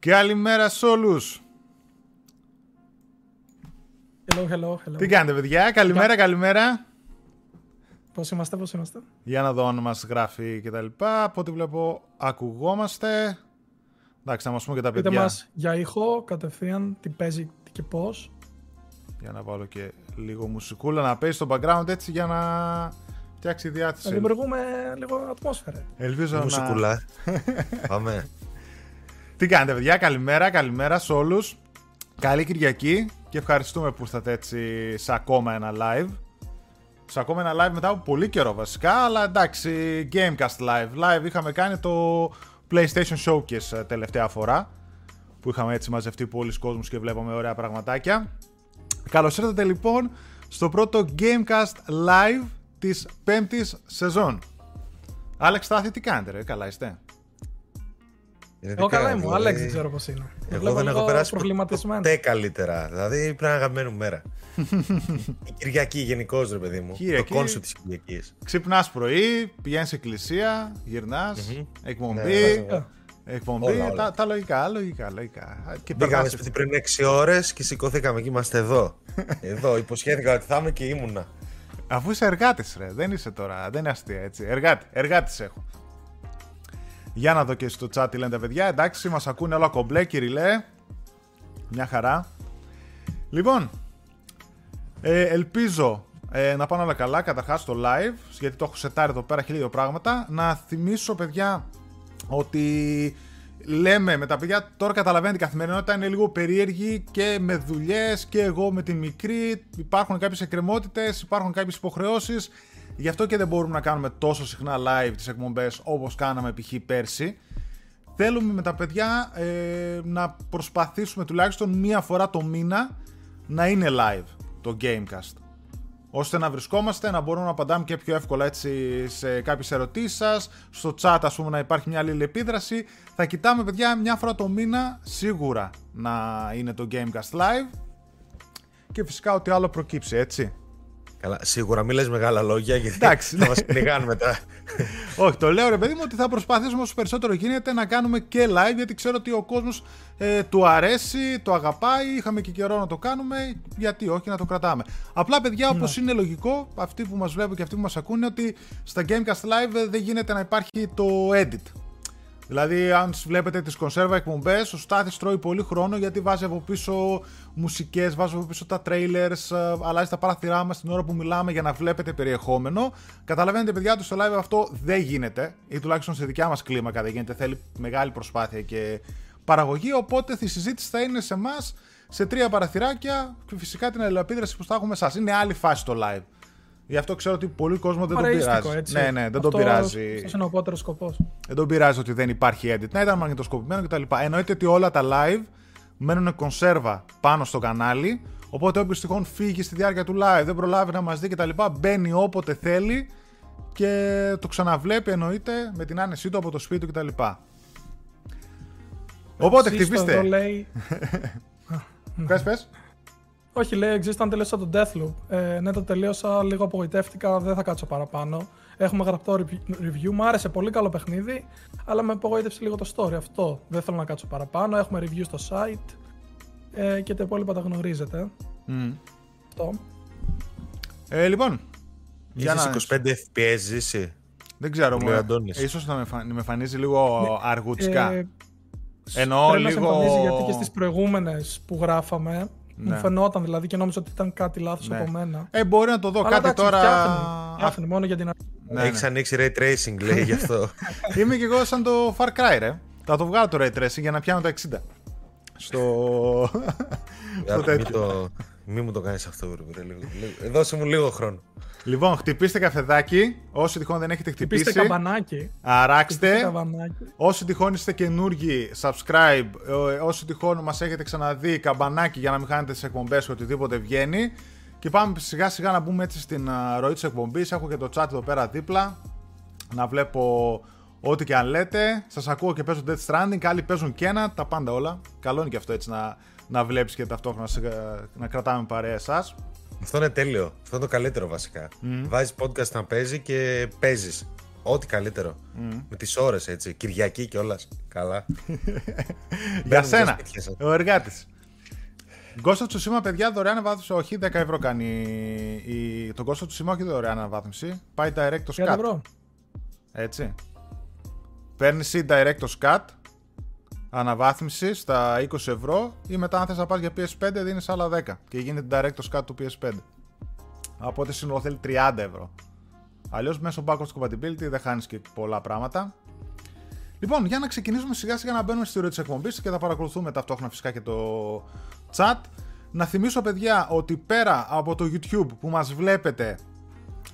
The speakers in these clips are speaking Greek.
Καλημέρα σε όλους. Hello, hello, hello. Τι κάνετε παιδιά, καλημέρα, καλημέρα. Πώς είμαστε, πώς είμαστε; Για να δω αν μας γράφει και τα λοιπά. Από ό,τι βλέπω ακουγόμαστε. Εντάξει, να μας πούμε και τα Πείτε παιδιά. μας για ήχο, κατευθείαν, τι παίζει και πώς. Για να βάλω και λίγο μουσικούλα να παίζει στο background έτσι για να φτιάξει η Να διάθεση. δημιουργούμε λίγο ατμόσφαιρα. Ελπίζω να... Μουσικούλα. Πάμε. Τι κάνετε παιδιά, καλημέρα, καλημέρα σε όλους. Καλή Κυριακή και ευχαριστούμε που ήρθατε έτσι σε ακόμα ένα live. Σε ακόμα ένα live μετά από πολύ καιρό βασικά, αλλά εντάξει, Gamecast live. Live είχαμε κάνει το PlayStation Showcase ε, τελευταία φορά, που είχαμε έτσι μαζευτεί πολλοί κόσμος και βλέπαμε ωραία πραγματάκια. Καλώς ήρθατε λοιπόν στο πρώτο Gamecast live της πέμπτης σεζόν. Άλεξ Στάθη, τι κάνετε ρε, καλά είστε; Εγώ καλά είμαι, ο Άλεξ δεν ξέρω πώς είναι. Το Εγώ βλέπω δεν έχω λίγο περάσει προβληματισμένο. ποτέ καλύτερα. Δηλαδή πρέπει να είναι αγαπημένη μου μέρα. η Κυριακή γενικώς, ρε παιδί μου. Κυριακή. Το concept τη Κυριακή. Ξυπνάς πρωί, πηγαίνεις εκκλησία, γυρνάς, Μμμ. εκπομπή, Ναι, Ε, εκπομπή, Όλα, όλα. Τα, τα λογικά, λογικά, λογικά. Και Πήγαμε περνάς σπίτι πριν 6 ώρες και σηκωθήκαμε και είμαστε εδώ. εδώ. Υποσχέθηκα ότι θα είμαι και ήμουνα. Αφού είσαι εργάτης ρε, δεν είσαι τώρα, δεν είναι αστεία έτσι. Εργάτη, εργάτης έχω. Για να δω και στο chat τι λένε τα παιδιά. Εντάξει, μας ακούνε όλα κομπλέ, κυριλέ. Μια χαρά. Λοιπόν, ε, ελπίζω ε, να πάνε όλα καλά καταρχάς στο live, γιατί το έχω σετάρει εδώ πέρα χίλια δύο πράγματα. Να θυμίσω, παιδιά, ότι λέμε με τα παιδιά, τώρα καταλαβαίνετε η καθημερινότητα είναι λίγο περίεργη και με δουλειές και εγώ με την μικρή. Υπάρχουν κάποιες εκκρεμότητες, υπάρχουν κάποιες υποχρεώσεις. Γι' αυτό και δεν μπορούμε να κάνουμε τόσο συχνά live τις εκπομπές όπως κάναμε π.χ. πέρσι. Θέλουμε με τα παιδιά ε, να προσπαθήσουμε τουλάχιστον μία φορά το μήνα να είναι live το Gamecast ώστε να βρισκόμαστε, να μπορούμε να απαντάμε και πιο εύκολα έτσι σε κάποιες ερωτήσεις σας, στο chat ας πούμε να υπάρχει μια αλληλεπίδραση. Θα κοιτάμε παιδιά μια φορά το μήνα σίγουρα να είναι το Gamecast Live και φυσικά ό,τι άλλο προκύψει έτσι. Καλά, σίγουρα μην λες μεγάλα λόγια γιατί Εντάξει, θα ναι. μας κυνηγάνε μετά. Όχι, το λέω ρε παιδί μου ότι θα προσπαθήσουμε όσο περισσότερο γίνεται να κάνουμε και live γιατί ξέρω ότι ο κόσμος ε, του αρέσει, το αγαπάει, είχαμε και καιρό να το κάνουμε, γιατί όχι να το κρατάμε. Απλά παιδιά όπως είναι λογικό, αυτοί που μας βλέπουν και αυτοί που μας ακούνε ότι στα Gamecast Live ε, δεν γίνεται να υπάρχει το edit. Δηλαδή, αν βλέπετε τις κονσέρβα εκπομπές, ο Στάθης τρώει πολύ χρόνο γιατί βάζει από πίσω μουσικές, βάζει από πίσω τα trailers, ε, αλλάζει τα παράθυρά μας την ώρα που μιλάμε για να βλέπετε περιεχόμενο. Καταλαβαίνετε, παιδιά, ότι στο live αυτό δεν γίνεται, ή τουλάχιστον σε δικιά μας κλίμακα δεν γίνεται. Θέλει μεγάλη προσπάθεια και παραγωγή. Οπότε η συζήτηση θα είναι σε εμά σε τρία παραθυράκια και φυσικά την αλληλεπίδραση που θα έχουμε εσά. Είναι άλλη φάση το live. Γι' αυτό ξέρω ότι πολλοί κόσμο δεν τον παρεΐστικο, πειράζει. έτσι. Ναι, ναι, δεν τον Αυτό- πειράζει. αυτός είναι ο απότερος σκοπός. Δεν τον πειράζει ότι δεν υπάρχει edit. Να ήταν μαγνητοσκοπημένο κτλ. Εννοείται ότι όλα τα live μένουν κονσέρβα πάνω στο κανάλι. Οπότε όποιος τυχόν φύγει στη διάρκεια του live, δεν προλάβει να μας δει κτλ. Μπαίνει όποτε θέλει και το ξαναβλέπει εννοείται με την άνεσή του από το σπίτι του κτλ. Οπότε Σύστο χτυπήστε. εδώ λέει... Πες, πες. Όχι, λέει εξής, όταν τελείωσα το Deathloop. Ε, ναι, το τελείωσα, λίγο απογοητεύτηκα, δεν θα κάτσω παραπάνω. Έχουμε γραπτό review- review, μου άρεσε πολύ καλό παιχνίδι, αλλά με απογοήτευσε λίγο το story. Αυτό δεν θέλω να κάτσω παραπάνω. Έχουμε review στο site ε, και τα υπόλοιπα τα γνωρίζετε. Μμ. Αυτό. Ε, λοιπόν. για Είσαι να- 25 FPS ζήσει. Δεν ξέρω. Λέει ο μου, Αντώνης. ίσως να με, φα- να με φανίζει λίγο αργουτσικά. Ε, Εννοώ πρέπει να σε λίγο- εμφανίζει γιατί και στις προηγούμενες που γράφαμε Ναι. μου φαινόταν δηλαδή και νόμιζα ότι ήταν κάτι λάθος Ναι. από μένα. Ε, μπορεί να το δω Αλλά κάτι εντάξει, τώρα. φτιάχνει, φτιάχνει μόνο για την αρχή. Ναι, Έχεις ναι. ανοίξει ray tracing, λέει γι' αυτό. Είμαι και εγώ σαν το Far Cry, ρε. Θα το βγάλω το Ray Tracing για να πιάνω τα 60. Στο. στο μην, τέτοιο. Το, μη μου το κάνεις αυτό, βρε, βρε, λίγο, λίγο. Δώσε μου λίγο χρόνο. Λοιπόν, χτυπήστε καφεδάκι. Όσοι τυχόν δεν έχετε χτυπήσει. Χτυπήστε καμπανάκι. Χτυπήστε Αράξτε. καμπανάκι. Όσοι τυχόν είστε καινούργοι, subscribe. Ε, Όσοι τυχόν μας έχετε ξαναδεί, καμπανάκι για να μην χάνετε τις εκπομπές και οτιδήποτε βγαίνει. Και πάμε σιγά σιγά να μπούμε έτσι στην α, ροή της εκπομπής. Έχω και το chat εδώ πέρα δίπλα. Να βλέπω ό,τι και αν λέτε. Σας ακούω και παίζω Death Stranding. Άλλοι παίζουν και ένα, τα πάντα όλα. Καλό είναι και αυτό έτσι να, να βλέπεις και ταυτόχρονα σε- να κρατάμε παρέα εσάς. Αυτό είναι τέλειο. Αυτό είναι το καλύτερο βασικά. Βάζεις podcast να παίζει και παίζεις. Ό,τι καλύτερο. Με τις ώρες έτσι. Κυριακή κιόλας. Καλά. Για Μπαίνουμε σένα, στα σπίτια σας. ο εργάτης. Ghost of Tsushima, παιδιά, δωρεάν αναβάθμιση. Όχι, 10 ευρώ κάνει. Η... Το Ghost of Tsushima, όχι δωρεάν αναβάθμιση. Πάει direct το 30 scat. ευρώ. Έτσι. Παίρνεις ή direct το scat. Αναβάθμισης στα 20 ευρώ. Ή μετά, αν θες να πας για PS5, δίνεις άλλα 10. Και γίνεται direct το scat του PS5. Οπότε σύνολο θέλει 30 ευρώ. Αλλιώς μέσω backwards compatibility δεν χάνεις και πολλά πράγματα. Λοιπόν, για να ξεκινήσουμε σιγά σιγά να μπαίνουμε στη ροή της εκπομπής και θα παρακολουθούμε ταυτόχρονα φυσικά και το chat. Να θυμίσω, παιδιά, ότι πέρα από το YouTube που μας βλέπετε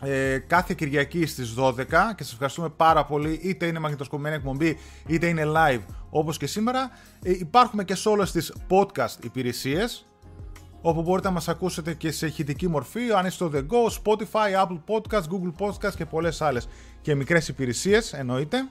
ε, κάθε Κυριακή στις 12 και σας ευχαριστούμε πάρα πολύ είτε είναι μαγνητοσκοπημένη εκπομπή είτε είναι live όπως και σήμερα. Ε, υπάρχουμε και σε όλες τις podcast υπηρεσίες όπου μπορείτε να μας ακούσετε και σε ηχητική μορφή αν είστε στο The Go, Spotify, Apple Podcast, Google Podcast και πολλές άλλες. Και μικρές υπηρεσίες εννοείται.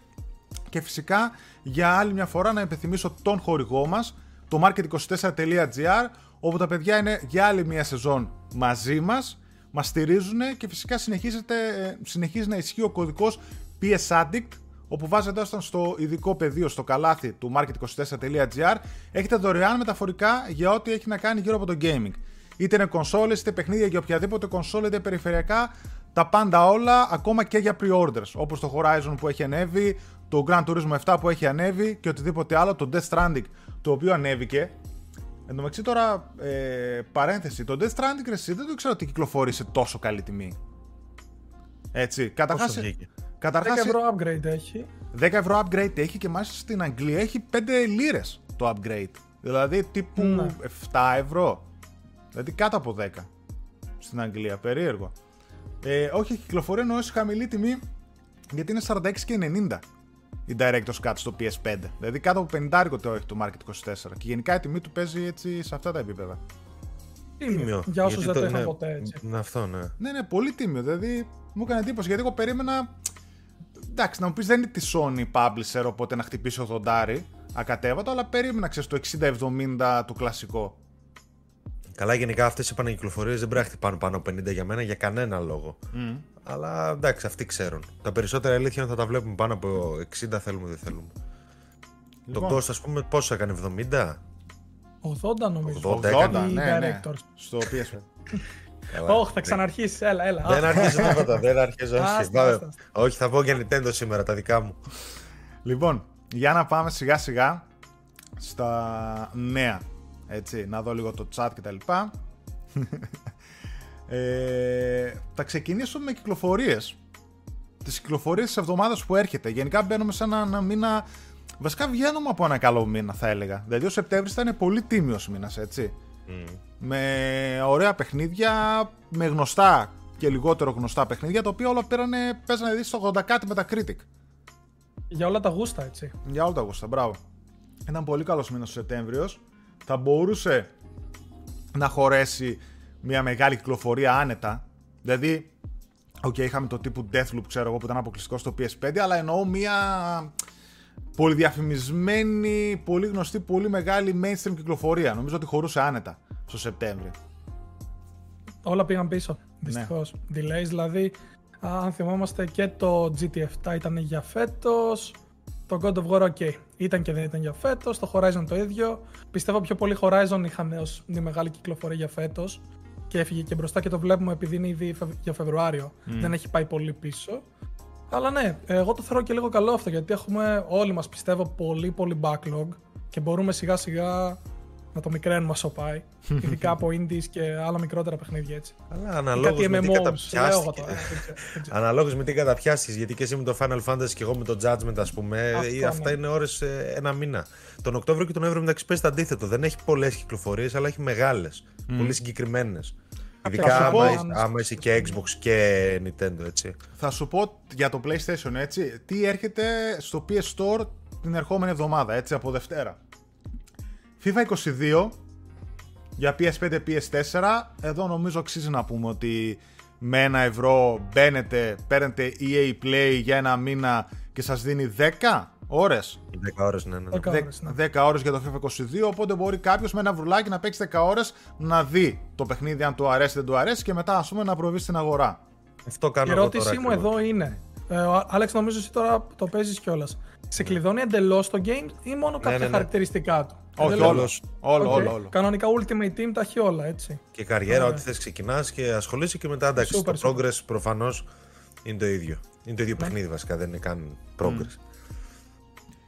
Και φυσικά για άλλη μια φορά να υπενθυμίσω τον χορηγό μας το market24.gr όπου τα παιδιά είναι για άλλη μια σεζόν μαζί μας μας στηρίζουν και φυσικά συνεχίζεται, ε, συνεχίζει να ισχύει ο κωδικός PS Addict όπου βάζετε όταν στο ειδικό πεδίο στο καλάθι του market24.gr έχετε δωρεάν μεταφορικά για ό,τι έχει να κάνει γύρω από το gaming. Είτε είναι κονσόλες, είτε παιχνίδια για οποιαδήποτε κονσόλα, είτε περιφερειακά, τα πάντα όλα, ακόμα και για pre-orders, όπως το Horizon που έχει ανέβει, το Gran Turismo 7 που έχει ανέβει και οτιδήποτε άλλο, το Death Stranding το οποίο ανέβηκε. Εν τω μεταξύ τώρα, ε, παρένθεση, το Death Stranding εσύ δεν το ξέρω ότι κυκλοφορεί σε τόσο καλή τιμή. Έτσι, καταρχάς, Πόσο βγήκε; 10 καταρχάς ευρώ upgrade έχει. 10 ευρώ upgrade έχει και μάλιστα στην Αγγλία έχει 5 λίρες το upgrade. Δηλαδή τύπου Ναι. 7 ευρώ. Δηλαδή κάτω από 10 στην Αγγλία. Περίεργο. Ε, όχι, έχει κυκλοφορεί ενώ σε χαμηλή τιμή γιατί είναι 46 και 90 η Director's Cut στο PS5. Δηλαδή κάτω από 50 το έχει το Market 24. Και γενικά η τιμή του παίζει έτσι σε αυτά τα επίπεδα. Τίμιο. Για όσους Γιατί δεν το είχαν ναι, ποτέ έτσι. Ναι, αυτό, ναι. Ναι, ναι, πολύ τίμιο. Δηλαδή μου έκανε εντύπωση γιατί εγώ περίμενα. Εντάξει, να μου πεις δεν είναι τη Sony publisher, οπότε να χτυπήσει 80 ακατέβατο, αλλά περίμενα ξέρεις, το 60-70 του κλασικό. Καλά, γενικά αυτές οι επανακυκλοφορίε δεν πρέπει να χτυπάνε πάνω από 50 για μένα για κανένα λόγο. Αλλά εντάξει, αυτοί ξέρουν. Τα περισσότερα αλήθεια είναι ότι θα τα βλέπουμε πάνω από 60 θέλουμε δεν θέλουμε. Λοιπόν. Το Ghost, ας πούμε, πόσο έκανε, 70? 80 νομίζω. 80 80, έκανε. Οι ναι, ναι. directors. Στο PS5. Καλά. Όχι, θα ξαναρχίσει. Έλα, έλα. Δεν αρχίζω τίποτα, δεν αρχίζω. όχι. Άστα, Πάμε. άστα. Όχι, θα πω για Nintendo σήμερα, τα δικά μου. λοιπόν, για να πάμε σιγά σιγά στα νέα. Έτσι, να δω λίγο το chat και τα λοιπά. ε, θα ξεκινήσω με κυκλοφορίες. Τις κυκλοφορίες της εβδομάδας που έρχεται. Γενικά μπαίνουμε σε ένα μήνα... Βασικά βγαίνουμε από ένα καλό μήνα θα έλεγα. Δηλαδή ο Σεπτέμβρης ήταν πολύ τίμιος μήνας, έτσι. Με ωραία παιχνίδια, με γνωστά και λιγότερο γνωστά παιχνίδια, τα οποία όλα πήρανε, παίζανε δεις στο 80 κάτι με τα Critic. Για όλα τα γούστα, έτσι. Για όλα τα γούστα, μπράβο. Ήταν πολύ καλός μήνας ο Σεπτέμβριος. Θα μπορούσε να χωρέσει μια μεγάλη κυκλοφορία άνετα. Δηλαδή, οκ, είχαμε το τύπου Deathloop, ξέρω εγώ, που ήταν αποκλειστικό στο PS5, αλλά εννοώ μια πολυδιαφημισμένη, πολύ γνωστή, πολύ μεγάλη mainstream κυκλοφορία. Νομίζω ότι χωρούσε άνετα στο Σεπτέμβριο. Όλα πήγαν πίσω. Δυστυχώς. Delays δηλαδή. α, Αν θυμόμαστε και το GT7 ήταν για φέτος. Το God of War, ok. Ήταν και δεν ήταν για φέτος. Το Horizon το ίδιο. Πιστεύω πιο πολύ Horizon είχαν ω μια μεγάλη κυκλοφορία για φέτος. Και έφυγε και μπροστά και το βλέπουμε επειδή είναι ήδη Φευ- για Φεβρουάριο. Δεν έχει πάει πολύ πίσω. Αλλά ναι, εγώ το θεωρώ και λίγο καλό αυτό γιατί έχουμε όλοι μας πιστεύω πολύ πολύ backlog και μπορούμε σιγά σιγά να το μικραίνουμε όσο πάει. Ειδικά από indies και άλλα μικρότερα παιχνίδια έτσι. Αλλά αναλόγως Κάτι με τι MMOs, λέω εγώ καταπιάστηκε. τώρα. δεν ξέρω, δεν ξέρω. Αναλόγως με τι καταπιάστηκε, γιατί και εσύ με το Final Fantasy και εγώ με το Judgment, ας πούμε, Αυτό, ε, αυτά ναι. είναι ώρες ένα μήνα. Τον Οκτώβριο και τον Νοέμβριο μεταξύ παίζει το αντίθετο. Δεν έχει πολλές κυκλοφορίες, αλλά έχει μεγάλες. Πολύ συγκεκριμένες. Ειδικά σου πω- άμα, είσαι- άμα είσαι και Xbox και Nintendo, έτσι. Θα σου πω για το PlayStation έτσι, τι έρχεται στο PS Store την ερχόμενη εβδομάδα, έτσι, από Δευτέρα. FIFA 22 για PS5, PS4. Εδώ νομίζω αξίζει να πούμε ότι με ένα ευρώ μπαίνετε, παίρνετε EA Play για ένα μήνα και σας δίνει 10 ώρες. 10 ώρες, ναι, ναι. ναι. 10 ώρες, ναι. 10 ώρες για το FIFA 22, οπότε μπορεί κάποιος με ένα βρουλάκι να παίξει 10 ώρες να δει το παιχνίδι αν του αρέσει δεν του αρέσει και μετά ας πούμε να προβεί στην αγορά. Αυτό κάνω Η εγώ ερώτησή τώρα μου ακριβώς. εδώ είναι, Ε, ο Άλεξ, νομίζω εσύ τώρα το παίζεις κιόλας. Σε κλειδώνει εντελώς το game ή μόνο κάποια ναι, ναι. χαρακτηριστικά του; Όχι, Εντελώς. όλο. Όλος, Οκ. όλο, όλο. Κανονικά Ultimate Team τα έχει όλα, έτσι. Και καριέρα, Ωραία. ό,τι θες ξεκινάς και ασχολείσαι και μετά εντάξει. Σούπερ, το σούπερ. progress προφανώς είναι το ίδιο. Είναι το ίδιο παιχνίδι βασικά, δεν είναι καν progress.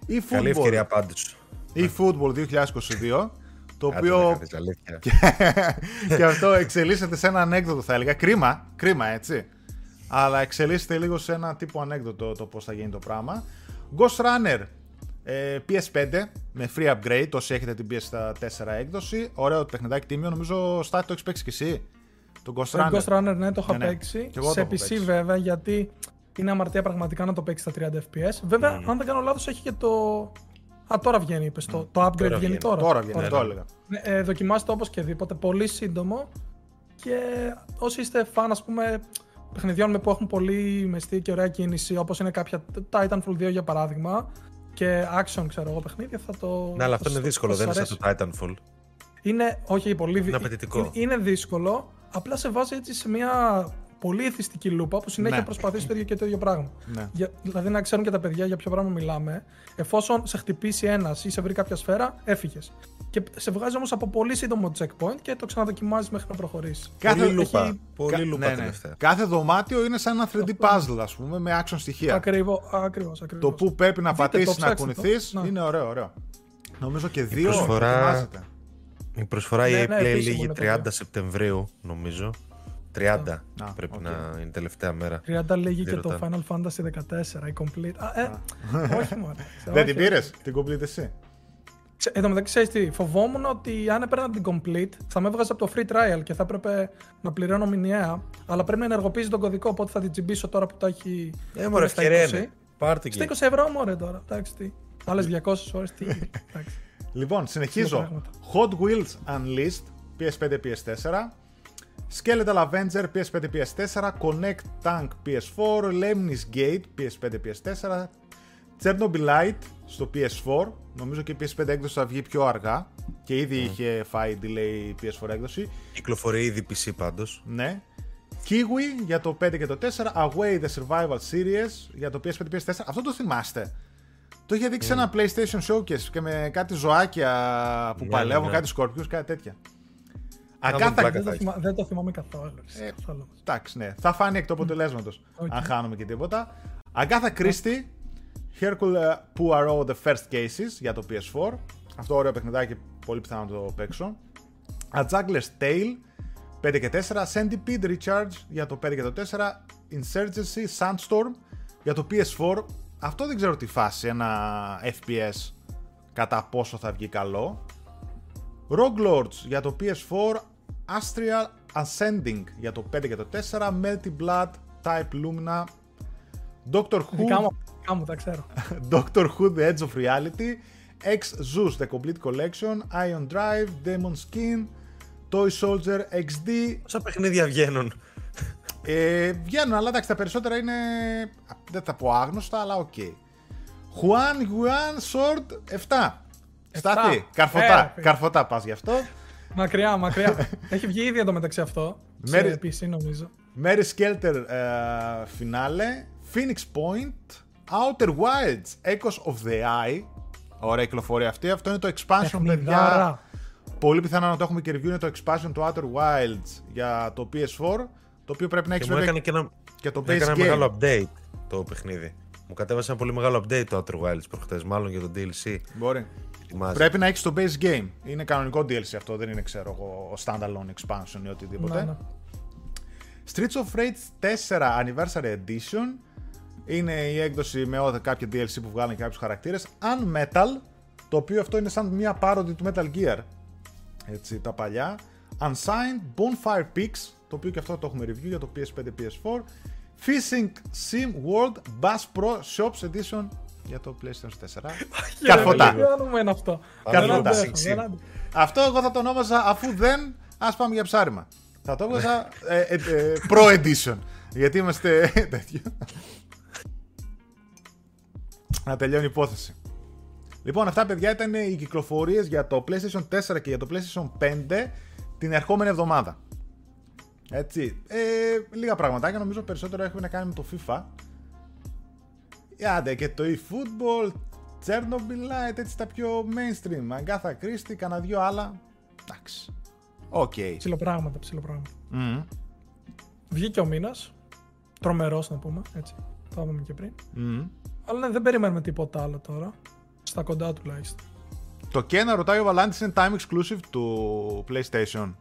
Η Καλή football, ευκαιρία πάντως. eFootball 2022, το Άντε, οποίο να κάνεις αλήθεια. και αυτό εξελίσσεται σε ένα ανέκδοτο θα έλεγα. Κρίμα, κρίμα έτσι. Αλλά εξελίσσεται λίγο σε ένα τύπο ανέκδοτο το πώς θα γίνει το πράγμα. Ghost Runner ε, PS5 με free upgrade, όσοι έχετε την PS4 έκδοση. Ωραίο το παιχνιδάκι τίμιο, νομίζω Στάθη το έχεις παίξει κι εσύ; Το Ghost Το Runner. Ghost Runner, ναι, το είχα Ναι, ναι. παίξει. Κι εγώ το Σε έχω PC παίξει. βέβαια, γιατί είναι αμαρτία πραγματικά να το παίξεις στα 30 FPS. Βέβαια, αν δεν κάνω λάθος, έχει και το. Α, τώρα βγαίνει, είπες. Το, το upgrade Τώρα βγαίνει βγαίνει. τώρα. Τώρα βγαίνει, Ναι, το ναι. έλεγα. Ναι, ε, δοκιμάστε όπως και δίποτε, πολύ σύντομο και όσοι είστε φαν ας πούμε παιχνιδιών με που έχουν πολύ μεστή και ωραία κίνηση όπως είναι κάποια Titanfall 2 για παράδειγμα και action ξέρω εγώ παιχνίδια θα το Ναι, αλλά θα αυτό είναι σας- δύσκολο, θα δεν είναι σας σαν το Titanfall. είναι, όχι, πολύ δι- Είναι απαιτητικό. Είναι, είναι δύσκολο. Απλά σε βάζει έτσι σε μια πολύ εθιστική λούπα που συνέχεια Ναι. προσπαθείς το ίδιο και το ίδιο πράγμα. Ναι. Για, δηλαδή να ξέρουν και τα παιδιά για ποιο πράγμα μιλάμε. Εφόσον σε χτυπήσει ένας ή σε βρει κάποια σφαίρα, έφυγες. Και σε βγάζει όμως από πολύ σύντομο checkpoint και το ξαναδοκιμάζει μέχρι να προχωρήσει. Κάθε- Πολύ λούπα. έχει- Πολύ Κα- λούπα ναι, ναι. τελευταία. Κάθε δωμάτιο είναι σαν ένα 3D puzzle, ας πούμε, με action στοιχεία. Ακριβώ, ακριβώς, Το ακριβώς. που πρέπει να Δείτε το, πατήσεις να ψάξτε το. κουνηθείς Ναι. είναι ωραίο, ωραίο. Νομίζω και δύο προσφορά- ετοιμάζεται. Η προσφορά Ναι, EA ναι, Play επίσημο λήγει είναι 30 το Σεπτεμβρίου, νομίζω. 30 Α, πρέπει οκ. να είναι η τελευταία μέρα. 30 λέγει Δεν και το ρωτάνε. Final Fantasy 14, η complete. Α, ε, όχι μόνο. Δεν την πήρες, την complete εσύ. Ξε- Εν τω μεταξύ, ξέρεις τι, φοβόμουν ότι αν έπαιρνα την complete θα με έβγαζε από το free trial και θα έπρεπε να πληρώνω μηνιαία. Αλλά πρέπει να ενεργοποιήσει τον κωδικό, οπότε θα την τσιμπήσω τώρα που το έχει. Ε, μωρέ, στα ευκαιρία 20. είναι. Πάρτε Στα και. 20 ευρώ μωρέ τώρα. Εντάξει τι. Άλλες 200 ώρες τι. Εντάξει. Λοιπόν, συνεχίζω. πράγματα. Hot Wheels Unleashed, PS5, PS4. Skeletal Avenger, PS5, PS4. Connect Tank, PS4. Lemnis Gate, PS5, PS4. Chernobylite στο PS4. Νομίζω και η PS5 έκδοση θα βγει πιο αργά. Και ήδη είχε φάει delay η PS4 έκδοση. Κυκλοφορεί ήδη PC πάντως. Ναι. KeyWe για το 5 και το 4. Away the Survival Series για το PS5 PS4. Αυτό το θυμάστε. Το είχε δείξει σε ένα PlayStation Showcase και με κάτι ζωάκια που Ναι, παλεύουν, ναι. κάτι σκορπιούς, κάτι τέτοια. δουν Αγκάθα. πλάκα. δεν, το έχεις. θυμά- δεν το θυμάμαι καθόλου. Ε, καθόλου. Εντάξει, ναι. Θα φανεί εκ του αποτελέσματος. Οκ. Αν χάνουμε και τίποτα. Αγκάθα Christie. Hercule Poirot The First Cases για το PS4. Αυτό ωραίο παιχνιδάκι, πολύ πιθανό να το παίξω. A Juggler's Tale 5 και 4. Centipede Recharge για το 5 και το 4. Insurgency Sandstorm για το PS4. Αυτό δεν ξέρω τι φάση, ένα FPS κατά πόσο θα βγει καλό. Rogue Lords για το PS4, Astral Ascending για το 5 και το 4, Melty Blood, Type Lumina, Doctor Δικά Who, μου, δικά μου τα ξέρω. Doctor Who The Edge of Reality, Exzeus The Complete Collection, Ion Drive, Demon Skin, Toy Soldier XD. Όσα παιχνίδια βγαίνουν. Ε, βγαίνουν, αλλά εντάξει, τα περισσότερα είναι. Δεν θα πω άγνωστα, αλλά οκ. Xuan Yuan Sword 7. Στάθη, καρφωτά, Ε, καρφωτά πας γι' αυτό. μακριά, μακριά. Έχει βγει ήδη εντωμεταξύ αυτό. Μέρη- Σε PC νομίζω. Mary Skelter ε, φινάλε, Phoenix Point, Outer Wilds, Echoes of the Eye. Ωραία κυκλοφορία αυτή. Αυτό είναι το expansion, παιδιά. Παιχνιδάρα. Πολύ πιθανό να το έχουμε και review. Είναι το expansion του Outer Wilds για το PS4. Το οποίο πρέπει να Και έχεις μου βέβαια έκανε και ένα, και το έκανε base ένα game. μεγάλο update το παιχνίδι. Μου κατέβασε ένα πολύ μεγάλο update το Outer Wilds προχτές, μάλλον για το DLC. Μπορεί. Ετοιμάζεις. Πρέπει να έχεις το base game. Είναι κανονικό DLC αυτό, δεν είναι ξέρω εγώ standalone expansion ή οτιδήποτε. Ναι, ναι. Streets of Rage 4 Anniversary Edition είναι η έκδοση με ό, κάποια DLC που βγάλανε και κάποιους χαρακτήρες. Unmetal, το οποίο αυτό είναι σαν μια πάροδη του Metal Gear. Έτσι, τα παλιά. Unsigned, Bonfire Peaks, το οποίο και αυτό το έχουμε review για το PS5, PS4. Fishing Sim World Bass Pro Shops Edition για το PlayStation 4. Καρφωτά. Τι όνομα είναι αυτό. Καρφωτά. Δεν αντέχω, Sim. δεν αντέχω. Αυτό εγώ θα το ονόμαζα αφού δεν, ας πάμε για ψάριμα. Θα το έβγαζα ε, ε, ε, Pro Edition. Γιατί είμαστε τέτοιο. Να τελειώνει η υπόθεση. Λοιπόν, αυτά παιδιά ήταν οι κυκλοφορίες για το PlayStation 4 και για το PlayStation 5 την ερχόμενη εβδομάδα. Έτσι. Ε, λίγα πραγματάκια νομίζω περισσότερο έχουμε να κάνει με το FIFA. Άντε και το eFootball, Chernobyl Light, έτσι τα πιο mainstream. Αγκάθα Κρίστη, κανένα δυο άλλα. Εντάξει. Οκ. Okay. Ψιλοπράγματα, ψιλοπράγματα. Mm. Βγήκε ο μήνας. Τρομερός να πούμε. Έτσι. Το είπαμε και πριν. Mm. Αλλά ναι, δεν περιμένουμε τίποτα άλλο τώρα. Στα κοντά τουλάχιστον. Το Kena ρωτάει ο Βαλάντης είναι time exclusive του PlayStation;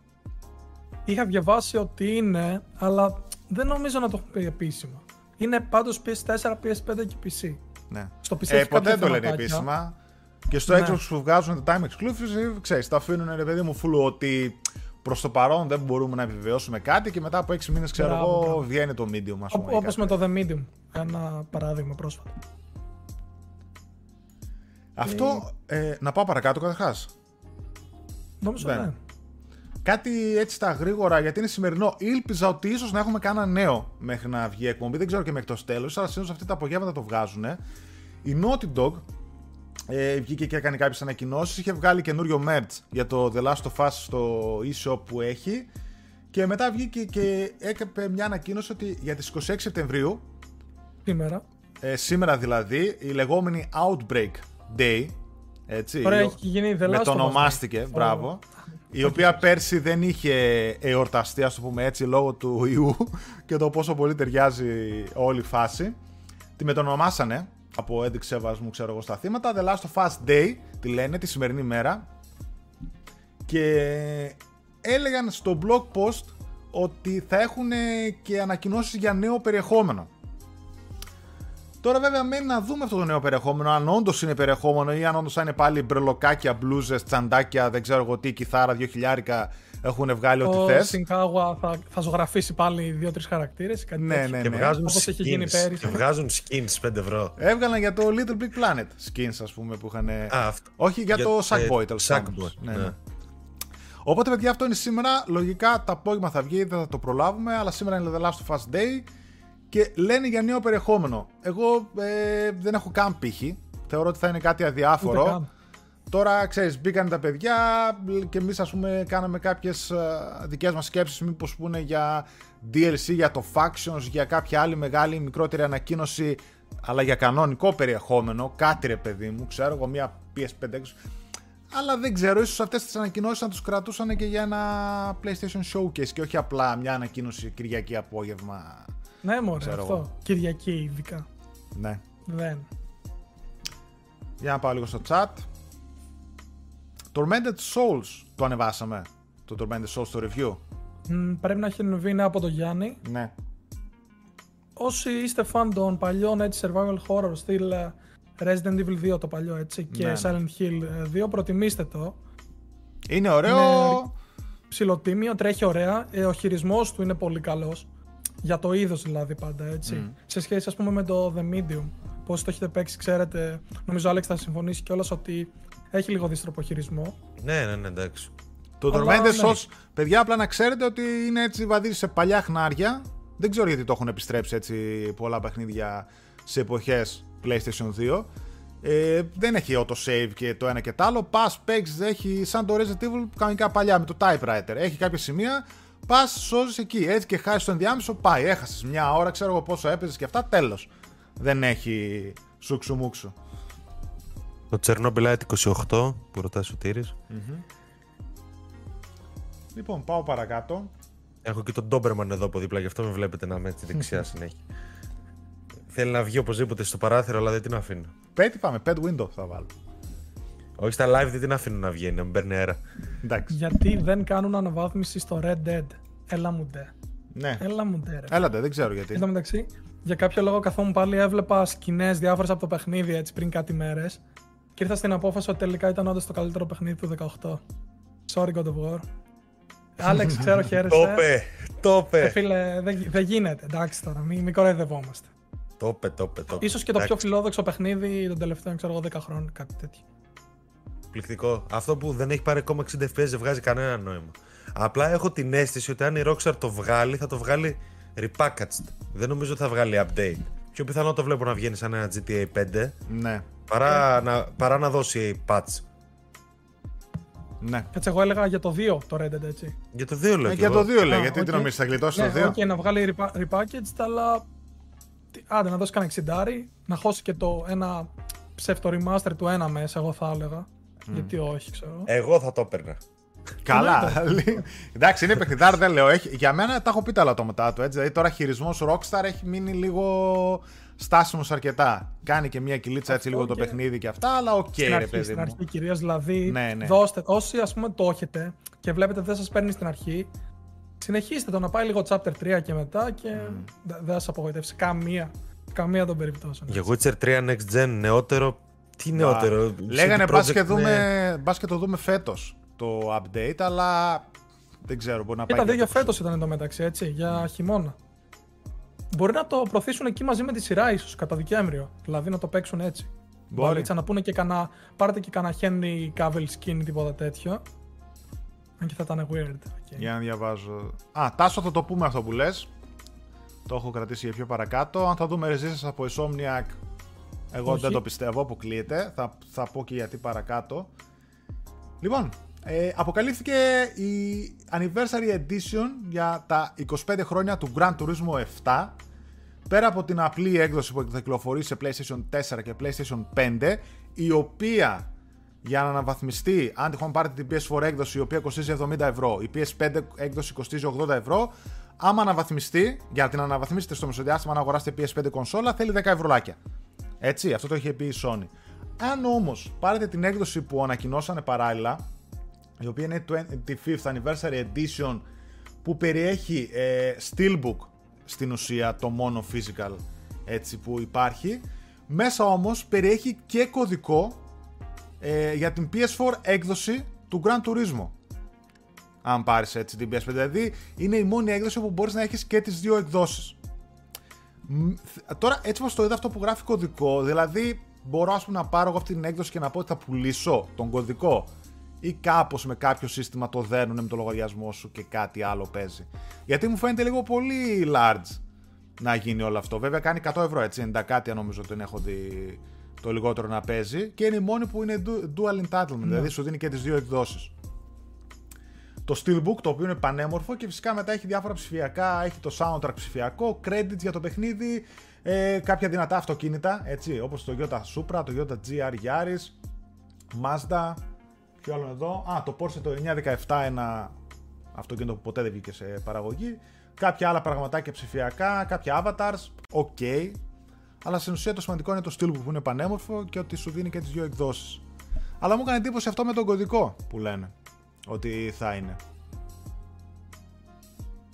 Είχα διαβάσει ότι είναι, αλλά δεν νομίζω να το έχουν πει επίσημα. Είναι πάντως PS4, PS5 και PC. Ναι. Στο PC Ε, έχει ποτέ κάποια δεν το λένε θεματάκια. επίσημα. Και στο Ναι. Xbox που βγάζουν το time exclusive, ξέρεις, το αφήνουν ρε παιδί μου φουλου ότι προς το παρόν δεν μπορούμε να επιβεβαιώσουμε κάτι και μετά από 6 μήνες ξέρω Μπράβο, εγώ μπράβο. βγαίνει το medium ας πούμε. ή Όπως κάτι με το The Medium. Ένα παράδειγμα πρόσφατα. Αυτό, ε, να πάω παρακάτω καταρχάς. Νομίζω Ναι. ναι. Κάτι έτσι στα γρήγορα, γιατί είναι σημερινό. Ήλπιζα ότι ίσως να έχουμε κανένα νέο μέχρι να βγει η εκπομπή. Δεν ξέρω και μέχρι το τέλος, αλλά συνήθως αυτή τα απογεύματα το βγάζουν. Η Naughty Dog ε, βγήκε και έκανε κάποιες ανακοινώσεις. Είχε βγάλει καινούριο merch για το The Last of Us στο e-shop που έχει. Και μετά βγήκε και έκανε μια ανακοίνωση ότι για τις 26 Σεπτεμβρίου, Σήμερα. ε, σήμερα δηλαδή, η λεγόμενη Outbreak Day, έτσι, Τώρα η- έχει γίνει The με Last το of Us Day. ονομάστηκε, μπράβο. Η οποία πέρσι δεν είχε εορταστεί, ας το πούμε έτσι, λόγω του ιού και το πόσο πολύ ταιριάζει όλη η φάση. Τη μετονομάσανε από ένδειξη σεβασμού, ξέρω εγώ, στα θύματα. The Last of Us Day, τη λένε, τη σημερινή μέρα. Και έλεγαν στο blog post ότι θα έχουν και ανακοινώσεις για νέο περιεχόμενο. Τώρα βέβαια μένει να δούμε αυτό το νέο περιεχόμενο, αν όντως είναι περιεχόμενο ή αν όντως θα είναι πάλι μπρελοκάκια, μπλούζες, τσαντάκια, δεν ξέρω εγώ τι, κιθάρα, δύο χιλιάρικα έχουν βγάλει ό,τι Ο θες. Σινκάγουα θα, θα ζωγραφίσει πάλι δύο-τρεις χαρακτήρες. Ναι, ναι, Και ναι. βγάζουν Όπως έχει γίνει skins. πέρυσι. Και βγάζουν skins 5 ευρώ. Έβγαλαν για το Little Big Planet skins, ας πούμε, που είχαν. Α, αυτό. Όχι για, το Sackboy, τέλος Sackboy, πάντων. Ναι, ναι. ναι. Οπότε, παιδιά, αυτό είναι σήμερα. Λογικά το απόγευμα θα βγει, δεν θα το προλάβουμε, αλλά σήμερα είναι The Last of Us Day και λένε για νέο περιεχόμενο. Εγώ ε, δεν έχω καν πύχη. Θεωρώ ότι θα είναι κάτι Ούτε αδιάφορο. καν. Τώρα, ξέρεις, μπήκαν τα παιδιά και εμείς ας πούμε κάναμε κάποιες ε, δικές μας σκέψεις μήπως πούνε για DLC, για το Factions, για κάποια άλλη μεγάλη μικρότερη ανακοίνωση αλλά για κανονικό περιεχόμενο, κάτι ρε παιδί μου, ξέρω εγώ, μια PS5 έξω. Αλλά δεν ξέρω, ίσως αυτές τις ανακοινώσεις να τους κρατούσαν και για ένα PlayStation Showcase και όχι απλά μια ανακοίνωση Κυριακή απόγευμα. Ναι, μωρέ, Ξέρω αυτό. εγώ. Κυριακή ειδικά. Ναι. Δεν. Για να πάω λίγο στο chat. Tormented Souls το ανεβάσαμε. Το Tormented Souls στο review. Μ, πρέπει να έχει ανεβεί είναι από το Γιάννη. Ναι. Όσοι είστε fan των παλιών έτσι, survival horror στυλ ε, Resident Evil 2 το παλιό έτσι και Ναι, ναι. Silent Hill ε, 2 προτιμήστε το. Είναι ωραίο. Είναι Ψιλοτίμιο, τρέχει ωραία. Ε, ο χειρισμός του είναι πολύ καλός. Για το είδος δηλαδή πάντα έτσι. Σε σχέση ας πούμε με το The Medium. Πώς το έχετε παίξει ξέρετε. Νομίζω ο Άλεξ θα συμφωνήσει κιόλας ότι έχει λίγο δύστροπο χειρισμό. Ναι, ναι, ναι, εντάξει. Το Αλλά, Tormented ναι. Souls, παιδιά, απλά να ξέρετε ότι είναι έτσι βαδίζει σε παλιά χνάρια. Δεν ξέρω γιατί το έχουν επιστρέψει έτσι πολλά παιχνίδια σε εποχές PlayStation 2. Ε, δεν έχει auto-save και το ένα και το άλλο. Πα, παίξει, έχει σαν το Resident Evil κανονικά παλιά με το typewriter. Έχει κάποια σημεία, πας, σώζεις εκεί. Έτσι και χάσεις το ενδιάμεσο, πάει. Έχασες μια ώρα, ξέρω εγώ πόσο έπαιζες και αυτά, τέλος. Δεν έχει σουξουμούξου. Το Chernobyl Light 28 που ρωτάει ο Σωτήρης. Λοιπόν, πάω παρακάτω. Έχω και τον Doberman εδώ από δίπλα, γι' αυτό με βλέπετε να είμαι έτσι δεξιά συνέχεια. Θέλει να βγει οπωσδήποτε στο παράθυρο, αλλά δεν την αφήνω. Πέτει πάμε, pet window θα βάλω. Όχι στα live δεν την αφήνω να βγαίνει, να μην παίρνει αέρα. Εντάξει. Γιατί δεν κάνουν αναβάθμιση στο Red Dead. Έλα μου ντε. Ναι. Έλα μου ντε ρε. Έλατε, δεν ξέρω γιατί. Εν τω μεταξύ, για κάποιο λόγο καθόμουν πάλι έβλεπα σκηνές διάφορες από το παιχνίδι έτσι πριν κάτι μέρες. Και ήρθα στην απόφαση ότι τελικά ήταν όντως το καλύτερο παιχνίδι του 18. Sorry God of War. Άλεξ, ξέρω Το χαίρεσαι. είπε, το Ε, είπε. φίλε, δεν δεν γίνεται. Εντάξει τώρα, μην, μην κοροϊδευόμαστε. Το είπε, το είπε. το είπε. Ίσως και το πιο Εντάξει, φιλόδοξο παιχνίδι των τελευταίων, ξέρω εγώ, 10 χρόνων, κάτι τέτοιο. Εκπληκτικό. Αυτό που δεν έχει πάρει ακόμα 60 FPS δεν βγάζει κανένα νόημα. Απλά έχω την αίσθηση ότι αν η Rockstar το βγάλει, θα το βγάλει repackaged. Δεν νομίζω ότι θα βγάλει update. Πιο πιθανό το βλέπω να βγαίνει σαν ένα GTA 5 Ναι, παρά, να, παρά να δώσει patch. ναι. Κάτσε, εγώ έλεγα για το 2 το Red Dead, έτσι. Για το 2 λέω. Ε, κι για εγώ. το 2 λέει, Α, γιατί οκ. τι νομίζεις, θα γλιτώσει Ναι, το 2. οκ, να βγάλει repa- repackaged, αλλά τι- άντε να δώσει κανένα 60, να χώσει και το ένα ψεύτο remaster του ένα μέσα, εγώ θα έλεγα. Γιατί όχι, ξέρω. Εγώ θα το έπαιρνα. Καλά. Εντάξει, είναι παιχνιδάρα, δεν λέω. Έχει, για μένα τα έχω πει τα ελαττώματά του. Έτσι. Δηλαδή τώρα χειρισμός Rockstar έχει μείνει λίγο στάσιμος αρκετά. Κάνει και μια κυλίτσα έτσι Αυτό λίγο το και- παιχνίδι και αυτά, αλλά οκ, στην ρε αρχή, παιδί στην μου. αρχή κυρίως, δηλαδή, Ναι, ναι. δώστε, όσοι ας πούμε το έχετε και βλέπετε δεν σας παίρνει στην αρχή, συνεχίστε το να πάει λίγο chapter 3 και μετά και δε- δεν σας απογοητεύσει καμία, καμία των περιπτώσεων. Για Witcher 3 Next Gen νεότερο. Τι νεότερο. Λέγανε CD μπα Projekt, και, ναι. δούμε, μπας και το δούμε φέτος το update, αλλά δεν ξέρω, μπορεί να πάει. Ήταν και δύο για αυτό. φέτος ήταν το μεταξύ, έτσι, για χειμώνα. Μπορεί να το προωθήσουν εκεί μαζί με τη σειρά ίσως, κατά Δεκέμβριο. Δηλαδή να το παίξουν έτσι. Μπορεί. Βαλίτσα, να πούνε και κανένα, πάρετε και κανένα Henry Cavill skin ή τίποτα τέτοιο. Αν και θα ήταν weird. οκ. Για να διαβάζω. Α, Τάσο θα το πούμε αυτό που λες. Το έχω κρατήσει για πιο παρακάτω. Αν θα δούμε Resistance από Insomniac, εγώ Όχι. δεν το πιστεύω, αποκλείεται. Θα, θα πω και γιατί παρακάτω. Λοιπόν, ε, αποκαλύφθηκε η Anniversary Edition για τα 25 χρόνια του Gran Turismo 7. Πέρα από την απλή έκδοση που θα κυκλοφορήσει σε PlayStation 4 και PlayStation 5, η οποία για να αναβαθμιστεί, αν τυχόν πάρετε την PS4 έκδοση η οποία κοστίζει 70 ευρώ, η PS5 έκδοση κοστίζει 80 ευρώ, άμα αναβαθμιστεί, για να την αναβαθμίσετε στο μεσοδιάστημα, αν αγοράσετε PS5 κονσόλα, θέλει 10 ευρωλάκια. Έτσι, αυτό το είχε πει η Sony. Αν όμως πάρετε την έκδοση που ανακοινώσανε παράλληλα, η οποία είναι η 25th Anniversary Edition, που περιέχει ε, Steelbook στην ουσία το μόνο physical έτσι που υπάρχει, μέσα όμως περιέχει και κωδικό ε, για την PS4 έκδοση του Gran Turismo. Αν πάρεις έτσι την PS5. Δηλαδή είναι η μόνη έκδοση που μπορείς να έχεις και τις δύο εκδόσεις. Μ, θ- Τώρα έτσι πως το είδα αυτό που γράφει κωδικό, δηλαδή μπορώ ας πούμε να πάρω εγώ αυτή την έκδοση και να πω ότι θα πουλήσω τον κωδικό ή κάπως με κάποιο σύστημα το δένουν με το λογαριασμό σου και κάτι άλλο παίζει. Γιατί μου φαίνεται λίγο πολύ large να γίνει όλο αυτό. Βέβαια κάνει 100 ευρώ έτσι, 90 κάτι αν νομίζω ότι έχω δει το λιγότερο να παίζει και είναι η μόνη που είναι du- dual entitlement, δηλαδή σου δίνει και τις δύο εκδόσεις. Το Steelbook το οποίο είναι πανέμορφο και φυσικά μετά έχει διάφορα ψηφιακά, έχει το soundtrack ψηφιακό, credits για το παιχνίδι, ε, κάποια δυνατά αυτοκίνητα, έτσι, όπως το Toyota Supra, το Toyota GR Yaris, Mazda, ποιο άλλο εδώ, α, το Porsche το 917, ένα αυτοκίνητο που ποτέ δεν βγήκε σε παραγωγή, κάποια άλλα πραγματάκια ψηφιακά, κάποια avatars, ok, αλλά στην ουσία το σημαντικό είναι το Steelbook που είναι πανέμορφο και ότι σου δίνει και τις δύο εκδόσεις. Αλλά μου έκανε εντύπωση αυτό με τον κωδικό που λένε ότι θα είναι.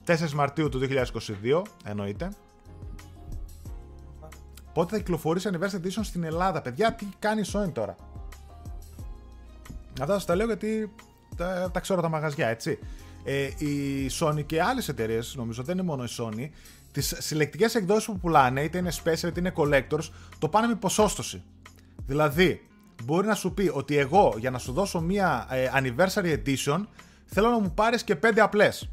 4 Μαρτίου του 2022, εννοείται. Πότε θα κυκλοφορήσει Anniversary Edition στην Ελλάδα, παιδιά, τι κάνει η Sony τώρα; Αυτά σας τα λέω γιατί τα, τα ξέρω τα μαγαζιά, έτσι. Ε, η Sony και άλλες εταιρείες, νομίζω δεν είναι μόνο η Sony, τις συλλεκτικές εκδόσεις που πουλάνε, είτε είναι special είτε είναι collectors, το πάνε με ποσόστοση. Δηλαδή, μπορεί να σου πει ότι εγώ για να σου δώσω μία ε, anniversary edition θέλω να μου πάρεις και πέντε απλές.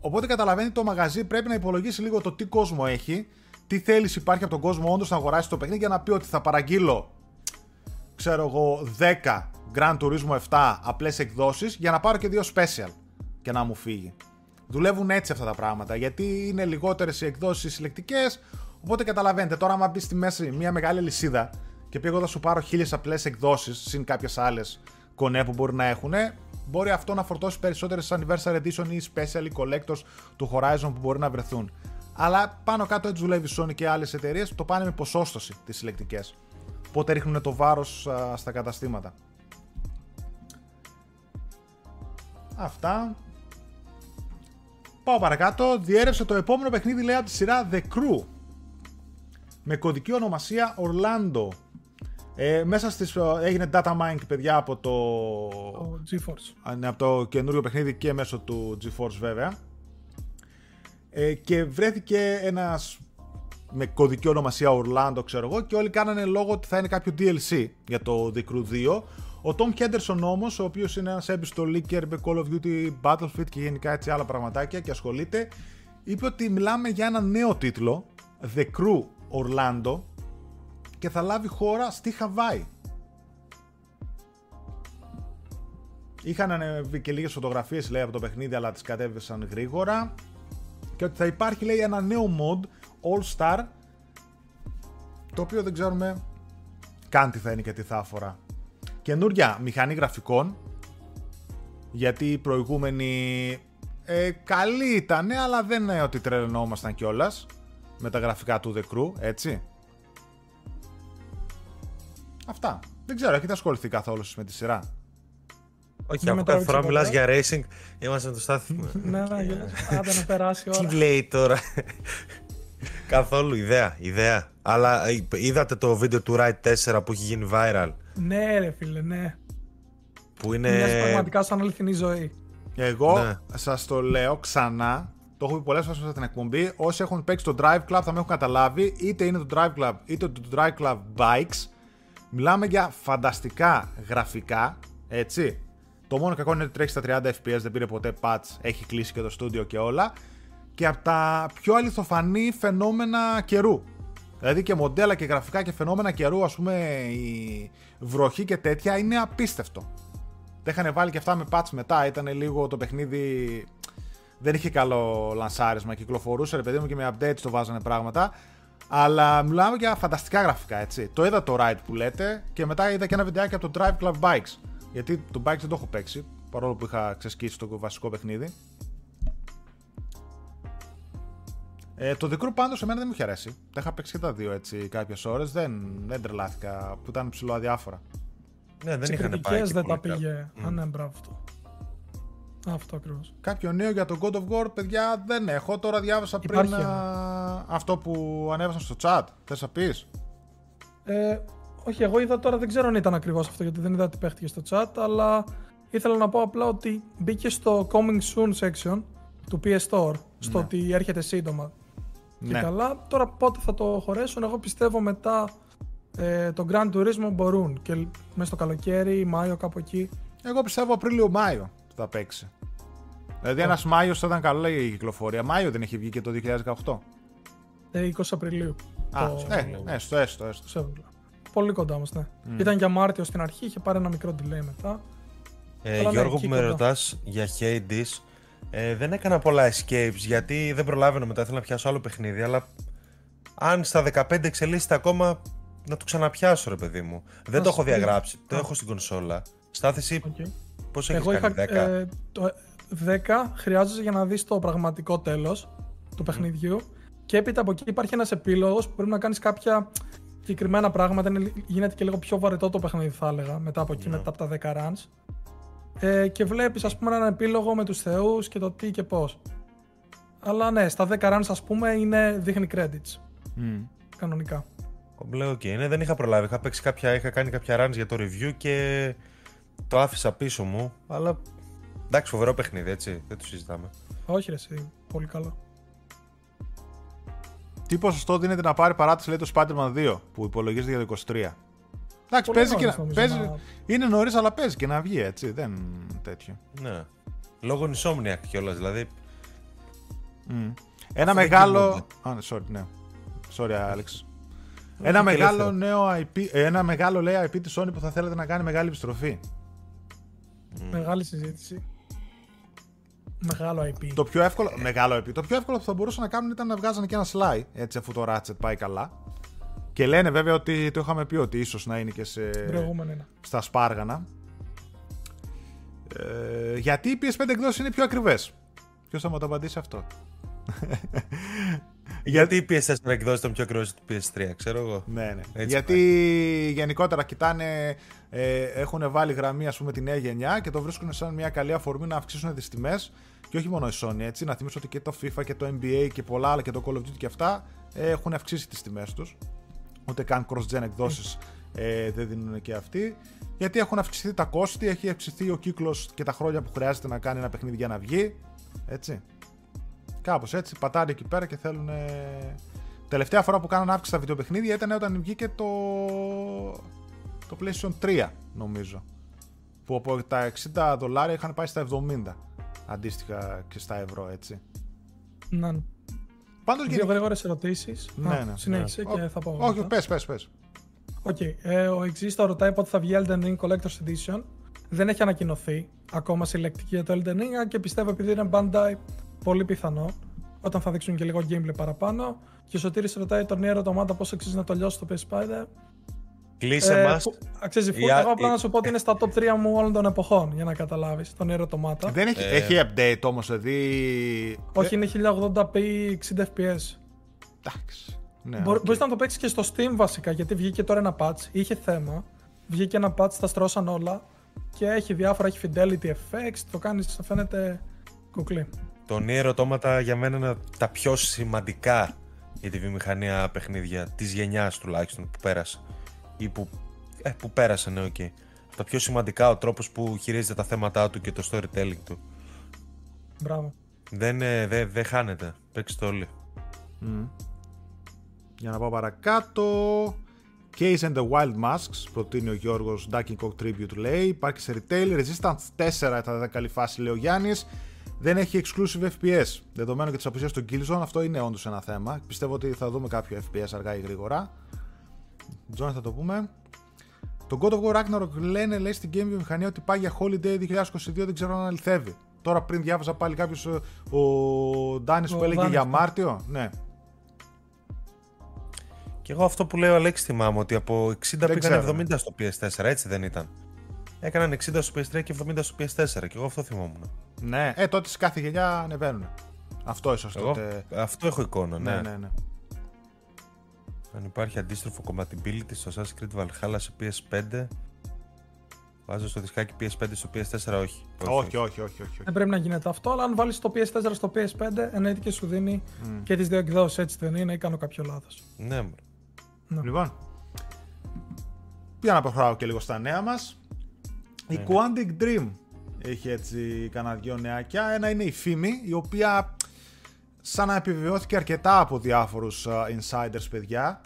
Οπότε καταλαβαίνει το μαγαζί πρέπει να υπολογίσει λίγο το τι κόσμο έχει, τι θέληση υπάρχει από τον κόσμο όντως να αγοράσεις το παιχνίδι για να πει ότι θα παραγγείλω, ξέρω εγώ, 10 Grand Turismo 7 απλές εκδόσεις για να πάρω και δύο special και να μου φύγει. Δουλεύουν έτσι αυτά τα πράγματα γιατί είναι λιγότερες οι εκδόσεις συλλεκτικές οπότε καταλαβαίνετε τώρα άμα μπεις στη μέση μια μεγάλη λυσίδα και πει εγώ θα σου πάρω χίλιες απλές εκδόσεις συν κάποιες άλλες κονέ που μπορεί να έχουν μπορεί αυτό να φορτώσει περισσότερες anniversary edition ή special ή collectors του Horizon που μπορεί να βρεθούν. Αλλά πάνω κάτω έτσι δουλεύει η Sony και άλλες εταιρείες που το πάνε με ποσόστοση τις συλλεκτικές. Οπότε ρίχνουν το βάρος α, στα καταστήματα. Αυτά. Πάω παρακάτω. Διέρευσε το επόμενο παιχνίδι λέει από τη σειρά The Crew. Με κωδική ονομασία Orlando. Ε, μέσα στις, ε, έγινε data mining παιδιά από το, Το GeForce. Α, ναι, από το καινούριο παιχνίδι και μέσω του GeForce βέβαια. Ε, και βρέθηκε ένας με κωδική ονομασία Orlando ξέρω εγώ και όλοι κάνανε λόγο ότι θα είναι κάποιο DLC για το The Crew 2. Ο Tom Henderson όμως, ο οποίος είναι ένας έμπιστο leaker με Call of Duty Battlefield και γενικά έτσι άλλα πραγματάκια και ασχολείται, είπε ότι μιλάμε για ένα νέο τίτλο, The Crew Orlando, και θα λάβει χώρα στη Χαβάη. Είχαν ανεβεί και λίγες φωτογραφίες λέει από το παιχνίδι αλλά τις κατέβησαν γρήγορα και ότι θα υπάρχει λέει ένα νέο mod All Star το οποίο δεν ξέρουμε καν τι θα είναι και τι θα αφορά. Καινούρια μηχανή γραφικών, γιατί η προηγούμενη ε, καλή ήταν, αλλά δεν είναι ότι τρελνόμασταν κιόλας με τα γραφικά του The Crew, έτσι. Αυτά. Δεν ξέρω, έχετε ασχοληθεί καθόλου με τη σειρά; Όχι, Δεν αφού με κάθε φορά τράβηξε μιλάς ποτέ. για racing, είμαστε με το στάθι. ναι, ναι, γελάς. άντε να περάσει η Τι ώρα. λέει τώρα; Καθόλου ιδέα, ιδέα. Αλλά ε, είδατε το βίντεο του Ride 4 που έχει γίνει viral; Ναι, ρε φίλε, ναι. Που Μοιάζει είναι. πραγματικά σαν αληθινή ζωή. Εγώ Ναι. σας το λέω ξανά, το έχω πει πολλές φορές μέσα στην εκπομπή, όσοι έχουν παίξει το Drive Club θα με έχουν καταλάβει, είτε είναι το Drive Club είτε το Drive Club Bikes. Μιλάμε για φανταστικά γραφικά, έτσι. Το μόνο κακό είναι ότι τρέχει στα 30 FPS, δεν πήρε ποτέ patch, έχει κλείσει και το στούντιο και όλα. Και από τα πιο αληθοφανή φαινόμενα καιρού. Δηλαδή και μοντέλα και γραφικά και φαινόμενα καιρού, ας πούμε η βροχή και τέτοια είναι απίστευτο. Τα είχαν βάλει και αυτά με patch μετά. Ήταν λίγο το παιχνίδι. Δεν είχε καλό λανσάρισμα. Κυκλοφορούσε ρε παιδί μου και με updates το βάζανε πράγματα. Αλλά μιλάμε για φανταστικά γραφικά έτσι. Το είδα το ride που λέτε και μετά είδα και ένα βιντεάκι από το Drive Club Bikes. Γιατί το Bikes δεν το έχω παίξει. Παρόλο που είχα ξεσκίσει το βασικό παιχνίδι. Ε, το The Crew πάντως εμένα δεν μου είχε αρέσει. Τα είχα παίξει και τα δύο έτσι κάποιες ώρες. Δεν, δεν τρελάθηκα που ήταν ψηλό αδιάφορα. Ναι, δεν Σε είχαν πάει. κριτικές και δεν τα πολύ καλά. πήγε. Α, ναι, μπράβο αυτό. Αυτό ακριβώς. Κάποιο νέο για το God of War, παιδιά, δεν έχω. Τώρα διάβασα πριν Υπάρχει α, αυτό που ανέβασαν στο chat. Θες να πεις; Ε, όχι, εγώ είδα τώρα, δεν ξέρω αν ήταν ακριβώς αυτό γιατί δεν είδα τι παίχτηκε στο chat, αλλά ήθελα να πω απλά ότι μπήκε στο Coming Soon section του PS Store, στο Ναι. ότι έρχεται σύντομα. Και Ναι. καλά, τώρα πότε θα το χωρέσουν, εγώ πιστεύω μετά ε, το Grand Turismo μπορούν και μέσα στο καλοκαίρι, Μάιο, κάπου εκεί. Εγώ πιστεύω Απρίλιο-Μάιο θα παίξει. Δηλαδή, ένας Μάιος θα ήταν καλή η κυκλοφορία. Μάιο δεν έχει βγει και το 2018. Ε, 20 Απριλίου. Α, το- ε, έστω, έστω, έστω. Σέβομαι. Πολύ κοντά μας, ναι. Ήταν για Μάρτιο στην αρχή, είχε πάρει ένα μικρό delay μετά. Ε, Αλλά ναι, Γιώργο, εκεί που με κοντά. ρωτάς για Hades, ε, δεν έκανα πολλά escapes γιατί δεν προλάβαινα μετά. Θέλω να πιάσω άλλο παιχνίδι. Αλλά αν στα 15 εξελίσσεται ακόμα, να το ξαναπιάσω, ρε παιδί μου. Δεν Να το έχω σου πει. διαγράψει. Το Α. έχω στην κονσόλα. Στάθηση, Okay. Πώς έχεις Εγώ κάνει, είχα 10. ε, το 10 χρειάζεσαι για να δεις το πραγματικό τέλος του παιχνιδιού και έπειτα από εκεί υπάρχει ένας επίλογος που πρέπει να κάνεις κάποια συγκεκριμένα πράγματα. Είναι, γίνεται και λίγο πιο βαρετό το παιχνίδι θα έλεγα μετά από εκεί, μετά από τα 10 runs. Ε, και βλέπεις ας πούμε έναν επίλογο με τους θεούς και το τι και πώς. Αλλά ναι, στα 10 runs ας πούμε είναι, δείχνει credits. Μμ. Κανονικά. Λέω, οκ, ναι, δεν είχα προλάβει. Είχα, παίξει κάποια, είχα κάνει κάποια runs για το review και το άφησα πίσω μου. Αλλά εντάξει, φοβερό παιχνίδι, έτσι. Δεν το συζητάμε. Όχι ρε συ, πολύ καλό. Τι ποσοστό δίνετε να πάρει παράταση, λέει το Spider-Man 2, που υπολογίζεται για το 23. Εντάξει, Πολύ παίζει και νωρίς, να. νομίζω, Παίζει, να- Είναι νωρίς, αλλά παίζει και να βγει έτσι. Δεν τέτοιο. Ναι. Λόγω Insomniac κιόλας, δηλαδή. Μμ. Ένα δεν μεγάλο. κοιμούνται. Α, ναι, sorry, ναι. Sorry, Alex. Ένα μεγάλο ελεύθερο. νέο IP, ε, ένα μεγάλο λέει IP της Sony που θα θέλετε να κάνει μεγάλη επιστροφή. Μεγάλη συζήτηση. Μεγάλο IP. Το πιο εύκολο, μεγάλο IP, το πιο εύκολο που θα μπορούσαν να κάνουν ήταν να βγάζανε και ένα Sly, έτσι αφού το Ratchet πάει καλά. Και λένε βέβαια ότι το είχαμε πει ότι ίσως να είναι και σε, Προηγούμενο είναι. στα σπάργανα. Ε, γιατί οι PS5 εκδόσεις είναι πιο ακριβές; Ποιος θα μου το απαντήσει αυτό; Γιατί οι PS4 εκδόσει ήταν πιο ακριβώ του PS3, ξέρω εγώ. Ναι, ναι. Έτσι Γιατί γενικότερα κοιτάνε, ε, έχουν βάλει γραμμή ας πούμε τη νέα γενιά και το βρίσκουν σαν μια καλή αφορμή να αυξήσουν τις τιμές και όχι μόνο η Sony έτσι, να θυμίσω ότι και το FIFA και το NBA και πολλά άλλα και το Call of Duty και αυτά ε, έχουν αυξήσει τις τιμές τους. Ούτε καν cross-gen εκδόσεις ε, δεν δίνουν και αυτοί. Γιατί έχουν αυξηθεί τα κόστη, έχει αυξηθεί ο κύκλος και τα χρόνια που χρειάζεται να κάνει ένα παιχνίδι για να βγει. Έτσι. Κάπως έτσι, πατάνε εκεί πέρα και θέλουν. Τελευταία φορά που κάνανε αύξηση στα βιντεοπαιχνίδια ήταν όταν βγήκε το. το PlayStation 3, νομίζω. Που από τα 60 δολάρια είχαν πάει στα 70. Αντίστοιχα και στα ευρώ, έτσι. Ναι. Πάντως Δύο γρήγορες ερωτήσεις. Ναι, ναι. Συνέχισε Ναι. και θα πω. Όχι, μετά. πες, πες, πες. Οκ. Ε, ο Εξίστα ρωτάει πότε θα βγει Elden Ring Collector's Edition. Δεν έχει ανακοινωθεί ακόμα συλλεκτική για το Elden Ring και πιστεύω επειδή είναι Bandai πολύ πιθανό. όταν θα δείξουν και λίγο gameplay παραπάνω. Και ο Σωτήρης ρωτάει το Nier Automata πώς αξίζει να το λιώσει στο PS5. Κλείσε Ε, μας. που- Αξίζει full. Η- Εγώ απλά η- να σου πω ότι είναι στα top 3 μου όλων των εποχών, για να καταλάβεις, το Nier Automata. Δεν έχει, Ε. έχει update όμως, δηλαδή... Όχι, είναι 1080p 60 fps. Εντάξει. Ναι, Μπορεί, οκ. Μπορείς να το παίξεις και στο Steam βασικά, γιατί βγήκε τώρα ένα patch, είχε θέμα. Βγήκε ένα patch, τα στρώσαν όλα και έχει διάφορα, έχει fidelity effects, το κάνεις, φαίνεται κουκλί. Το Nier Automata για μένα είναι από τα πιο σημαντικά για τη βιομηχανία παιχνίδια της γενιάς τουλάχιστον που πέρασε. Ή που, ε, που πέρασε, ναι, οκ. Από Τα πιο σημαντικά ο τρόπος που χειρίζεται τα θέματά του και το storytelling του. Μπράβο. Δεν, ε, δεν, δεν χάνεται. Παίξτε όλοι. Μμ. Για να πάω παρακάτω. Case and the Wild Masks, προτείνει ο Γιώργος Ducking Cock Tribute λέει. Υπάρχει σε retail. Resistance 4 θα δεν καλή φάση λέει ο Γιάννης. Δεν έχει exclusive FPS. Δεδομένου και της απουσίας του Killzone, αυτό είναι όντως ένα θέμα. Πιστεύω ότι θα δούμε κάποιο FPS αργά ή γρήγορα. Τζόνι θα το πούμε. Το God of War Ragnarok λένε λέει στην game βιομηχανία ότι πάει για Holiday 2022, δεν ξέρω αν αληθεύει. Τώρα πριν διάβαζα πάλι κάποιος ο Ντάνης Ο που έλεγε Δάνης, για ναι. Μάρτιο. Ναι, Και εγώ αυτό που λέει ο Αλέξη θυμάμαι ότι από 60 πήγαν ξέρω, 70 στο PS4, έτσι δεν ήταν. Έκαναν 60 στο PS3 και 70 στο PS4 και εγώ αυτό θυμόμουν. Ναι, ε, τότε σε κάθε γενιά ανεβαίνουν. Αυτό ίσως Εγώ τότε. αυτό έχω εικόνα, ναι. Ναι, ναι, ναι. Αν υπάρχει αντίστροφο compatibility στο Assassin's Creed Valhalla σε PS5, βάζω στο δισκάκι PS5 στο PS4, όχι. Όχι, όχι, όχι. όχι, όχι. Δεν πρέπει να γίνεται αυτό, αλλά αν βάλεις το PS4 στο PS5, εννοείται και σου δίνει και τις δύο εκδόσεις, έτσι δεν είναι, ή κάνω κάποιο λάθος. Ναι, μωρέ. Λοιπόν. Για να προχωράω και λίγο στα νέα μας. Η Ναι, Quantic Dream έχει έτσι κανένα δυο νεάκια. Ένα είναι η φήμη, η οποία σαν να επιβεβαιώθηκε αρκετά από διάφορους α, insiders παιδιά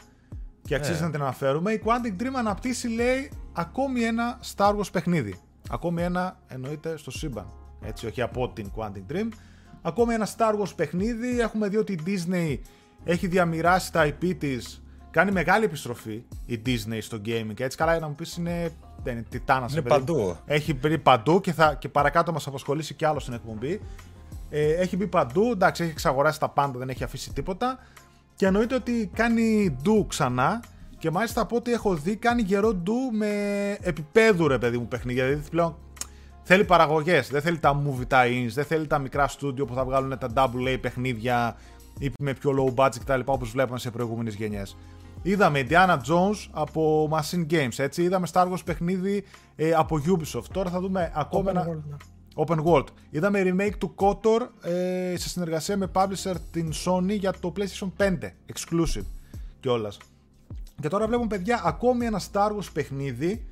και αξίζει Ναι. να την αναφέρουμε. Η Quantic Dream αναπτύσσει λέει ακόμη ένα Star Wars παιχνίδι. Ακόμη ένα εννοείται στο σύμπαν. Έτσι, όχι από την Quantic Dream. Ακόμη ένα Star Wars παιχνίδι. Έχουμε δει ότι η Disney έχει διαμοιράσει τα IP της. Κάνει μεγάλη επιστροφή η Disney στο gaming. Έτσι, καλά να μου πεις είναι, δεν είναι τιτάνας. Είναι παιδί. παντού. Έχει μπει παντού και, θα, και παρακάτω μας απασχολήσει κι άλλο στην εκπομπή. Ε, έχει μπει παντού, εντάξει, έχει εξαγοράσει τα πάντα, δεν έχει αφήσει τίποτα. Και εννοείται ότι κάνει ντου ξανά. Και μάλιστα από ό,τι έχω δει, κάνει γερό ντου με επίπεδου ρε παιδί μου παιχνίδια. Δηλαδή πλέον θέλει παραγωγές, δεν θέλει τα movie tie-ins, δεν θέλει τα μικρά στούντιο που θα βγάλουν τα double A παιχνίδια ή με πιο low budget κτλ. όπως βλέπαμε σε προηγούμενες γενιές. Είδαμε Indiana Jones από Machine Games, έτσι. Είδαμε Star Wars παιχνίδι ε, από Ubisoft. Τώρα θα δούμε ακόμα Open ένα. world, ναι. Open World. Είδαμε remake του KOTOR ε, σε συνεργασία με publisher την Sony για το PlayStation 5. Exclusive κιόλας. Και τώρα βλέπουμε παιδιά ακόμη ένα Star Wars παιχνίδι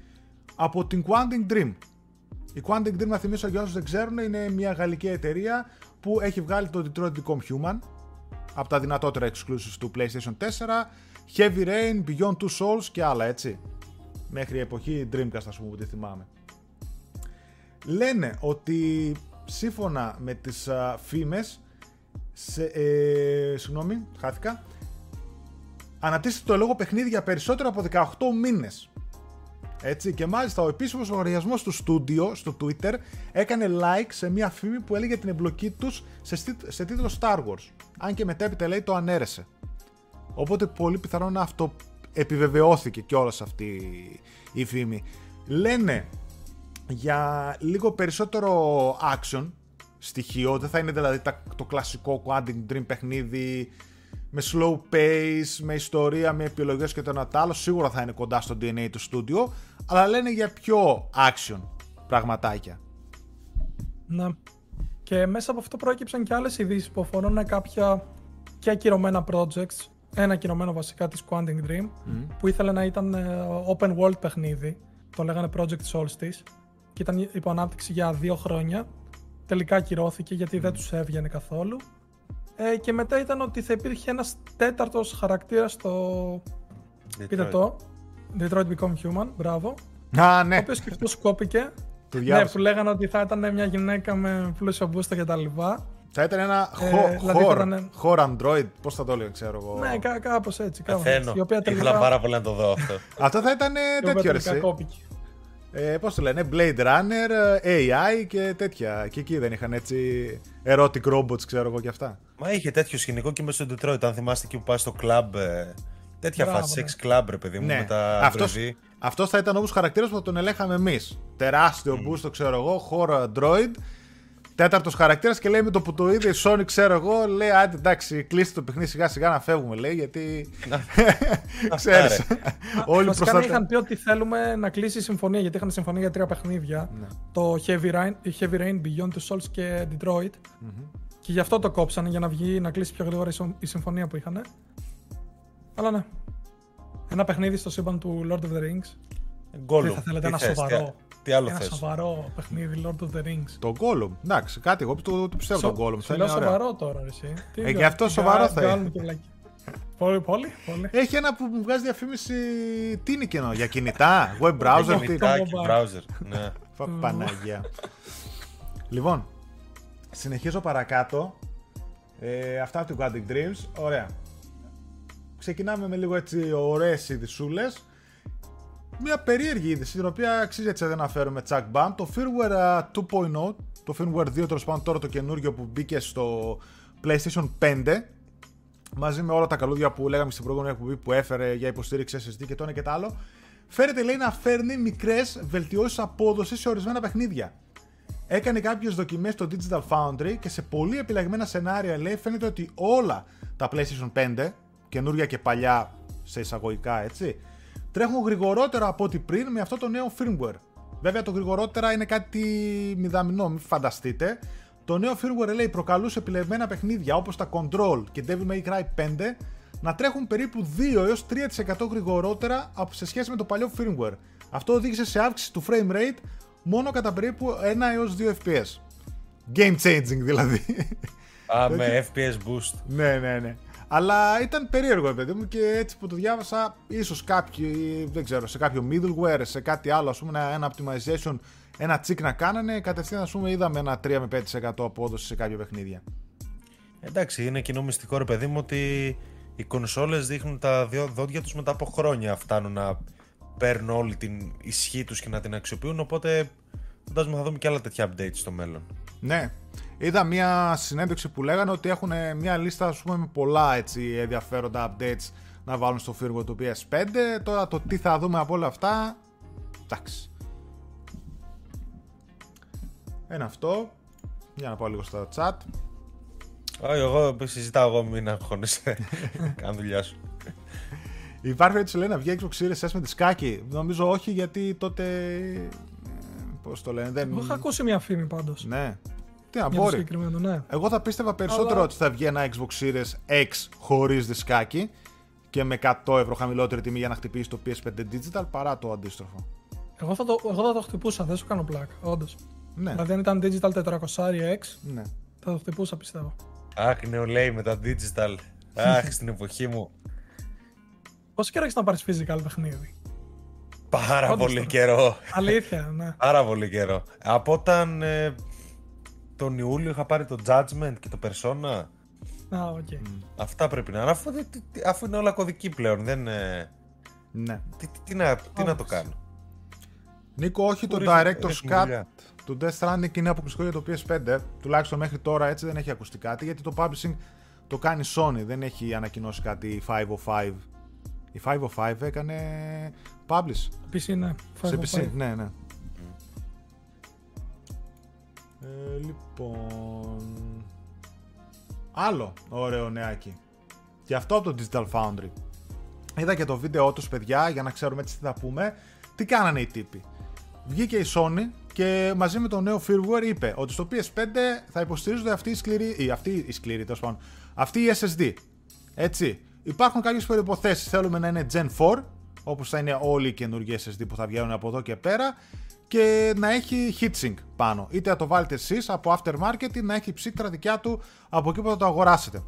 από την Quantic Dream. Η Quantic Dream, να θυμίσω για όσους δεν ξέρουν, είναι μια γαλλική εταιρεία που έχει βγάλει το Detroit Become Human από τα δυνατότερα exclusives του PlayStation 4, Heavy Rain, Beyond Two Souls και άλλα έτσι. Μέχρι η εποχή Dreamcast ας πούμε που τη θυμάμαι. Λένε ότι σύμφωνα με τις α, φήμες, σε, ε, συγγνώμη, χάθηκα, αναπτύσσεται το λόγο παιχνίδι για περισσότερο από 18 μήνες. Έτσι, και μάλιστα ο επίσημος λογαριασμός του στούντιο στο Twitter έκανε like σε μια φήμη που έλεγε την εμπλοκή τους σε, στή- σε τίτλο Star Wars. Αν και μετέπειτα λέει το ανέρεσε. Οπότε πολύ πιθανόν αυτό επιβεβαιώθηκε κιόλας αυτή η φήμη. Λένε για λίγο περισσότερο action στοιχείο, δεν θα είναι δηλαδή τα- το κλασικό Quantum Dream παιχνίδι με slow pace, με ιστορία, με επιλογές και το ένα τ' άλλο, σίγουρα θα είναι κοντά στο DNA του studio, αλλά λένε για πιο action πραγματάκια. Ναι. Και μέσα από αυτό προέκυψαν και άλλες ειδήσεις που αφορούν κάποια και ακυρωμένα projects. Ένα ακυρωμένο βασικά της Quantum Dream, που ήθελε να ήταν ε, open world παιχνίδι. Το λέγανε Project Solstice. Και ήταν υπό ανάπτυξη για δύο χρόνια. Τελικά ακυρώθηκε γιατί δεν τους έβγαινε καθόλου. Ε, και μετά ήταν ότι θα υπήρχε ένας τέταρτος χαρακτήρας στο... Πείτε Detroit. το. Detroit Become Human, μπράβο. Α, Ο ναι, οποίος και αυτός κόπηκε. το Ναι, διάβασα. που λέγανε ότι θα ήταν μια γυναίκα με πλούσιο μπούστα και τα λοιπά. Θα ήταν ένα Ε, χο- δηλαδή θα horror, ήταν- horror android, πώς θα το λέω, ξέρω εγώ. Ναι, κά, κάπως έτσι. Κάπως έτσι. Πεθαίνω. Η οποία Ήθελα τελικά, πάρα πολύ να το δω αυτό. Αυτό θα ήταν ε, η οποία τέτοιο ρε τελικά εσύ. κόπηκε. ε, πώς το λένε, Blade Runner, ε, AI και τέτοια. Και εκεί δεν είχαν έτσι erotic robots, ξέρω εγώ και αυτά. Μα είχε τέτοιο σκηνικό και μέσα στο Detroit. Αν θυμάστε εκεί που πάει στο club. Ε, τέτοια Μπράβο, φάση, ναι. sex club, ρε παιδί μου, με τα αυτός, βρεβί. αυτός θα ήταν όμως χαρακτήρας που θα τον ελέγχαμε εμείς. Τεράστιο Mm. boost, ξέρω εγώ, χώρο Android. Τέταρτος χαρακτήρας και λέει με το που το είδε η Sony, ξέρω εγώ, λέει άντε εντάξει, κλείστε το παιχνίδι σιγά σιγά να φεύγουμε, λέει, γιατί. Ξέρεις, όλοι Βασικά προστατε... είχαν πει ότι θέλουμε να κλείσει η συμφωνία γιατί είχαν συμφωνία για τρία παιχνίδια. Ναι. Το Heavy Rain, Heavy Rain, Beyond Two Souls και Detroit. Και γι' αυτό το κόψανε για να βγει να κλείσει πιο γρήγορα η συμ- η συμφωνία που είχαν. Αλλά ναι. Ένα παιχνίδι στο σύμπαν του Lord of the Rings. Gollum. Τι θα θέλετε, Τι ένα θες, σοβαρό. Τι, τι άλλο ένα θες; σοβαρό παιχνίδι Lord of the Rings. Το Gollum. Εντάξει, κάτι εγώ το, το πιστεύω τον Gollum. Σου Θα λέω είναι ωραίο. σοβαρό τώρα, εσύ. Τι Ε, λέω, και αυτό τι σοβαρό κα- θα κάνουμε είναι. και βλακ- Πολύ, πολύ, πολύ. Έχει ένα που μου βγάζει διαφήμιση. Τι είναι κενό, για κινητά, web browser, τι. Κινητάκι, mobile. browser. ναι. Πα- Παναγία. λοιπόν, συνεχίζω παρακάτω. Ε, αυτά από την Quantic Dreams. Ωραία. Ξεκινάμε με λίγο έτσι ωραίες ειδησούλες. Μια περίεργη είδηση, την οποία αξίζει έτσι να αναφέρουμε τσακ μπαμ. Το firmware α, 2.0, το firmware 2 τέλος πάντων τώρα το καινούργιο που μπήκε στο PlayStation 5, μαζί με όλα τα καλούδια που λέγαμε στην προηγούμενη εκπομπή που έφερε για υποστήριξη SSD και το ένα και το άλλο, φέρεται λέει να φέρνει μικρές βελτιώσεις απόδοσης σε ορισμένα παιχνίδια. Έκανε κάποιες δοκιμές στο Digital Foundry και σε πολύ επιλεγμένα σενάρια λέει φαίνεται ότι όλα τα PlayStation 5, καινούργια και παλιά σε εισαγωγικά έτσι, τρέχουν γρηγορότερα από ό,τι πριν με αυτό το νέο firmware. Βέβαια το γρηγορότερα είναι κάτι μηδαμινό, μην φανταστείτε. Το νέο firmware λέει προκαλούσε επιλεγμένα παιχνίδια όπως τα Control και Devil May Cry 5 να τρέχουν περίπου 2 έως 3% γρηγορότερα από σε σχέση με το παλιό firmware. Αυτό οδήγησε σε αύξηση του frame rate μόνο κατά περίπου 1 έως 2 fps. Game changing δηλαδή. Α, με FPS boost. ναι, ναι, ναι. Αλλά ήταν περίεργο, ρε παιδί μου, και έτσι που το διάβασα, ίσως κάποιοι, δεν ξέρω, σε κάποιο middleware, σε κάτι άλλο, ας πούμε, ένα, ένα optimization, ένα τσικ να κάνανε, κατευθείαν, ας πούμε, είδαμε ένα 3 με 5% απόδοση σε κάποια παιχνίδια. Εντάξει, είναι κοινό μυστικό ρε παιδί μου ότι οι κονσόλες δείχνουν τα δύο δόντια τους μετά από χρόνια φτάνουν να παίρνουν όλη την ισχύ τους και να την αξιοποιούν οπότε φαντάζομαι θα δούμε και άλλα τέτοια updates στο μέλλον. Ναι. Είδα μια συνέντευξη που λέγανε ότι έχουν μια λίστα ας πούμε, με πολλά έτσι, ενδιαφέροντα updates να βάλουν στο firmware του PS5. Τώρα το τι θα δούμε από όλα αυτά. Εντάξει. Ένα αυτό. Για να πάω λίγο στο chat. Όχι, εγώ συζητάω εγώ, μην αγχώνεσαι. Κάνε δουλειά σου. Υπάρχει έτσι λέει να βγει Xbox Series S με δισκάκι. Νομίζω όχι γιατί τότε. ε, Πώς το λένε, δεν. Εγώ είχα ακούσει μια φήμη πάντως. Ναι. Τι να Για το μπορεί. συγκεκριμένο, ναι. Εγώ θα πίστευα περισσότερο Αλλά- ότι θα βγει ένα Xbox Series X χωρίς δισκάκι και με 100 ευρώ χαμηλότερη τιμή για να χτυπήσει το PS5 Digital παρά το αντίστροφο. Εγώ θα το, εγώ θα το χτυπούσα, δεν σου κάνω πλάκα. Όντως. Ναι, Δηλαδή, αν ήταν digital 400 X, ναι. θα το χτυπούσα πιστεύω. Αχ, νεολαίοι με τα digital. Αχ, στην εποχή μου. Πόσο καιρό έχει να πάρεις physical παιχνίδι; Πάρα Όντως πολύ τώρα. καιρό. Αλήθεια, ναι. Πάρα πολύ καιρό. Από όταν ε, τον Ιούλιο είχα πάρει το Judgment και το Persona. Α, οκ. Αυτά πρέπει να είναι. Αφού, δεν- τι- τι- αφού είναι όλα κωδικοί πλέον. Δεν, ε, ναι. τι, τι, τι να, τι να το Όντως. κάνω. Νίκο, όχι το Ρίχνουμε- Director's ρίχνουμε Cut δουλειά. του Death Stranding είναι αποκλειστικό για το PS5. Τουλάχιστον μέχρι τώρα έτσι δεν έχει ακουστεί κάτι γιατί το publishing το κάνει Sony. Δεν έχει ανακοινώσει κάτι 505. Η 505 έκανε publish PC, ναι. σε 505. PC. Ναι, ναι. Ε, λοιπόν. Άλλο ωραίο νεάκι. Και αυτό από το Digital Foundry. Είδα και το βίντεο τους παιδιά για να ξέρουμε έτσι τι θα πούμε. Τι κάνανε οι τύποι. Βγήκε η Sony και μαζί με το νέο firmware είπε ότι στο PS5 θα υποστηρίζονται αυτή η σκληρή, ή αυτή η σκληρή τέλος πάντων, αυτή η SSD. Έτσι. Υπάρχουν κάποιες προϋποθέσεις. Θέλουμε να είναι Gen 4, όπως θα είναι όλοι οι καινούργιοι SSD που θα βγαίνουν από εδώ και πέρα και να έχει heatsink πάνω. Είτε να το βάλετε εσείς από aftermarket ή να έχει ψύκτρα δικιά του από εκεί που θα το αγοράσετε.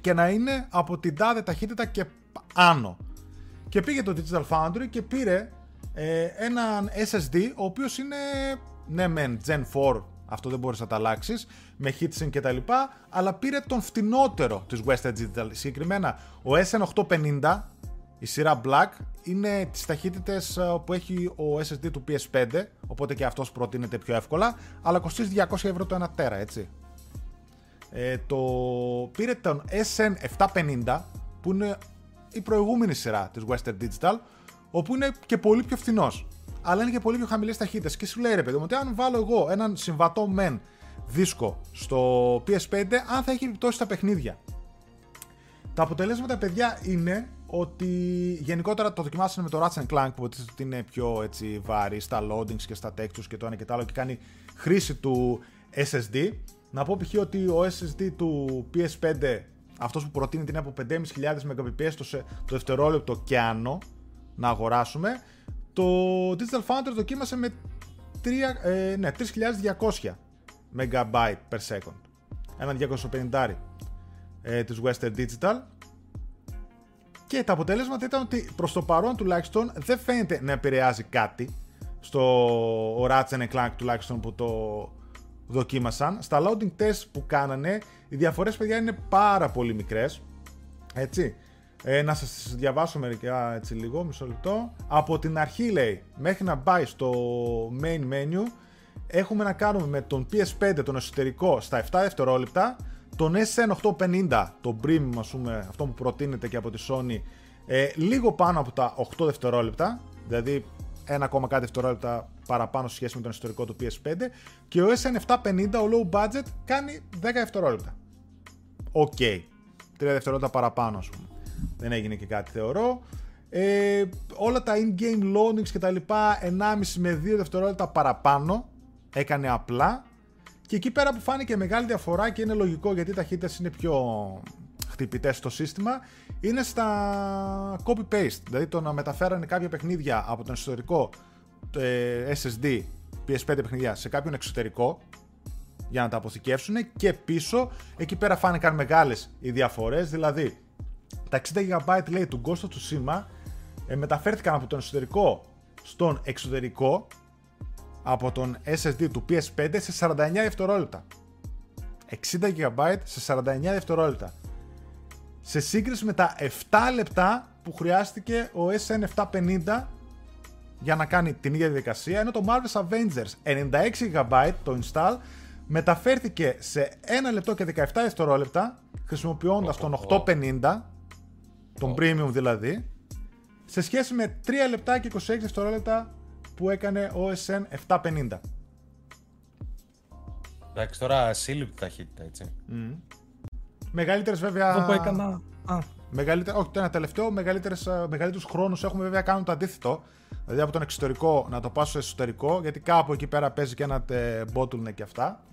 Και να είναι από την τάδε ταχύτητα και άνω. Και πήγε το Digital Foundry και πήρε ε, έναν SSD ο οποίος είναι ναι μεν Gen 4 αυτό δεν μπορείς να τα αλλάξεις με heatsink και τα λοιπά αλλά πήρε τον φτηνότερο της Western Digital συγκεκριμένα ο SN850 η σειρά Black είναι τις ταχύτητες ε, που έχει ο SSD του PS5, οπότε και αυτός προτείνεται πιο εύκολα, αλλά κοστίζει 200 ευρώ το 1 τέρα, έτσι. Ε, το πήρε τον SN750, που είναι η προηγούμενη σειρά της Western Digital, όπου είναι και πολύ πιο φθηνός. Αλλά είναι και πολύ πιο χαμηλές ταχύτητες. Και σου λέει ρε παιδί μου, ότι αν βάλω εγώ έναν συμβατό μεν δίσκο στο PS5, αν θα έχει επιπτώσει στα παιχνίδια. Τα αποτελέσματα, παιδιά, είναι ότι γενικότερα το δοκιμάσανε με το Ratchet Clank που ότι είναι πιο έτσι, βάρη στα loadings και στα textures και το ένα και το άλλο και κάνει χρήση του SSD. Να πω π.χ. ότι ο SSD του PS5, αυτός που προτείνει την από 5.500 Mbps το, το δευτερόλεπτο και άνω, να αγοράσουμε, το Digital Foundry δοκίμασε με 3, ε, ναι, 3200 MB per second. Ένα 250 ε, της Western Digital. Και τα αποτέλεσματα ήταν ότι προς το παρόν τουλάχιστον δεν φαίνεται να επηρεάζει κάτι στο Ratchet Clank τουλάχιστον που το δοκίμασαν. Στα loading test που κάνανε οι διαφορές παιδιά είναι πάρα πολύ μικρές. Έτσι. Ε, να σας διαβάσω μερικά έτσι λίγο, μισό λεπτό. Από την αρχή λέει, μέχρι να πάει στο main menu, έχουμε να κάνουμε με τον PS5 τον εσωτερικό στα 7 δευτερόλεπτα, τον SN850, το premium ας πούμε, αυτό που προτείνεται και από τη Sony, ε, λίγο πάνω από τα 8 δευτερόλεπτα, δηλαδή 1, κάτι δευτερόλεπτα παραπάνω σε σχέση με τον εσωτερικό του PS5 και ο SN750, ο low budget, κάνει 10 δευτερόλεπτα. Οκ. Okay. 3 δευτερόλεπτα παραπάνω ας πούμε. Δεν έγινε και κάτι θεωρώ. Ε, όλα τα in-game loadings και τα λοιπά 1,5 με 2 δευτερόλεπτα παραπάνω έκανε απλά και εκεί πέρα που φάνηκε μεγάλη διαφορά και είναι λογικό γιατί οι ταχύτητες είναι πιο χτυπητές στο σύστημα είναι στα copy-paste. Δηλαδή το να μεταφέρανε κάποια παιχνίδια από τον ιστορικό ε, SSD PS5 παιχνιδιά σε κάποιον εξωτερικό για να τα αποθηκεύσουν και πίσω εκεί πέρα φάνηκαν μεγάλες οι διαφορές. Δηλαδή τα 60 GB λέει του Ghost of Tsushima ε, μεταφέρθηκαν από τον εσωτερικό στον εξωτερικό από τον SSD του PS5 σε 49 δευτερόλεπτα. 60 GB σε 49 δευτερόλεπτα. Σε σύγκριση με τα 7 λεπτά που χρειάστηκε ο SN750 για να κάνει την ίδια διαδικασία, ενώ το Marvel's Avengers 96 GB το install μεταφέρθηκε σε 1 λεπτό και 17 δευτερόλεπτα χρησιμοποιώντας τον 850 τον premium δηλαδή, σε σχέση με 3 λεπτά και 26 δευτερόλεπτα που έκανε ο SN 750. Εντάξει, τώρα σύλληπτη ταχύτητα, έτσι. Mm. Μεγαλύτερες βέβαια. Αυτό που έκανα. Α. Μεγαλύτερα, όχι, το ένα τελευταίο, μεγαλύτερους χρόνους έχουμε βέβαια κάνουν το αντίθετο. Δηλαδή από τον εξωτερικό να το πάω στο εσωτερικό, γιατί κάπου εκεί πέρα παίζει και ένα bottleneck και αυτά.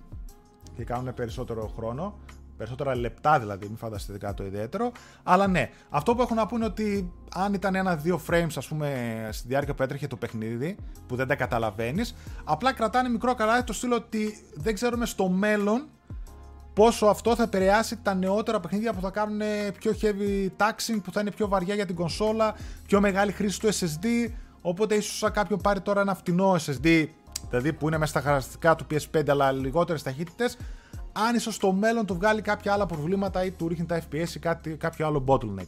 Και κάνουν περισσότερο χρόνο. Περισσότερα λεπτά δηλαδή, μην φανταστείτε κάτι το ιδιαίτερο. Αλλά ναι, αυτό που έχω να πούνε ότι αν ήταν ένα-δύο frames, ας πούμε, στη διάρκεια που έτρεχε το παιχνίδι, που δεν τα καταλαβαίνεις, απλά κρατάνε μικρό καλάθι το στείλω ότι δεν ξέρουμε στο μέλλον πόσο αυτό θα επηρεάσει τα νεότερα παιχνίδια που θα κάνουν πιο heavy taxing, που θα είναι πιο βαριά για την κονσόλα, πιο μεγάλη χρήση του SSD. Οπότε ίσως αν κάποιον πάρει τώρα ένα φτηνό SSD, δηλαδή που είναι μέσα στα χαρακτηριστικά του PS5 αλλά λιγότερες ταχύτητες, αν ίσως στο μέλλον του βγάλει κάποια άλλα προβλήματα ή του ρίχνει τα FPS ή κάτι, κάποιο άλλο bottleneck.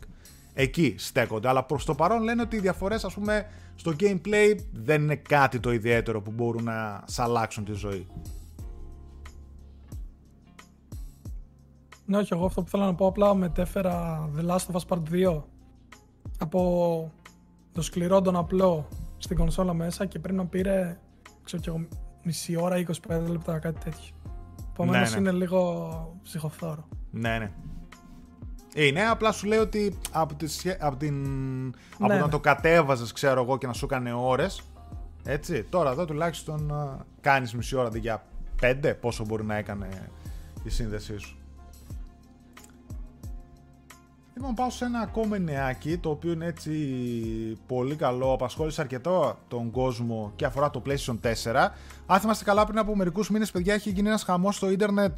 Εκεί στέκονται. Αλλά προς το παρόν λένε ότι οι διαφορές, ας πούμε, στο gameplay δεν είναι κάτι το ιδιαίτερο που μπορούν να σ' αλλάξουν τη ζωή. Ναι, όχι, εγώ αυτό που θέλω να πω απλά μετέφερα The Last of Us Part 2 από το σκληρό τον απλό στην κονσόλα μέσα και πριν να πήρε ξέρω και εγώ, μισή ώρα, 25 λεπτά, κάτι τέτοιο. Επομένως ναι, ναι. είναι λίγο ψυχοφθόρο. Ναι, ναι. Είναι, απλά σου λέει ότι από, τη, από, την, από ναι, να το κατέβαζες, ξέρω εγώ, και να σου έκανε ώρες. Έτσι, τώρα εδώ τουλάχιστον κάνεις μισή ώρα αντί για πέντε, πόσο μπορεί να έκανε η σύνδεσή σου. Λοιπόν, πάω σε ένα ακόμα νεάκι, το οποίο είναι έτσι πολύ καλό, απασχόλησε αρκετό τον κόσμο και αφορά το PlayStation 4. Αν θυμάστε καλά, πριν από μερικούς μήνες, παιδιά, έχει γίνει ένας χαμός στο ίντερνετ.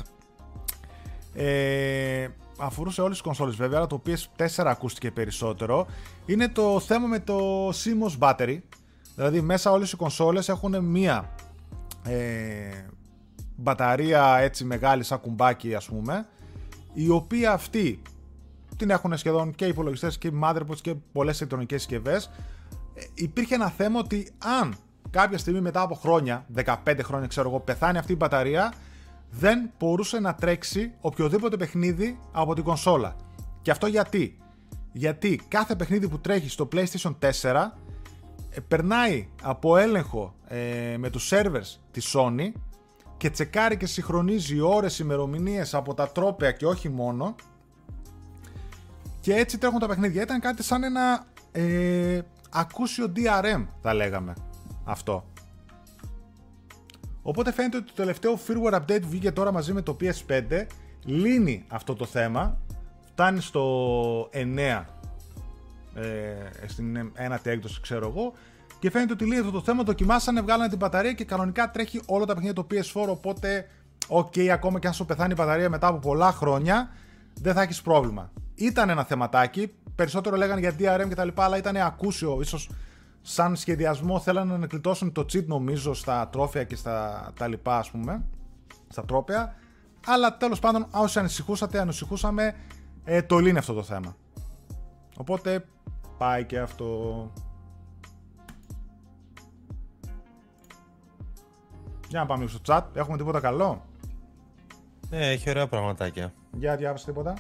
Ε, αφορούσε όλες τις κονσόλες βέβαια, αλλά το PS4 ακούστηκε περισσότερο. Είναι το θέμα με το CMOS battery. Δηλαδή, μέσα όλες οι κονσόλες έχουν μία ε, μπαταρία έτσι μεγάλη σαν κουμπάκι ας πούμε, η οποία αυτή την έχουν σχεδόν και υπολογιστές και motherboards και πολλές ηλεκτρονικές συσκευές. Ε, υπήρχε ένα θέμα ότι αν κάποια στιγμή μετά από χρόνια, 15 χρόνια ξέρω εγώ, πεθάνει αυτή η μπαταρία, δεν μπορούσε να τρέξει οποιοδήποτε παιχνίδι από την κονσόλα. Και αυτό γιατί; Γιατί κάθε παιχνίδι που τρέχει στο PlayStation 4 ε, περνάει από έλεγχο ε, με τους servers της Sony και τσεκάρει και συγχρονίζει ώρες, ημερομηνίες από τα τρόπια και όχι μόνο και έτσι τρέχουν τα παιχνίδια. Ήταν κάτι σαν ένα ε, ακούσιο DRM θα λέγαμε αυτό. Οπότε φαίνεται ότι το τελευταίο firmware update που βγήκε τώρα μαζί με το PS5 λύνει αυτό το θέμα. Φτάνει στο 9 ε, στην ένατη έκδοση ξέρω εγώ και φαίνεται ότι λύνει αυτό το θέμα. Δοκιμάσανε, βγάλανε την μπαταρία και κανονικά τρέχει όλα τα παιχνίδια το PS4 οπότε οκ ακόμα και αν σου πεθάνει η μπαταρία μετά από πολλά χρόνια δεν θα έχεις πρόβλημα. Ήταν ένα θεματάκι, περισσότερο λέγανε για DRM κτλ αλλά ήταν ακούσιο ίσως σαν σχεδιασμό θέλανε να γλιτώσουν το cheat νομίζω στα τρόφι και στα τα λοιπά ας πούμε, στα trophies. Αλλά τέλος πάντων όσοι ανησυχούσατε, ανησυχούσαμε, ε, το λύνει αυτό το θέμα. Οπότε πάει και αυτό. Για να πάμε στο chat. Έχουμε τίποτα καλό; Ναι, έχει ωραία πραγματάκια. Για διάβασε τίποτα;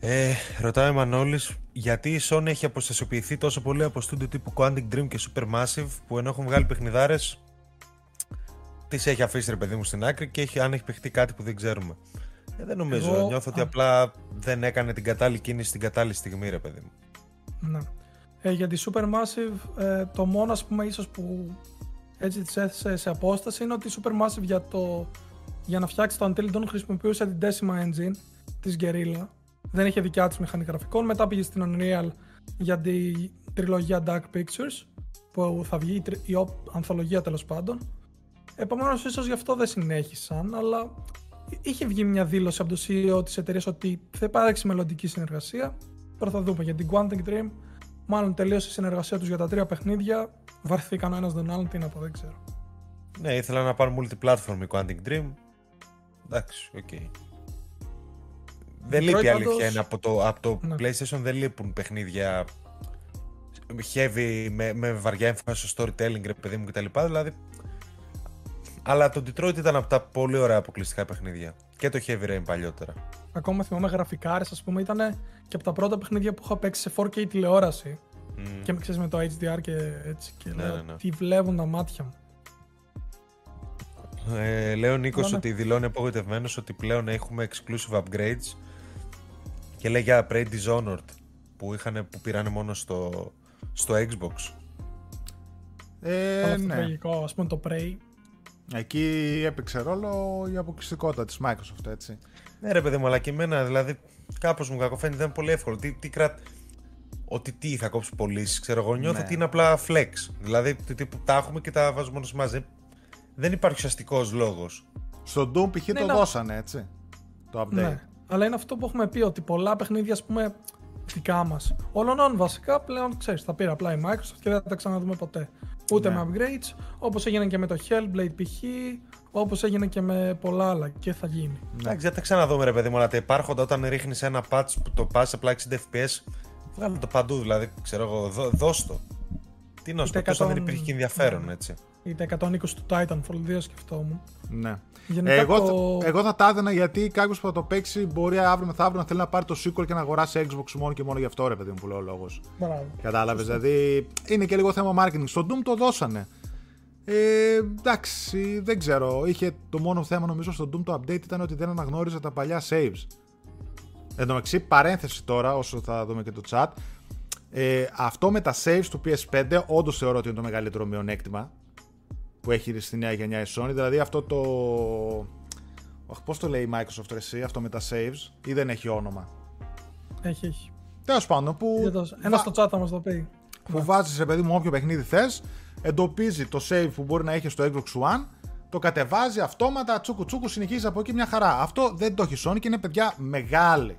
Ε, ρωτάει ο Μανώλης γιατί η Sony έχει αποστασιοποιηθεί τόσο πολύ από στούντιο τύπου Quantic Dream και Supermassive που ενώ έχουν βγάλει παιχνιδάρες τις έχει αφήσει ρε παιδί μου στην άκρη και έχει, αν έχει παιχτεί κάτι που δεν ξέρουμε. Ε, δεν νομίζω. Εγώ... Νιώθω ότι απλά δεν έκανε την κατάλληλη κίνηση στην κατάλληλη στιγμή ρε παιδί μου. Ναι. Ε, για τη Supermassive ε, το μόνο ας πούμε ίσως που έτσι τις έθεσε σε απόσταση είναι ότι η Supermassive για, το, για να φτιάξει το Until Dawn χρησιμοποιούσε την Decima Engine της Guerrilla δεν είχε δικιά της μηχανή γραφικών. Μετά πήγε στην Unreal για την τριλογία Dark Pictures που θα βγει η ανθολογία τέλος πάντων. Επομένως, ίσως γι' αυτό δεν συνέχισαν, αλλά είχε βγει μια δήλωση από το CEO της εταιρείας ότι θα υπάρξει μελλοντική συνεργασία. Τώρα θα δούμε για την Quantic Dream. Μάλλον τελείωσε η συνεργασία τους για τα τρία παιχνίδια. Βαρεθήκαν ο ένας τον άλλον, τι να πω, δεν ξέρω. Ναι, ήθελα να πάρουν multiplatform η Quantic Dream. Εντάξει, οκ. Okay. Δεν λείπει αλήθεια είναι από το, από το ναι. PlayStation δεν λείπουν παιχνίδια heavy με, με βαριά έμφαση στο storytelling ρε παιδί μου κτλ. Δηλαδή, αλλά το Detroit ήταν από τα πολύ ωραία αποκλειστικά παιχνίδια. Και το Heavy Rain παλιότερα. Ακόμα θυμάμαι γραφικάρες, ας πούμε, ήταν και από τα πρώτα παιχνίδια που είχα παίξει σε 4K τηλεόραση. Mm. Και με ξέρεις με το HDR και έτσι. Και ναι, λέω, ναι, ναι. τι βλέπουν τα μάτια μου. Ε, λέω ο Νίκος ότι δηλώνει απογοητευμένος ότι πλέον έχουμε exclusive upgrades και λέει για Prey Dishonored που, είχαν, που πήρανε μόνο στο, στο Xbox. Ε, ναι. τραγικό, ας πούμε το Prey. Εκεί έπαιξε ρόλο η αποκλειστικότητα της Microsoft, έτσι. Ναι ρε παιδί μου, αλλά και εμένα, δηλαδή, κάπως μου κακοφαίνεται, ήταν πολύ εύκολο. Τι, τι κρατ... Ότι τι θα κόψει πωλήσεις, ξέρω εγώ. Νιώθω ναι. ότι είναι απλά flex. Δηλαδή, τύπου τα έχουμε και τα βάζουμε μόνο μαζί. Δεν υπάρχει ουσιαστικός λόγος. Στο Doom π.χ. Ναι, το δώσανε, έτσι. Το update. Ναι αλλά είναι αυτό που έχουμε πει ότι πολλά παιχνίδια, ας πούμε, δικά μας. Όλων βασικά πλέον ξέρεις, θα πήρε απλά η Microsoft και δεν θα τα ξαναδούμε ποτέ. Ούτε ναι. με upgrades, όπως έγινε και με το Hellblade π.χ., όπως έγινε και με πολλά άλλα και θα γίνει. Ναι. Εντάξει, δεν τα ξαναδούμε, ρε παιδί μου, αλλά τα υπάρχοντα όταν ρίχνεις ένα patch που το πας απλά 60 FPS, βγάλε το παντού, δηλαδή, ξέρω εγώ, δώ, δώσ' το. Τι να σου πω, δεν υπήρχε ενδιαφέρον, ναι. Έτσι. Είτε 120 του Titanfall 2 σκεφτόμουν. Ναι. εγώ, το... εγώ θα τα έδινα γιατί κάποιος που θα το παίξει μπορεί αύριο μεθαύριο να θέλει να πάρει το sequel και να αγοράσει Xbox μόνο και μόνο γι' αυτό ρε παιδί μου που λέω λόγος. Κατάλαβες. Δηλαδή είναι και λίγο θέμα marketing. Στο Doom το δώσανε. Ε, εντάξει, δεν ξέρω. Είχε το μόνο θέμα νομίζω στο Doom το update ήταν ότι δεν αναγνώριζε τα παλιά saves. Εν τω μεταξύ, παρένθεση τώρα, όσο θα δούμε και το chat. Ε, αυτό με τα saves του PS5 όντως θεωρώ ότι είναι το μεγαλύτερο μειονέκτημα που έχει στη νέα γενιά η Sony. Δηλαδή αυτό το. Πώς το λέει η Microsoft εσύ, αυτό με τα saves, ή δεν έχει όνομα; Έχει, έχει. Τέλος πάντων. Που... Ένα στο chat θα μας το πει. Που βάζεις σε παιδί μου όποιο παιχνίδι θες, εντοπίζει το save που μπορεί να έχει στο Xbox One, το κατεβάζει αυτόματα, τσούκου τσούκου, συνεχίζει από εκεί μια χαρά. Αυτό δεν το έχει Sony και είναι παιδιά μεγάλη.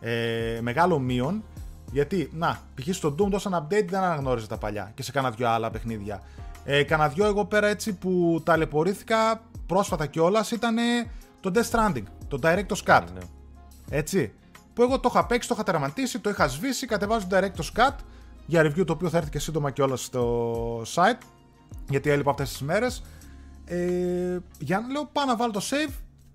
Ε, μεγάλο μείον. Γιατί, να, π.χ. στο Doom δώσαν update δεν αναγνώριζε τα παλιά και σε κάνα δυο άλλα παιχνίδια. Ε, Κανα δυο εγώ πέρα έτσι που ταλαιπωρήθηκα πρόσφατα κιόλας ήταν το Death Stranding, το Director's Cut. Ναι. Έτσι. που εγώ το είχα παίξει, το είχα τερματίσει, το είχα σβήσει, κατεβάζω Director's Cut για review το οποίο θα έρθει και σύντομα κιόλας στο site γιατί έλειπα αυτές τις μέρες ε, για να λέω πάω να βάλω το save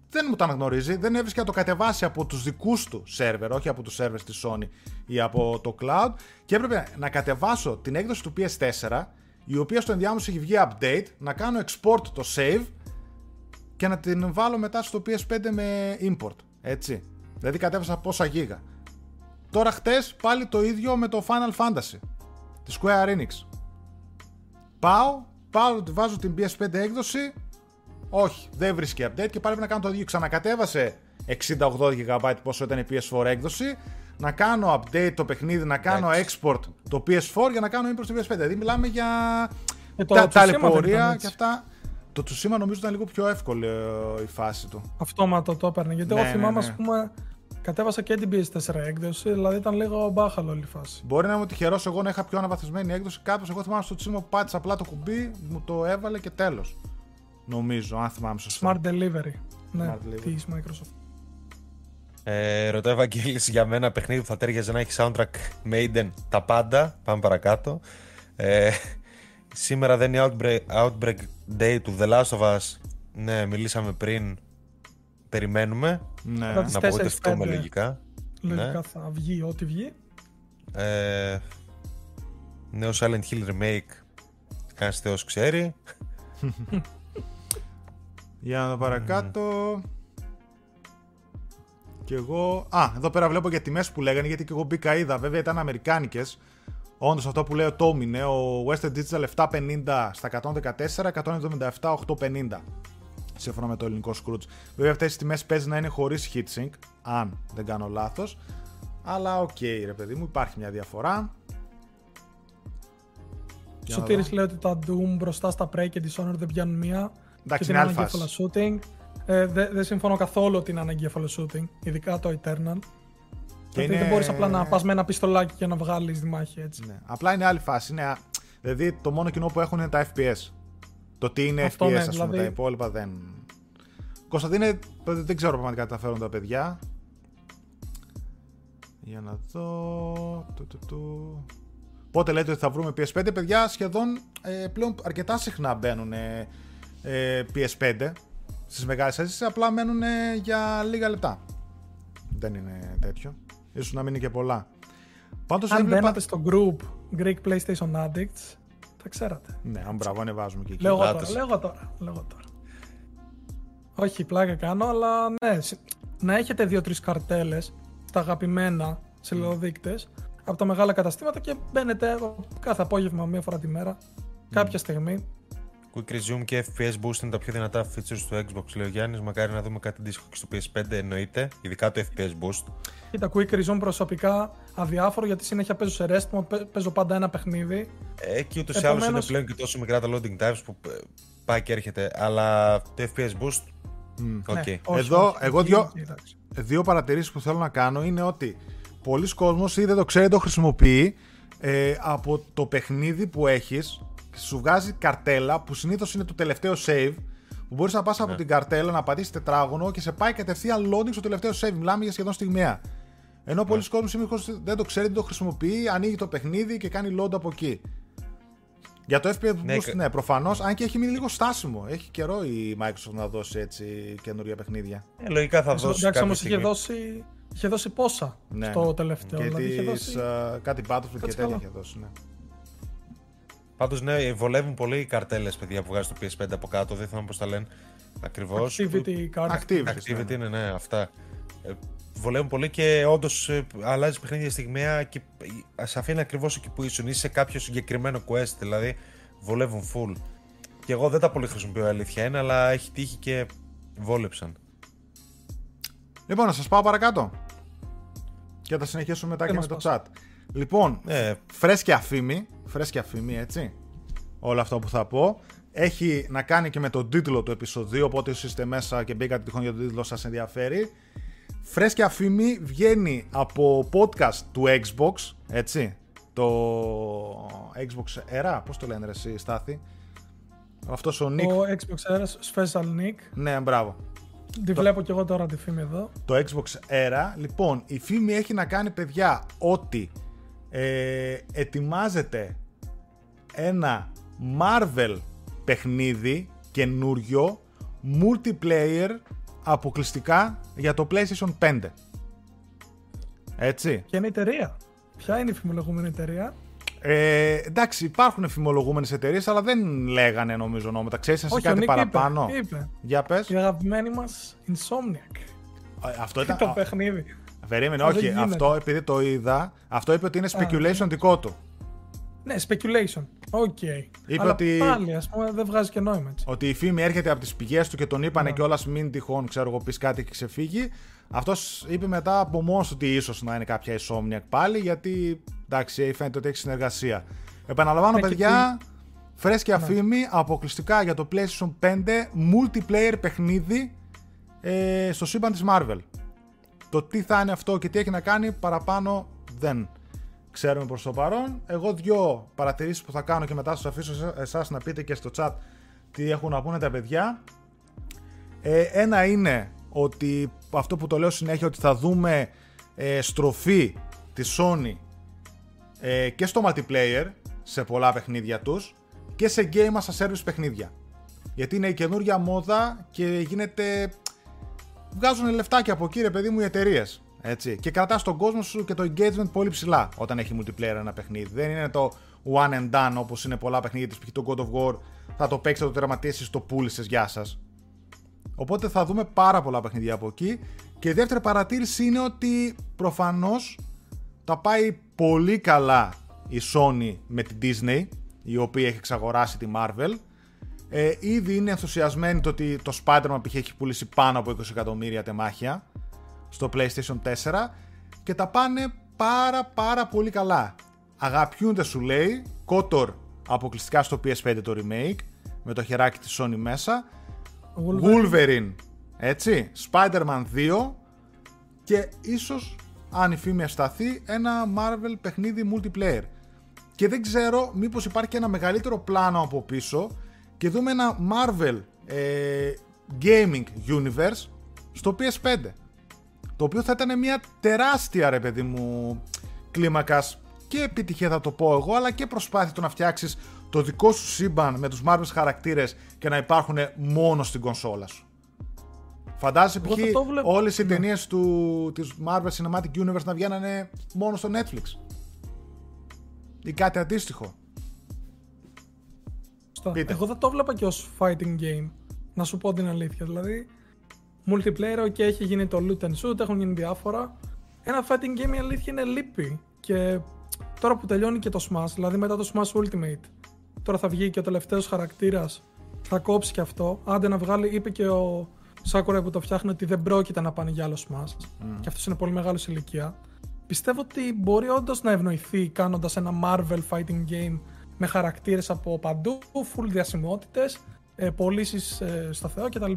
δεν μου το αναγνωρίζει, δεν έβρισκε να το κατεβάσει από τους δικούς του σερβερ, όχι από τους σερβερ της Sony ή από το cloud και έπρεπε να κατεβάσω την έκδοση του PS4 η οποία στο ενδιάμεσο έχει βγει update, να κάνω export το save και να την βάλω μετά στο PS5 με import, έτσι. Δηλαδή κατέβασα πόσα γίγα. Τώρα χτες πάλι το ίδιο με το Final Fantasy τη Square Enix. Πάω, πάω, βάζω την PS5 έκδοση, όχι, δεν βρίσκει update και πάλι να κάνω το ίδιο. Ξανακατέβασε 68 GB πόσο ήταν η PS4 έκδοση, να κάνω update το παιχνίδι, να κάνω export το PS4 για να κάνω import στο PS5. Δηλαδή μιλάμε για Ε, το τα Tsushima ταλαιπωρία δεν ήταν και έτσι. αυτά. Το Tsushima νομίζω ήταν λίγο πιο εύκολη ε, η φάση του. Αυτόματο το έπαιρνε. Γιατί Ναι, εγώ ναι, θυμάμαι, ναι. ας πούμε, κατέβασα και την PS4 έκδοση, δηλαδή ήταν λίγο μπάχαλο όλη η φάση. Μπορεί να είμαι τυχερός εγώ να είχα πιο αναβαθμισμένη έκδοση. Κάποιος, εγώ θυμάμαι στο Tsushima που πάτησα απλά το κουμπί, μου το έβαλε και τέλος. Νομίζω, αν θυμάμαι σωστά. Smart Delivery. Ναι, Smart delivery. της Microsoft. Ε, ρωτάει ο Ευαγγέλης για μένα παιχνίδι που θα τέριαζε να έχει soundtrack Maiden τα πάντα. Πάμε παρακάτω. Ε, σήμερα δεν είναι Outbreak, Outbreak Day του The Last of Us. Ναι, μιλήσαμε πριν. Περιμένουμε. Ναι. Κατά Να τις απογοητευτούμε 4-5. λογικά. Λογικά Ναι. θα βγει ό,τι βγει. Ε, νέο Silent Hill Remake. Κανείς θεός ξέρει. Για να δω παρακάτω. Και εγώ. Α, εδώ πέρα βλέπω για τιμές που λέγανε, γιατί και εγώ μπήκα είδα. Βέβαια ήταν αμερικάνικες. Όντως αυτό που λέει ο Τόμι είναι ο Western Digital 750 στα 114, 177, 850. Σύμφωνα με το ελληνικό Scrooge. Βέβαια αυτές τις τιμές παίζει να είναι χωρίς heatsink, αν δεν κάνω λάθος. Αλλά οκ, ρε παιδί μου, υπάρχει μια διαφορά. Για να Σωτήρης δω. λέει ότι τα Doom μπροστά στα Prey και Dishonored δεν πιάνουν μία. Εντάξει, και είναι την άλλη φάση. ανεγκέφαλο shooting. Ε, δεν δεν συμφωνώ καθόλου ότι είναι ανεγκέφαλο shooting, ειδικά το Eternal. Γιατί είναι- δεν μπορείς απλά να πας με ένα πιστολάκι και να βγάλεις τη μάχη έτσι. Ναι. Απλά είναι άλλη φάση. Είναι, α- δηλαδή το μόνο κοινό που έχουν είναι τα FPS. Το τι είναι Αυτό FPS, ναι, ας πούμε, δηλαδή- τα υπόλοιπα δεν. Κωνσταντίνε, δεν ξέρω πραγματικά τι θα φέρουν τα παιδιά. Για να δω. Του, του, του. Πότε λέτε ότι θα βρούμε PS5, παιδιά, σχεδόν ε, πλέον αρκετά συχνά μπαίνουν ε, ε, PS5 στις μεγάλες αίσθησεις, απλά μένουν ε, για λίγα λεπτά. Δεν είναι τέτοιο. Ίσως να μείνει και πολλά. Πάντως Αν έβλεπα... μπαίνατε στο group Greek PlayStation Addicts, τα ξέρατε. Ναι, αν μπράβο, ανεβάζουμε και εκεί. Λέω εγώ τώρα, Λάτος. λέω εγώ τώρα, λέω εγώ τώρα. Όχι, πλάκα κάνω, αλλά ναι, συ- να έχετε δύο-τρεις καρτέλες τα αγαπημένα σελίδα από τα μεγάλα καταστήματα και μπαίνετε κάθε απόγευμα μία φορά τη μέρα, κάποια στιγμή. Quick Resume και FPS Boost είναι τα πιο δυνατά features του Xbox, λέει ο Γιάννης. Μακάρι να δούμε κάτι αντίστοιχο και στο PS5, εννοείται. Ειδικά το FPS Boost. Κοίτα, Quick Resume προσωπικά αδιάφορο γιατί συνέχεια παίζω σε rest mode, παι- παίζω πάντα ένα παιχνίδι. Ε, και ούτως ή άλλως είναι Επομένως- πλέον και τόσο μικρά τα loading times που ε, πάει και έρχεται. Αλλά το FPS Boost, οκ. Ναι, όχι, Εδώ, όχι, εγώ εκεί, δυο- εντάξει. δύο παρατηρήσεις που θέλω να κάνω είναι ότι πολλοί κόσμος ή δεν το ξέρει, δεν το χρησιμοποιεί ε, από το παιχνίδι που έχεις σου βγάζει καρτέλα που συνήθως είναι το τελευταίο save που μπορείς να πας από την καρτέλα να πατήσεις τετράγωνο και σε πάει κατευθείαν loading στο τελευταίο save. Μιλάμε για σχεδόν στιγμιαία. Ενώ πολλοί κόσμος σήμερα δεν το ξέρει, δεν το χρησιμοποιεί, ανοίγει το παιχνίδι και κάνει load από εκεί. Για το FPS Ναι, Boost, κα- ναι, προφανώς, αν και έχει μείνει λίγο στάσιμο. Έχει καιρό η Microsoft να δώσει έτσι καινούργια παιχνίδια. Ε, λογικά θα δώσει Εντάξει, κάποια όμως είχε στιγμή. δώσει, είχε δώσει πόσα Ναι. στο τελευταίο. Και δηλαδή είχε τις, δώσει... α, κάτι Battlefield και Κάτσε τέτοια καλά. είχε δώσει, ναι. Πάντως ναι, βολεύουν πολύ οι καρτέλες, παιδιά, που βγάζει το PS5 από κάτω. Δεν θυμάμαι πώς τα λένε ακριβώς. Activity card. Activities, Activity ναι. είναι, ναι, αυτά. Ε, βολεύουν πολύ και όντως αλλάζει παιχνίδια στιγμιαία και ε, σε αφήνει ακριβώς εκεί που ήσουν. Είσαι σε κάποιο συγκεκριμένο quest, δηλαδή βολεύουν full. Και εγώ δεν τα πολύ χρησιμοποιώ, η αλήθεια είναι, αλλά έχει τύχει και βόλεψαν. Λοιπόν, να σας πάω παρακάτω. Και θα συνεχίσουμε μετά Δεν και με μας το chat. Λοιπόν, Ναι, φρέσκια φήμη, φρέσκια φήμη έτσι, όλο αυτό που θα πω. Έχει να κάνει και με τον τίτλο του επεισοδίου, οπότε όσοι είστε μέσα και μπήκατε τυχόν για τον τίτλο σας ενδιαφέρει. Φρέσκια φήμη βγαίνει από podcast του Xbox, έτσι, το Xbox Era, πώς το λένε ρε εσύ Στάθη; Αυτός ο Nick Το Xbox Air Special Nick. Ναι, μπράβο. Τη βλέπω κι εγώ τώρα τη φήμη εδώ. το Xbox Era. Λοιπόν, η φήμη έχει να κάνει, παιδιά, ότι ε, ετοιμάζεται ένα Marvel παιχνίδι καινούριο multiplayer αποκλειστικά για το PlayStation 5. Έτσι. Και είναι η εταιρεία. Ποια είναι η φημολογούμενη εταιρεία; Ε, εντάξει, υπάρχουν φημολογούμενες εταιρείες, αλλά δεν λέγανε νομίζω ονόματα. Ξέρεις εσύ Όχι, ο κάτι Νίκ παραπάνω; Είπε, είπε. Για πες. Η αγαπημένη μας Insomniac. Αυτό ήταν. το α, παιχνίδι. Περίμενε, Α, όχι. δεν γίνεται. Αυτό επειδή το είδα, αυτό είπε ότι είναι speculation δικό του. Ναι, speculation. Οκ. Είπε Αλλά ότι- πάλι, ας πούμε, δεν βγάζει και νόημα έτσι. Ότι η φήμη έρχεται από τις πηγές του και τον είπανε Ναι. κιόλας μην τυχόν, ξέρω εγώ, πεις κάτι και ξεφύγει. Αυτός είπε μετά από μόνος του ότι ίσως να είναι κάποια Insomniac πάλι, γιατί εντάξει, φαίνεται ότι έχει συνεργασία. Επαναλαμβάνω, Ναι, και παιδιά, φρέσκια φήμη αποκλειστικά για το PlayStation 5 multiplayer παιχνίδι ε, στο σύμπαν της Marvel. Το τι θα είναι αυτό και τι έχει να κάνει παραπάνω δεν ξέρουμε προς το παρόν. Εγώ δύο παρατηρήσεις που θα κάνω και μετά σας αφήσω εσά- εσάς να πείτε και στο chat τι έχουν να πούνε τα παιδιά. Ε, ένα είναι ότι αυτό που το λέω συνέχεια ότι θα δούμε ε, στροφή της Sony ε, και στο multiplayer σε πολλά παιχνίδια τους και σε game as a service παιχνίδια. Γιατί είναι η καινούργια μόδα και γίνεται βγάζουν λεφτάκια από εκεί, ρε παιδί μου, οι εταιρείες. Έτσι. Και κρατάς τον κόσμο σου και το engagement πολύ ψηλά όταν έχει multiplayer ένα παιχνίδι. Δεν είναι το one and done όπως είναι πολλά παιχνίδια της π.χ. το God of War. Θα το παίξεις, θα το τερματίσεις, το πούλησες, γεια σας. Οπότε θα δούμε πάρα πολλά παιχνίδια από εκεί. Και η δεύτερη παρατήρηση είναι ότι προφανώς τα πάει πολύ καλά η Sony με την Disney, η οποία έχει εξαγοράσει τη Marvel. Ε, ήδη είναι ενθουσιασμένοι το ότι το Spider-Man π.χ. έχει πουλήσει πάνω από 20 εκατομμύρια τεμάχια στο PlayStation 4 και τα πάνε πάρα πάρα πολύ καλά. Αγαπιούνται σου λέει, Kotor αποκλειστικά στο PS5 το remake με το χεράκι της Sony μέσα, Wolverine, έτσι, Spider-Man 2 και ίσως αν η φήμη ευσταθεί ένα Marvel παιχνίδι multiplayer. Και δεν ξέρω μήπως υπάρχει και ένα μεγαλύτερο πλάνο από πίσω και δούμε ένα Marvel ε, Gaming Universe στο PS5. Το οποίο θα ήταν μια τεράστια ρε παιδί μου κλίμακας και επιτυχία θα το πω εγώ αλλά και προσπάθεια το να φτιάξεις το δικό σου σύμπαν με τους Marvel χαρακτήρες και να υπάρχουν μόνο στην κονσόλα σου. Φαντάζεσαι Εγώ π.χ. θα το βλέπω. όλες οι Ναι. ταινίες του, της Marvel Cinematic Universe να βγαίνανε μόνο στο Netflix. Ή κάτι αντίστοιχο. Σωστά. Πείτε. Εγώ δεν το βλέπα και ως fighting game. Να σου πω την αλήθεια. Δηλαδή, multiplayer, ok, έχει γίνει το loot and shoot, έχουν γίνει διάφορα. Ένα fighting game η αλήθεια είναι λείπει. Και τώρα που τελειώνει και το Smash, δηλαδή μετά το Smash Ultimate, τώρα θα βγει και ο τελευταίος χαρακτήρας, θα κόψει και αυτό. Άντε να βγάλει, είπε και ο Sakurai που το φτιάχνει ότι δεν πρόκειται να πάνε για άλλο Smash. Και αυτός είναι πολύ μεγάλος σε ηλικία. Πιστεύω ότι μπορεί όντως να ευνοηθεί κάνοντας ένα Marvel fighting game με χαρακτήρες από παντού, full διασημότητες, ε, πωλήσεις ε, στο Θεό κτλ.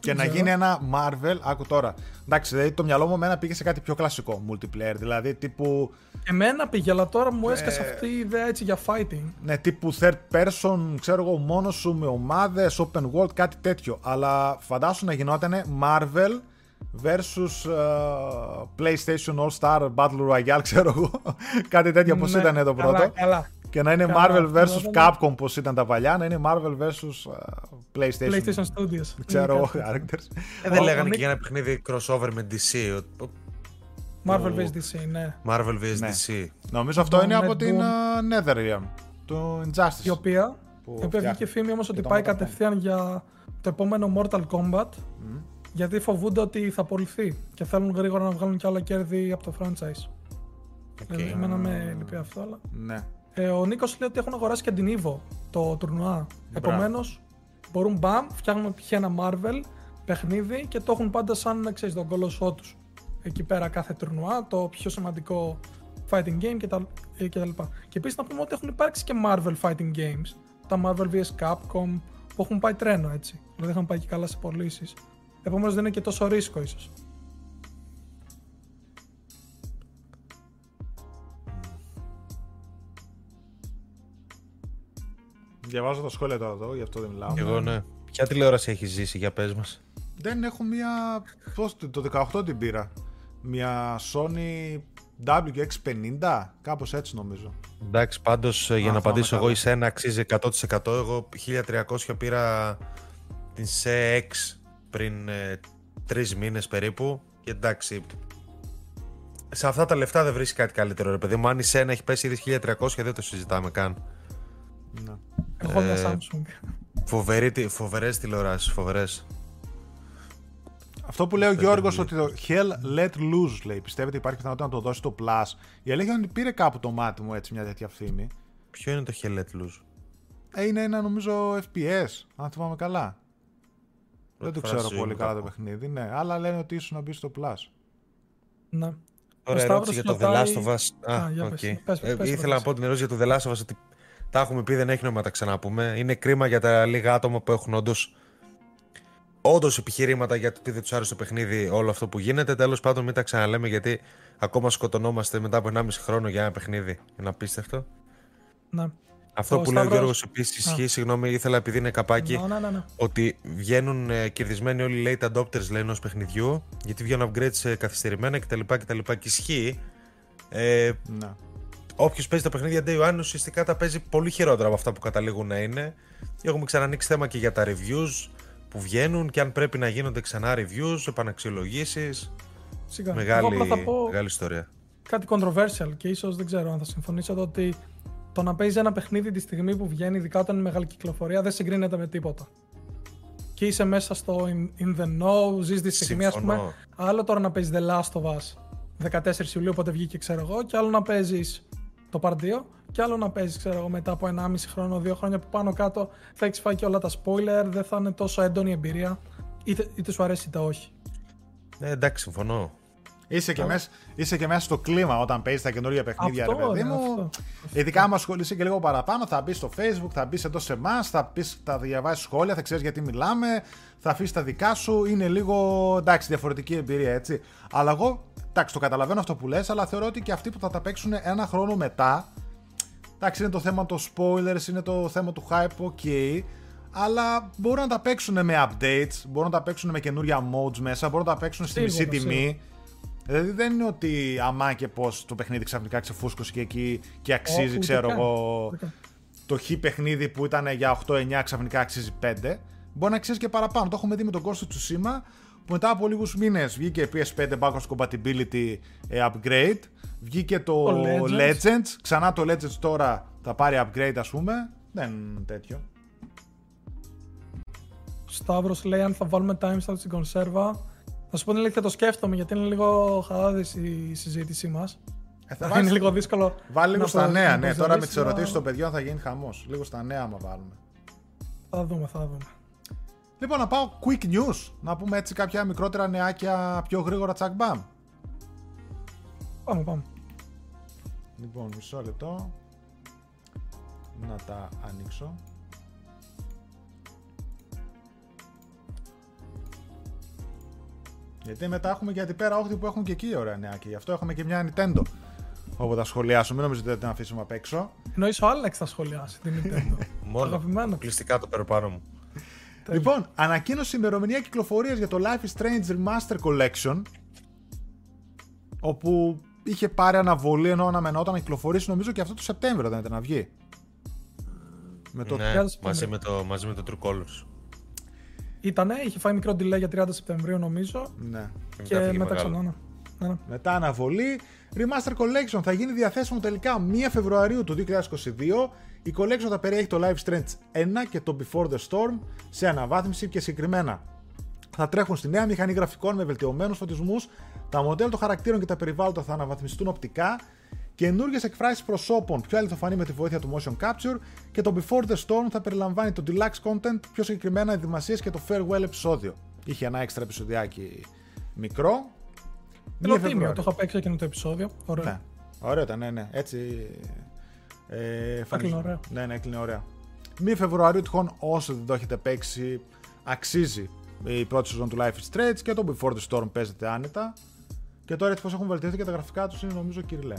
Και να ξέρω. γίνει ένα Marvel, άκου τώρα. Εντάξει, δηλαδή το μυαλό μου εμένα πήγε σε κάτι πιο κλασικό multiplayer. Δηλαδή τύπου, Εμένα πήγε, αλλά τώρα μου Ε. έσκασε αυτή η ιδέα έτσι για fighting. ναι, τύπου third person, ξέρω εγώ, μόνος σου με ομάδες, open world, κάτι τέτοιο. Αλλά φαντάσου να γινόταν Marvel versus ε, PlayStation All Star Battle Royale, ξέρω εγώ. κάτι τέτοιο όπως Ναι, ήταν το καλά, πρώτο. Καλά. Και να είναι Καλά, Marvel αυτό vs. ήταν- Capcom πώ ήταν τα παλιά, να είναι Marvel vs. ε, PlayStation. PlayStation Studios. Ξέρω εγώ, Είναι κάτι characters. Ε, δεν Ο- λέγανε ο και Nick- για ένα παιχνίδι crossover με DC. ο- ο- Marvel ο- vs. DC, ναι. Marvel vs. Ναι. DC. Νομίζω αυτό Το είναι από Mad την Boom. uh, Netherrealm. Το Injustice. Η οποία, Που η οποία φτιάχνει. βγήκε φήμη όμως ότι το πάει Mortal κατευθείαν για το επόμενο Mortal Kombat. Γιατί φοβούνται ότι θα απολυθεί και θέλουν γρήγορα να βγάλουν και άλλα κέρδη από το franchise. Οκ. Ε, Εμένα με λυπεί αυτό, αλλά. Ναι. Ε, ο Νίκος λέει ότι έχουν αγοράσει και την Evo το τουρνουά. Επομένως, μπορούν μπαμ, φτιάχνουν π.χ. ένα Marvel παιχνίδι και το έχουν πάντα σαν ξέρεις, τον κολοσσό τους. Εκεί πέρα κάθε τουρνουά, το πιο σημαντικό fighting game και τα, ε, και τα λοιπά. Και επίσης να πούμε ότι έχουν υπάρξει και Marvel fighting games. Τα Marvel vs Capcom που έχουν πάει τρένο έτσι. Δηλαδή είχαν πάει και καλά σε πωλήσεις. Επομένως δεν είναι και τόσο ρίσκο ίσως. Διαβάζω τα σχόλια τώρα εδώ, γι' αυτό δεν μιλάω. Εγώ ναι. Ποια τηλεόραση έχει ζήσει, για πες μας; Δεν έχω μία. Πώς, το 18 την πήρα. Μία Sony WX50, κάπως έτσι νομίζω. Εντάξει, πάντως για να πάμε απαντήσω εγώ, καλά. η Σένα αξίζει 100%. Εγώ 1300 πήρα την CX πριν ε, τρεις μήνες περίπου. Και εντάξει, σε αυτά τα λεφτά δεν βρίσκει κάτι καλύτερο, ρε παιδί μου. Αν η Σένα έχει πέσει ήδη 1300 δεν το συζητάμε καν. Ναι. Έχω μια Ε, Samsung. Φοβερή, τι- φοβερές τηλεοράσεις, φοβερές. Αυτό που λέει ο Δεν Γιώργος είναι ότι το Hell Let Loose λέει. Πιστεύετε υπάρχει πιθανότητα να το δώσει το Plus; Η αλήθεια είναι ότι πήρε κάπου το μάτι μου έτσι μια τέτοια φήμη. Ποιο είναι το Hell Let Loose? Ε, είναι ένα νομίζω FPS, αν θυμάμαι καλά. Δεν το φορά ξέρω στη ζωή πολύ μου καλά τα το ακούω. παιχνίδι, ναι. Αλλά λένε ότι ίσως να μπει στο Plus. Ναι. Τώρα Ο ερώτηση για το The Σταύρος Last of Us. Α, Α, για οκ. πες. Πες, πες, Ε, πες, ήθελα να πες. πω την ερώτηση για το The Last of Us ότι τα έχουμε πει, δεν έχει νόημα να τα ξαναπούμε. Είναι κρίμα για τα λίγα άτομα που έχουν όντως όντως επιχειρήματα για το τι δεν τους άρεσε το παιχνίδι, όλο αυτό που γίνεται. Τέλος πάντων, μην τα ξαναλέμε γιατί ακόμα σκοτωνόμαστε μετά από 1,5 χρόνο για ένα παιχνίδι. Είναι απίστευτο. Ναι. Αυτό Ο που λέει ο Σταύρος- Γιώργος επίσης ισχύει, συγγνώμη, ήθελα επειδή είναι καπάκι. Ναι, ναι, ναι, ναι. Ότι βγαίνουν ε, κερδισμένοι όλοι οι late adopters λένε ενός παιχνιδιού, γιατί βγαίνουν upgrades ε, καθυστερημένα κτλ. κτλ. Και ισχύει. Ε, Ναι. Όποιος παίζει τα παιχνίδια day one ουσιαστικά τα παίζει πολύ χειρότερα από αυτά που καταλήγουν να είναι. Και έχουμε ξανανοίξει θέμα και για τα reviews που βγαίνουν και αν πρέπει να γίνονται ξανά reviews, επαναξιολογήσεις. Σιγά. Εγώ Μεγάλη, απλά θα πω μεγάλη ιστορία. κάτι controversial και ίσως δεν ξέρω αν θα συμφωνήσετε ότι το να παίζει ένα παιχνίδι τη στιγμή που βγαίνει, ειδικά όταν είναι μεγάλη κυκλοφορία, δεν συγκρίνεται με τίποτα. Και είσαι μέσα στο in, in the know, ζεις τη στιγμή, ας πούμε. Συμφωνώ. Άλλο τώρα να παίζει The Last of Us 14 Ιουλίου, όποτε βγήκε, ξέρω εγώ, και άλλο να παίζεις το Part 2, και άλλο να παίζεις, ξέρω εγώ, μετά από 1,5 χρόνο, 2 χρόνια που πάνω κάτω θα έχεις φάει και όλα τα spoiler, δεν θα είναι τόσο έντονη η εμπειρία, είτε, είτε σου αρέσει είτε όχι. Ναι, εντάξει, συμφωνώ. Είσαι και, μέσα, είσαι και μέσα στο κλίμα όταν παίζεις τα καινούργια παιχνίδια, Αυτό, ρε παιδί ρε, μου. αυτό. Ειδικά άμα ασχολείσαι και λίγο παραπάνω, θα μπεις στο Facebook, θα μπεις εδώ σε εμάς, θα, πεις, θα διαβάσεις σχόλια, θα ξέρεις γιατί μιλάμε, θα αφήσεις τα δικά σου. Είναι λίγο εντάξει, διαφορετική εμπειρία έτσι. Αλλά εγώ, εντάξει, το καταλαβαίνω αυτό που λες, αλλά θεωρώ ότι και αυτοί που θα τα παίξουν ένα χρόνο μετά. Εντάξει, είναι το θέμα των spoilers, είναι το θέμα του hype, ok. Αλλά μπορούν να τα παίξουν με updates, μπορούν να τα παίξουν με καινούρια modes μέσα, μπορούν να τα παίξουν στη μισή Σίγουρα, τιμή. Δηλαδή δεν είναι ότι αμά και πώς το παιχνίδι ξαφνικά ξεφούσκωσε και εκεί και αξίζει, ούτε ξέρω καν. εγώ, Ούτε καν. το χ παιχνίδι που ήταν για 8-9 ξαφνικά αξίζει 5. Μπορεί να αξίζει και παραπάνω. Το έχουμε δει με τον Ghost of Tsushima που μετά από λίγους μήνες βγήκε PS5 backwards compatibility ε, upgrade. Βγήκε το, Το Legends. Legends. Ξανά το Legends τώρα θα πάρει upgrade ας πούμε. Δεν είναι τέτοιο. Σταύρος λέει αν θα βάλουμε timestamp στην κονσέρβα. Θα σου πω την αλήθεια, το σκέφτομαι γιατί είναι λίγο χαλάδης η συζήτησή μας. Ε, θα είναι βάλεις- λίγο δύσκολο. Βάλει λίγο να στα το- νέα, να ναι. το Τώρα με τι ζαλίσει, ερωτήσει να- των παιδιών θα γίνει χαμός. Λίγο στα νέα, άμα βάλουμε. Θα δούμε, θα δούμε. Λοιπόν, να πάω quick news. Να πούμε έτσι κάποια μικρότερα νεάκια πιο γρήγορα τσακ μπαμ. Πάμε, πάμε. Λοιπόν, μισό λεπτό. Να τα ανοίξω. Γιατί μετά έχουμε και την πέρα όχθη που έχουν και εκεί ωραία νεάκια. Γι' αυτό έχουμε και μια Nintendo. Όπου θα σχολιάσουμε. Μην νομίζετε ότι την αφήσουμε απ' έξω. Εννοείς ο Άλεξ θα σχολιάσει την Nintendo. Μόνο. Αγαπημένος. Αποκλειστικά το παίρνω πάνω μου. Λοιπόν, ανακοίνωσε ημερομηνία κυκλοφορίας για το Life is Strange Remaster Collection. Όπου είχε πάρει αναβολή ενώ αναμενόταν να κυκλοφορήσει νομίζω και αυτό το Σεπτέμβριο δεν ήταν να βγει. Με το... Ναι, Χρειάζεσαι μαζί πολύ. με, το, μαζί με το True Colors. Ήτανε, είχε φάει μικρό delay για 30 Σεπτεμβρίου νομίζω. Ναι. Και φύγει μετά μεγάλο. ξανά. ναι. Ναι, ναι. Μετά αναβολή. Remaster Collection θα γίνει διαθέσιμο τελικά 1 Φεβρουαρίου του 2022. Η Collection θα περιέχει το Life is Strange 1 και το Before the Storm σε αναβάθμιση και συγκεκριμένα. Θα τρέχουν στη νέα μηχανή γραφικών με βελτιωμένους φωτισμούς, τα μοντέλα των χαρακτήρων και τα περιβάλλοντα θα αναβαθμιστούν οπτικά, καινούργιες εκφράσεις προσώπων πιο αληθοφανή με τη βοήθεια του motion capture και το Before the Storm θα περιλαμβάνει το deluxe content, πιο συγκεκριμένα ετοιμασίες και το farewell επεισόδιο. Είχε ένα έξτρα επεισοδιάκι μικρό. Θέλω 1 τίμιο, Φεβρουαρίου. το είχα παίξει εκείνο το επεισόδιο. Ωραίο. Ναι. Ωραίο ήταν, ναι, ναι. Έτσι. Ε, Έκλεινε ωραία. Ναι, ναι, έκλεινε ωραία. 1 Φεβρουαρίου τυχόν όσο δεν το έχετε παίξει, αξίζει η πρώτη σεζόν του Life is Strange και το Before the Storm παίζεται άνετα. Και τώρα έτσι πως έχουν βελτιωθεί και τα γραφικά τους είναι νομίζω κυριλέ.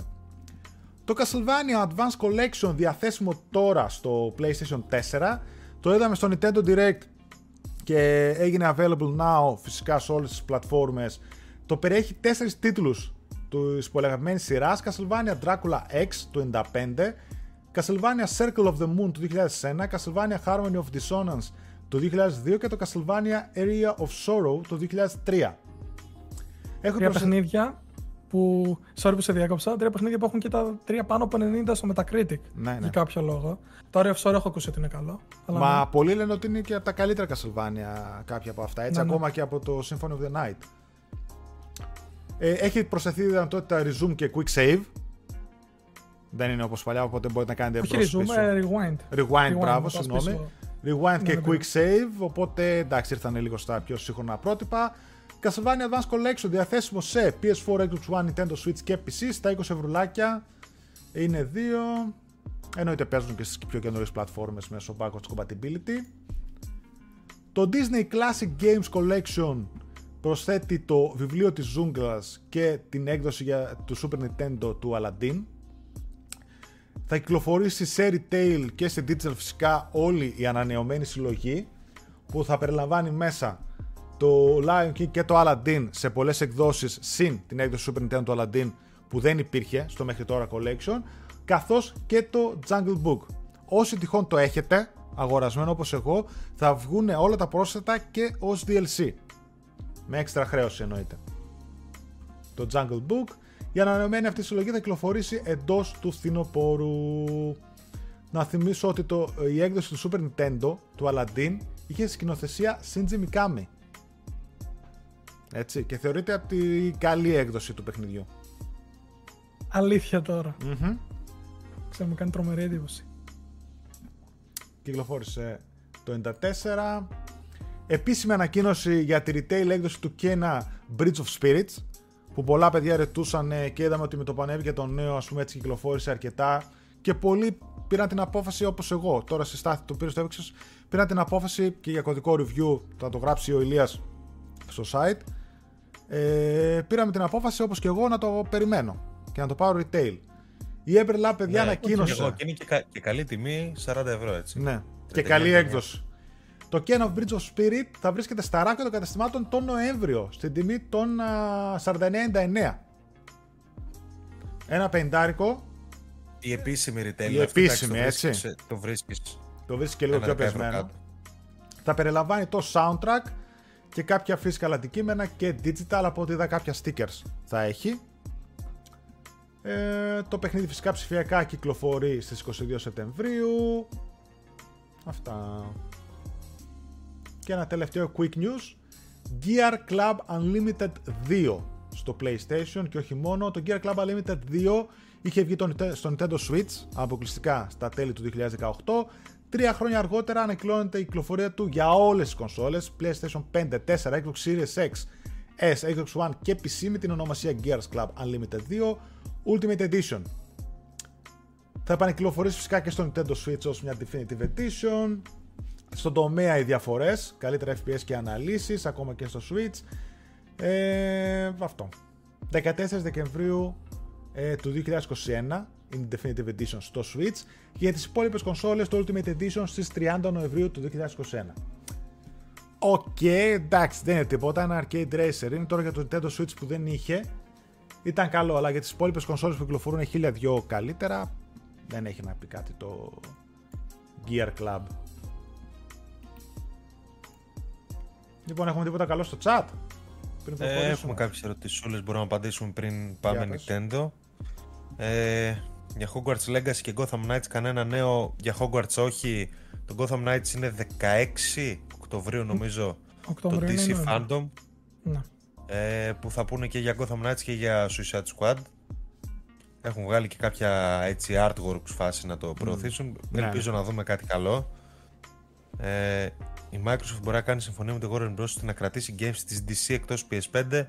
Το Castlevania Advance Collection διαθέσιμο τώρα στο PlayStation 4. Το είδαμε στο Nintendo Direct και έγινε available now φυσικά σε όλες τις πλατφόρμες. Το περιέχει τέσσερις τίτλους του υπολεγαμένης σειράς Castlevania Dracula X του 95, Castlevania Circle of the Moon του 2001, Castlevania Harmony of Dissonance του 2002 και το Castlevania Area of Sorrow του 2003. Έχω τρία παιχνίδια που, sorry που σε διάκοψα, τρία παιχνίδια που έχουν και τα τρία πάνω από 90 στο Metacritic. Ναι, ναι. Για κάποιο λόγο. Το Area of Sorrow έχω ακούσει ότι είναι καλό. Αλλά Μα ναι. πολλοί λένε ότι είναι και από τα καλύτερα Castlevania κάποια από αυτά, έτσι, ναι, ναι. ακόμα και από το Symphony of the Night. Ε, έχει προσθεθεί δυνατότητα resume και quick save. Δεν είναι όπως παλιά, οπότε μπορείτε να κάνετε Όχι resume, ε, rewind. Rewind, rewind μπράβο, συγγνώμη. Rewind και ναι, quick save, οπότε εντάξει ήρθαν λίγο στα πιο σύγχρονα πρότυπα. Castlevania Advance Collection διαθέσιμο σε PS4, Xbox One, Nintendo Switch και PC στα 20 ευρουλάκια. Είναι δύο. Εννοείται παίζουν και στις πιο καινούριες πλατφόρμες μέσω backwards compatibility. Το Disney Classic Games Collection προσθέτει το βιβλίο της ζούγκλας και την έκδοση για το Super Nintendo του Aladdin. Θα κυκλοφορήσει σε retail και σε digital φυσικά όλη η ανανεωμένη συλλογή που θα περιλαμβάνει μέσα το Lion King και το Aladdin σε πολλές εκδόσεις συν την έκδοση Super Nintendo του Aladdin που δεν υπήρχε στο μέχρι τώρα collection καθώς και το Jungle Book. Όσοι τυχόν το έχετε αγορασμένο όπως εγώ θα βγουν όλα τα πρόσθετα και ως DLC. Με έξτρα χρέωση εννοείται. Το Jungle Book. Η ανανεωμένη αυτή συλλογή θα κυκλοφορήσει εντός του φθινοπόρου. Να θυμίσω ότι το, η έκδοση του Super Nintendo του Aladdin είχε σκηνοθεσία Shinji Mikami. Έτσι, και θεωρείται από τη καλή έκδοση του παιχνιδιού. Αλήθεια τώρα. Mm-hmm. Ξέρω, μου κάνει τρομερή εντύπωση. Κυκλοφόρησε το 94 επίσημη ανακοίνωση για τη retail έκδοση του Kena Bridge of Spirits που πολλά παιδιά ρετούσαν και είδαμε ότι με το πανέβηκε το νέο ας πούμε έτσι κυκλοφόρησε αρκετά και πολλοί πήραν την απόφαση όπως εγώ τώρα στη στάθη του πήρες στο έπαιξες πήραν την απόφαση και για κωδικό review θα το γράψει ο Ηλίας στο site ε, πήραμε την απόφαση όπως και εγώ να το περιμένω και να το πάρω retail η Everlab παιδιά ναι, ανακοίνωσε και, και είναι και, και καλή τιμή 40 ευρώ έτσι ναι και καλή έκδοση το Ken of Bridge of Spirit θα βρίσκεται στα ράκια των καταστημάτων τον Νοέμβριο, στην τιμή των 49,99. Ένα πεντάρικο. Η επίσημη retail. Η επίσημη, έτσι. το βρίσκεις. Το βρίσκεις και λίγο πιο πεσμένο. Θα περιλαμβάνει το soundtrack και κάποια physical αντικείμενα και digital από ό,τι είδα κάποια stickers θα έχει. Ε, το παιχνίδι φυσικά ψηφιακά κυκλοφορεί στις 22 Σεπτεμβρίου. Αυτά. Και ένα τελευταίο quick news. Gear Club Unlimited 2 στο PlayStation και όχι μόνο. Το Gear Club Unlimited 2 είχε βγει στο Nintendo Switch αποκλειστικά στα τέλη του 2018. Τρία χρόνια αργότερα ανακοινώνεται η κυκλοφορία του για όλες τις κονσόλες PlayStation 5, 4, Xbox Series X, S, Xbox One και PC με την ονομασία Gears Club Unlimited 2 Ultimate Edition. Θα επανεκκυλοφορήσει φυσικά και στο Nintendo Switch ως μια Definitive Edition στον τομέα οι διαφορές, καλύτερα FPS και αναλύσεις, ακόμα και στο Switch. Ε, αυτό. 14 Δεκεμβρίου ε, του 2021 είναι Definitive Edition στο Switch και για τις υπόλοιπες κονσόλες το Ultimate Edition στις 30 Νοεμβρίου του 2021. Οκ, okay, εντάξει, δεν είναι τίποτα, ένα arcade racer. Είναι τώρα για το Nintendo Switch που δεν είχε. Ήταν καλό, αλλά για τις υπόλοιπες κονσόλες που κυκλοφορούν χίλια δυο καλύτερα, δεν έχει να πει κάτι το Gear Club. Λοιπόν, έχουμε τίποτα καλό στο chat; Πριν ε, έχουμε κάποιες ερωτήσεις μπορούμε να απαντήσουμε πριν πάμε Nintendo. Ε, για Hogwarts Legacy και Gotham Knights κανένα νέο. Για Hogwarts όχι. Το Gotham Knights είναι 16 Οκτωβρίου νομίζω. Οκτωβρίου το DC Fandom. Ναι. Ε, που θα πούνε και για Gotham Knights και για Suicide Squad. Έχουν βγάλει και κάποια έτσι artworks φάση να το προωθήσουν. Mm. Ελπίζω να δούμε κάτι καλό. Ε, η Microsoft μπορεί να κάνει συμφωνία με την Warner Bros. ώστε να κρατήσει games της DC εκτός PS5.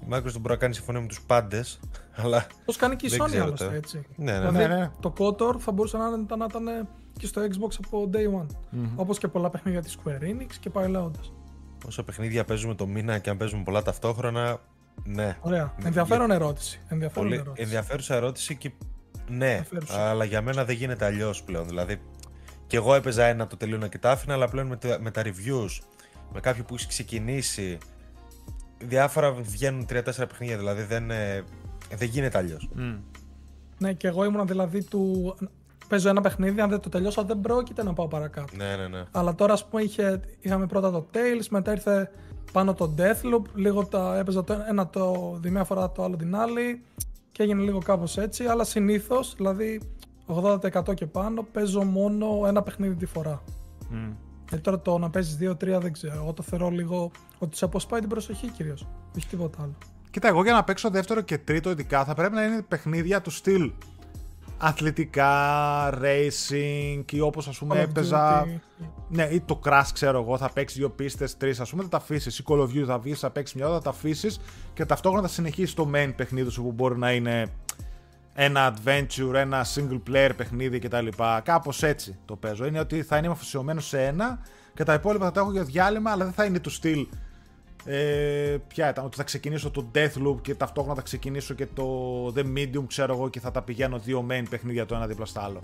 Η Microsoft μπορεί να κάνει συμφωνία με τους πάντες. Αλλά. Πώ κάνει και η Sony άλλωστε έτσι. Ναι, ναι, δηλαδή, ναι, ναι. Το KOTOR θα μπορούσε να ήταν, να ήταν και στο Xbox από day one. Mm-hmm. Όπως και πολλά παιχνίδια της Square Enix και πάει λέγοντα. Όσα παιχνίδια παίζουμε το μήνα και αν παίζουμε πολλά ταυτόχρονα, ναι. Ωραία. Ναι. Ενδιαφέρον ερώτηση. Ενδιαφέρον Πολύ... ερώτηση. Ενδιαφέρουσα ερώτηση και Ναι, Αφαίρουσα. αλλά για μένα δεν γίνεται αλλιώς πλέον. Δηλαδή, και εγώ έπαιζα ένα το τελείωνα και τα άφηνα, αλλά πλέον με, τα- με τα reviews, με κάποιο που έχεις ξεκινήσει, διάφορα βγαίνουν 3-4 παιχνίδια. Δηλαδή δεν, ε, δεν γίνεται αλλιώς. Ναι, και εγώ ήμουν δηλαδή του. Παίζω ένα παιχνίδι, αν δεν το τελειώσω, δεν πρόκειται να πάω παρακάτω. Ναι, ναι, ναι. Αλλά τώρα, ας πούμε, είχε, είχαμε πρώτα το Tales, μετά ήρθε πάνω το Deathloop. Λίγο τα έπαιζα το ένα το, τη μία φορά, το άλλο την άλλη. Και έγινε λίγο κάπως έτσι. Αλλά συνήθως, δηλαδή 80% και πάνω, παίζω μόνο ένα παιχνίδι τη φορά. Ε, τώρα το να παίζεις 2-3 δεν ξέρω. Εγώ το θεωρώ λίγο ότι σε αποσπάει την προσοχή κυρίως. Όχι τίποτα άλλο. Κοίτα, εγώ για να παίξω δεύτερο και τρίτο ειδικά θα πρέπει να είναι παιχνίδια του στυλ αθλητικά, racing ή όπως ας πούμε Call of έπαιζα... Duty. Ναι, ή το Crash ξέρω εγώ, θα παίξεις δύο πίστες, τρεις ας πούμε, θα τα αφήσεις. Ή Call of Duty θα βγεις, θα παίξεις μια ώρα, θα τα αφήσεις και ταυτόχρονα θα συνεχίσεις το main παιχνίδι σου που μπορεί να είναι ένα adventure, ένα single player παιχνίδι κτλ. Κάπως έτσι το παίζω. Είναι ότι θα είμαι αφοσιωμένος σε ένα και τα υπόλοιπα θα τα έχω για διάλειμμα, αλλά δεν θα είναι του στυλ. Ε, ποια ήταν, ότι θα ξεκινήσω το Deathloop και ταυτόχρονα θα ξεκινήσω και το The Medium, ξέρω εγώ, και θα τα πηγαίνω δύο main παιχνίδια το ένα δίπλα στο άλλο.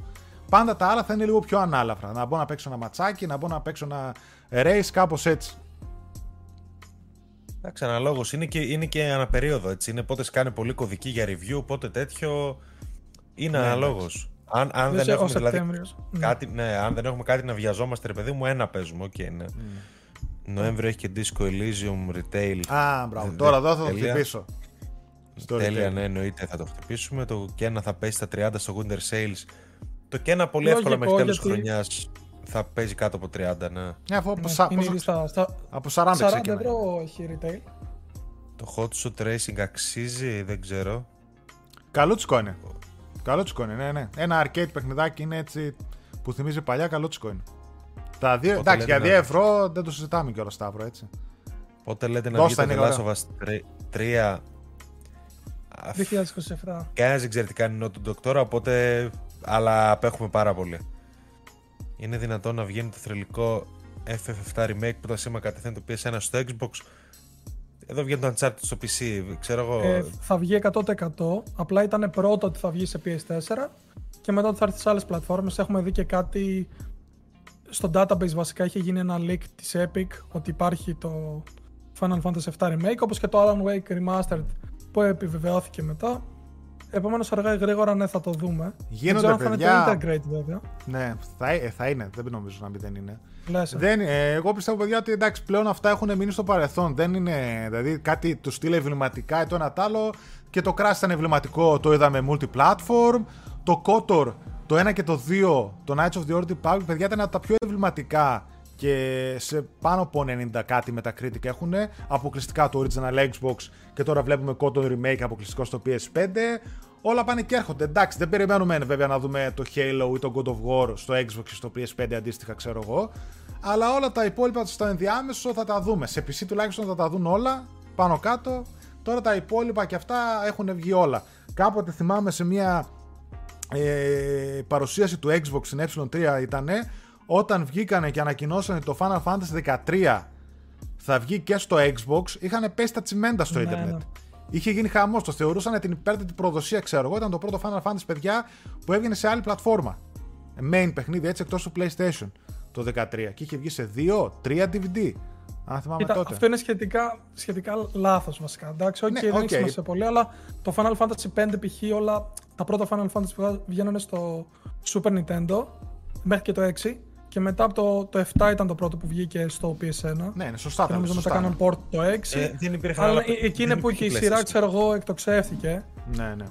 Πάντα τα άλλα θα είναι λίγο πιο ανάλαφρα. Να μπω να παίξω ένα ματσάκι, να μπω να παίξω ένα race, κάπως έτσι. Εντάξει, αναλόγως. Είναι και, είναι και αναπερίοδο έτσι. Είναι πότε σκάνε πολύ κωδική για review, πότε τέτοιο. Είναι Ναι, αναλόγως. Αν, αν, δεν Λες, ο έχουμε, δηλαδή, Σεπτέμβριος. Ναι. κάτι, ναι, αν δεν έχουμε κάτι να βιαζόμαστε, ρε παιδί μου, ένα παίζουμε. Οκ, ναι. Νοέμβριο έχει και Disco Elysium Retail. Α, μπράβο. Δε- Τώρα εδώ θα το τέλεια. χτυπήσω. Στο Τέλεια, retail. ναι, εννοείται θα το χτυπήσουμε. Το Kena θα πέσει στα 30 στο Winter Sales. Το Kena πολύ εύκολα Λογικό, μέχρι τέλος γιατί- χρονιάς θα παίζει κάτω από 30, ναι. Ναι, αφού από, Ναι, σα- είναι πόσο- ήδη στα, στα από 40, 40 ξεκινάει. ευρώ έχει retail. Το Hot Shot Racing αξίζει, δεν ξέρω. Καλούτσικο είναι. Καλούτσικο είναι, ναι, ναι. Ένα arcade παιχνιδάκι είναι έτσι που θυμίζει παλιά, καλούτσικο είναι. Τα δύο, Πότε εντάξει, λέτε για να- 2 ευρώ δεν το συζητάμε κιόλα Σταύρο, έτσι. Πότε λέτε να Δώσ' βγει τα, το είναι The Last of Us 3. 2027. Κανένα δεν ξέρει τι κάνει ο του Doctor, οπότε. Αλλά απέχουμε πάρα πολύ. Είναι δυνατόν να βγαίνει το θρελικό FF7 Remake που τα σήμα κατευθείαν το PS1 στο Xbox. Εδώ βγαίνει το Uncharted στο PC. Ξέρω εγώ. Ε, θα βγει 100%. Απλά ήταν πρώτο ότι θα βγει σε PS4 και μετά ότι θα έρθει σε άλλες πλατφόρμες. Έχουμε δει και κάτι στο database βασικά είχε γίνει ένα leak της Epic ότι υπάρχει το Final Fantasy VII Remake όπως και το Alan Wake Remastered που επιβεβαιώθηκε μετά. Επομένως αργά ή γρήγορα ναι θα το δούμε. Γίνονται, δεν ξέρω αν παιδιά. θα είναι το Integrate βέβαια. Ναι, θα, ε, θα είναι, δεν νομίζω να μην δεν είναι. Λες, ε. Δεν, ε, εγώ πιστεύω, παιδιά, ότι εντάξει, πλέον αυτά έχουν μείνει στο παρελθόν. Δεν είναι, δηλαδή, κάτι του στείλε εμβληματικά ή το ένα τ' άλλο. Και το Crash ήταν εμβληματικό, το είδαμε multi-platform. Το KOTOR, το 1 και το 2, το Knights of the Old Republic, παιδιά, ήταν από τα πιο εμβληματικά και σε πάνω από 90 κάτι Metacritic έχουν αποκλειστικά το original Xbox και τώρα βλέπουμε KOTOR Remake αποκλειστικό στο PS5 όλα πάνε και έρχονται. Εντάξει δεν περιμένουμε βέβαια να δούμε το Halo ή το God of War στο Xbox και στο PS5 αντίστοιχα ξέρω εγώ. Αλλά όλα τα υπόλοιπα στο ενδιάμεσο θα τα δούμε. Σε PC τουλάχιστον θα τα δουν όλα πάνω κάτω. Τώρα τα υπόλοιπα και αυτά έχουν βγει όλα. Κάποτε θυμάμαι σε μια ε, παρουσίαση του Xbox στην ε3 ήταν όταν βγήκανε και ανακοινώσανε το Final Fantasy 13 θα βγει και στο Xbox, είχαν πέσει τα τσιμέντα στο Ναι, ίντερνετ. ναι. Είχε γίνει χαμός, το θεωρούσαν την υπέρτατη προδοσία, ξέρω εγώ. Ήταν το πρώτο Final Fantasy, παιδιά, που έβγαινε σε άλλη πλατφόρμα. Main παιχνίδι, έτσι εκτός του PlayStation το 13. Και είχε βγει σε 2-3 DVD. Αν θυμάμαι Κοίτα, τότε. αυτό είναι σχετικά, σχετικά λάθος βασικά. Εντάξει, όχι, Ναι, δεν οκ. έχει σημασία πολύ, αλλά το Final Fantasy 5 π.χ. όλα τα πρώτα Final Fantasy που βγαίνανε στο Super Nintendo μέχρι και το 6 και μετά από το, το 7 ήταν το πρώτο που βγήκε στο PS1. Ναι, είναι σωστά. Και τα νομίζω λες, μετά σωστά. κάναν port το 6. Ε, δεν υπήρχαν αλλά άλλα- ε- εκεί είναι δεν που και η υπήρχε σειρά, PlayStation. ξέρω εγώ, εκτοξεύτηκε. Ναι, ναι.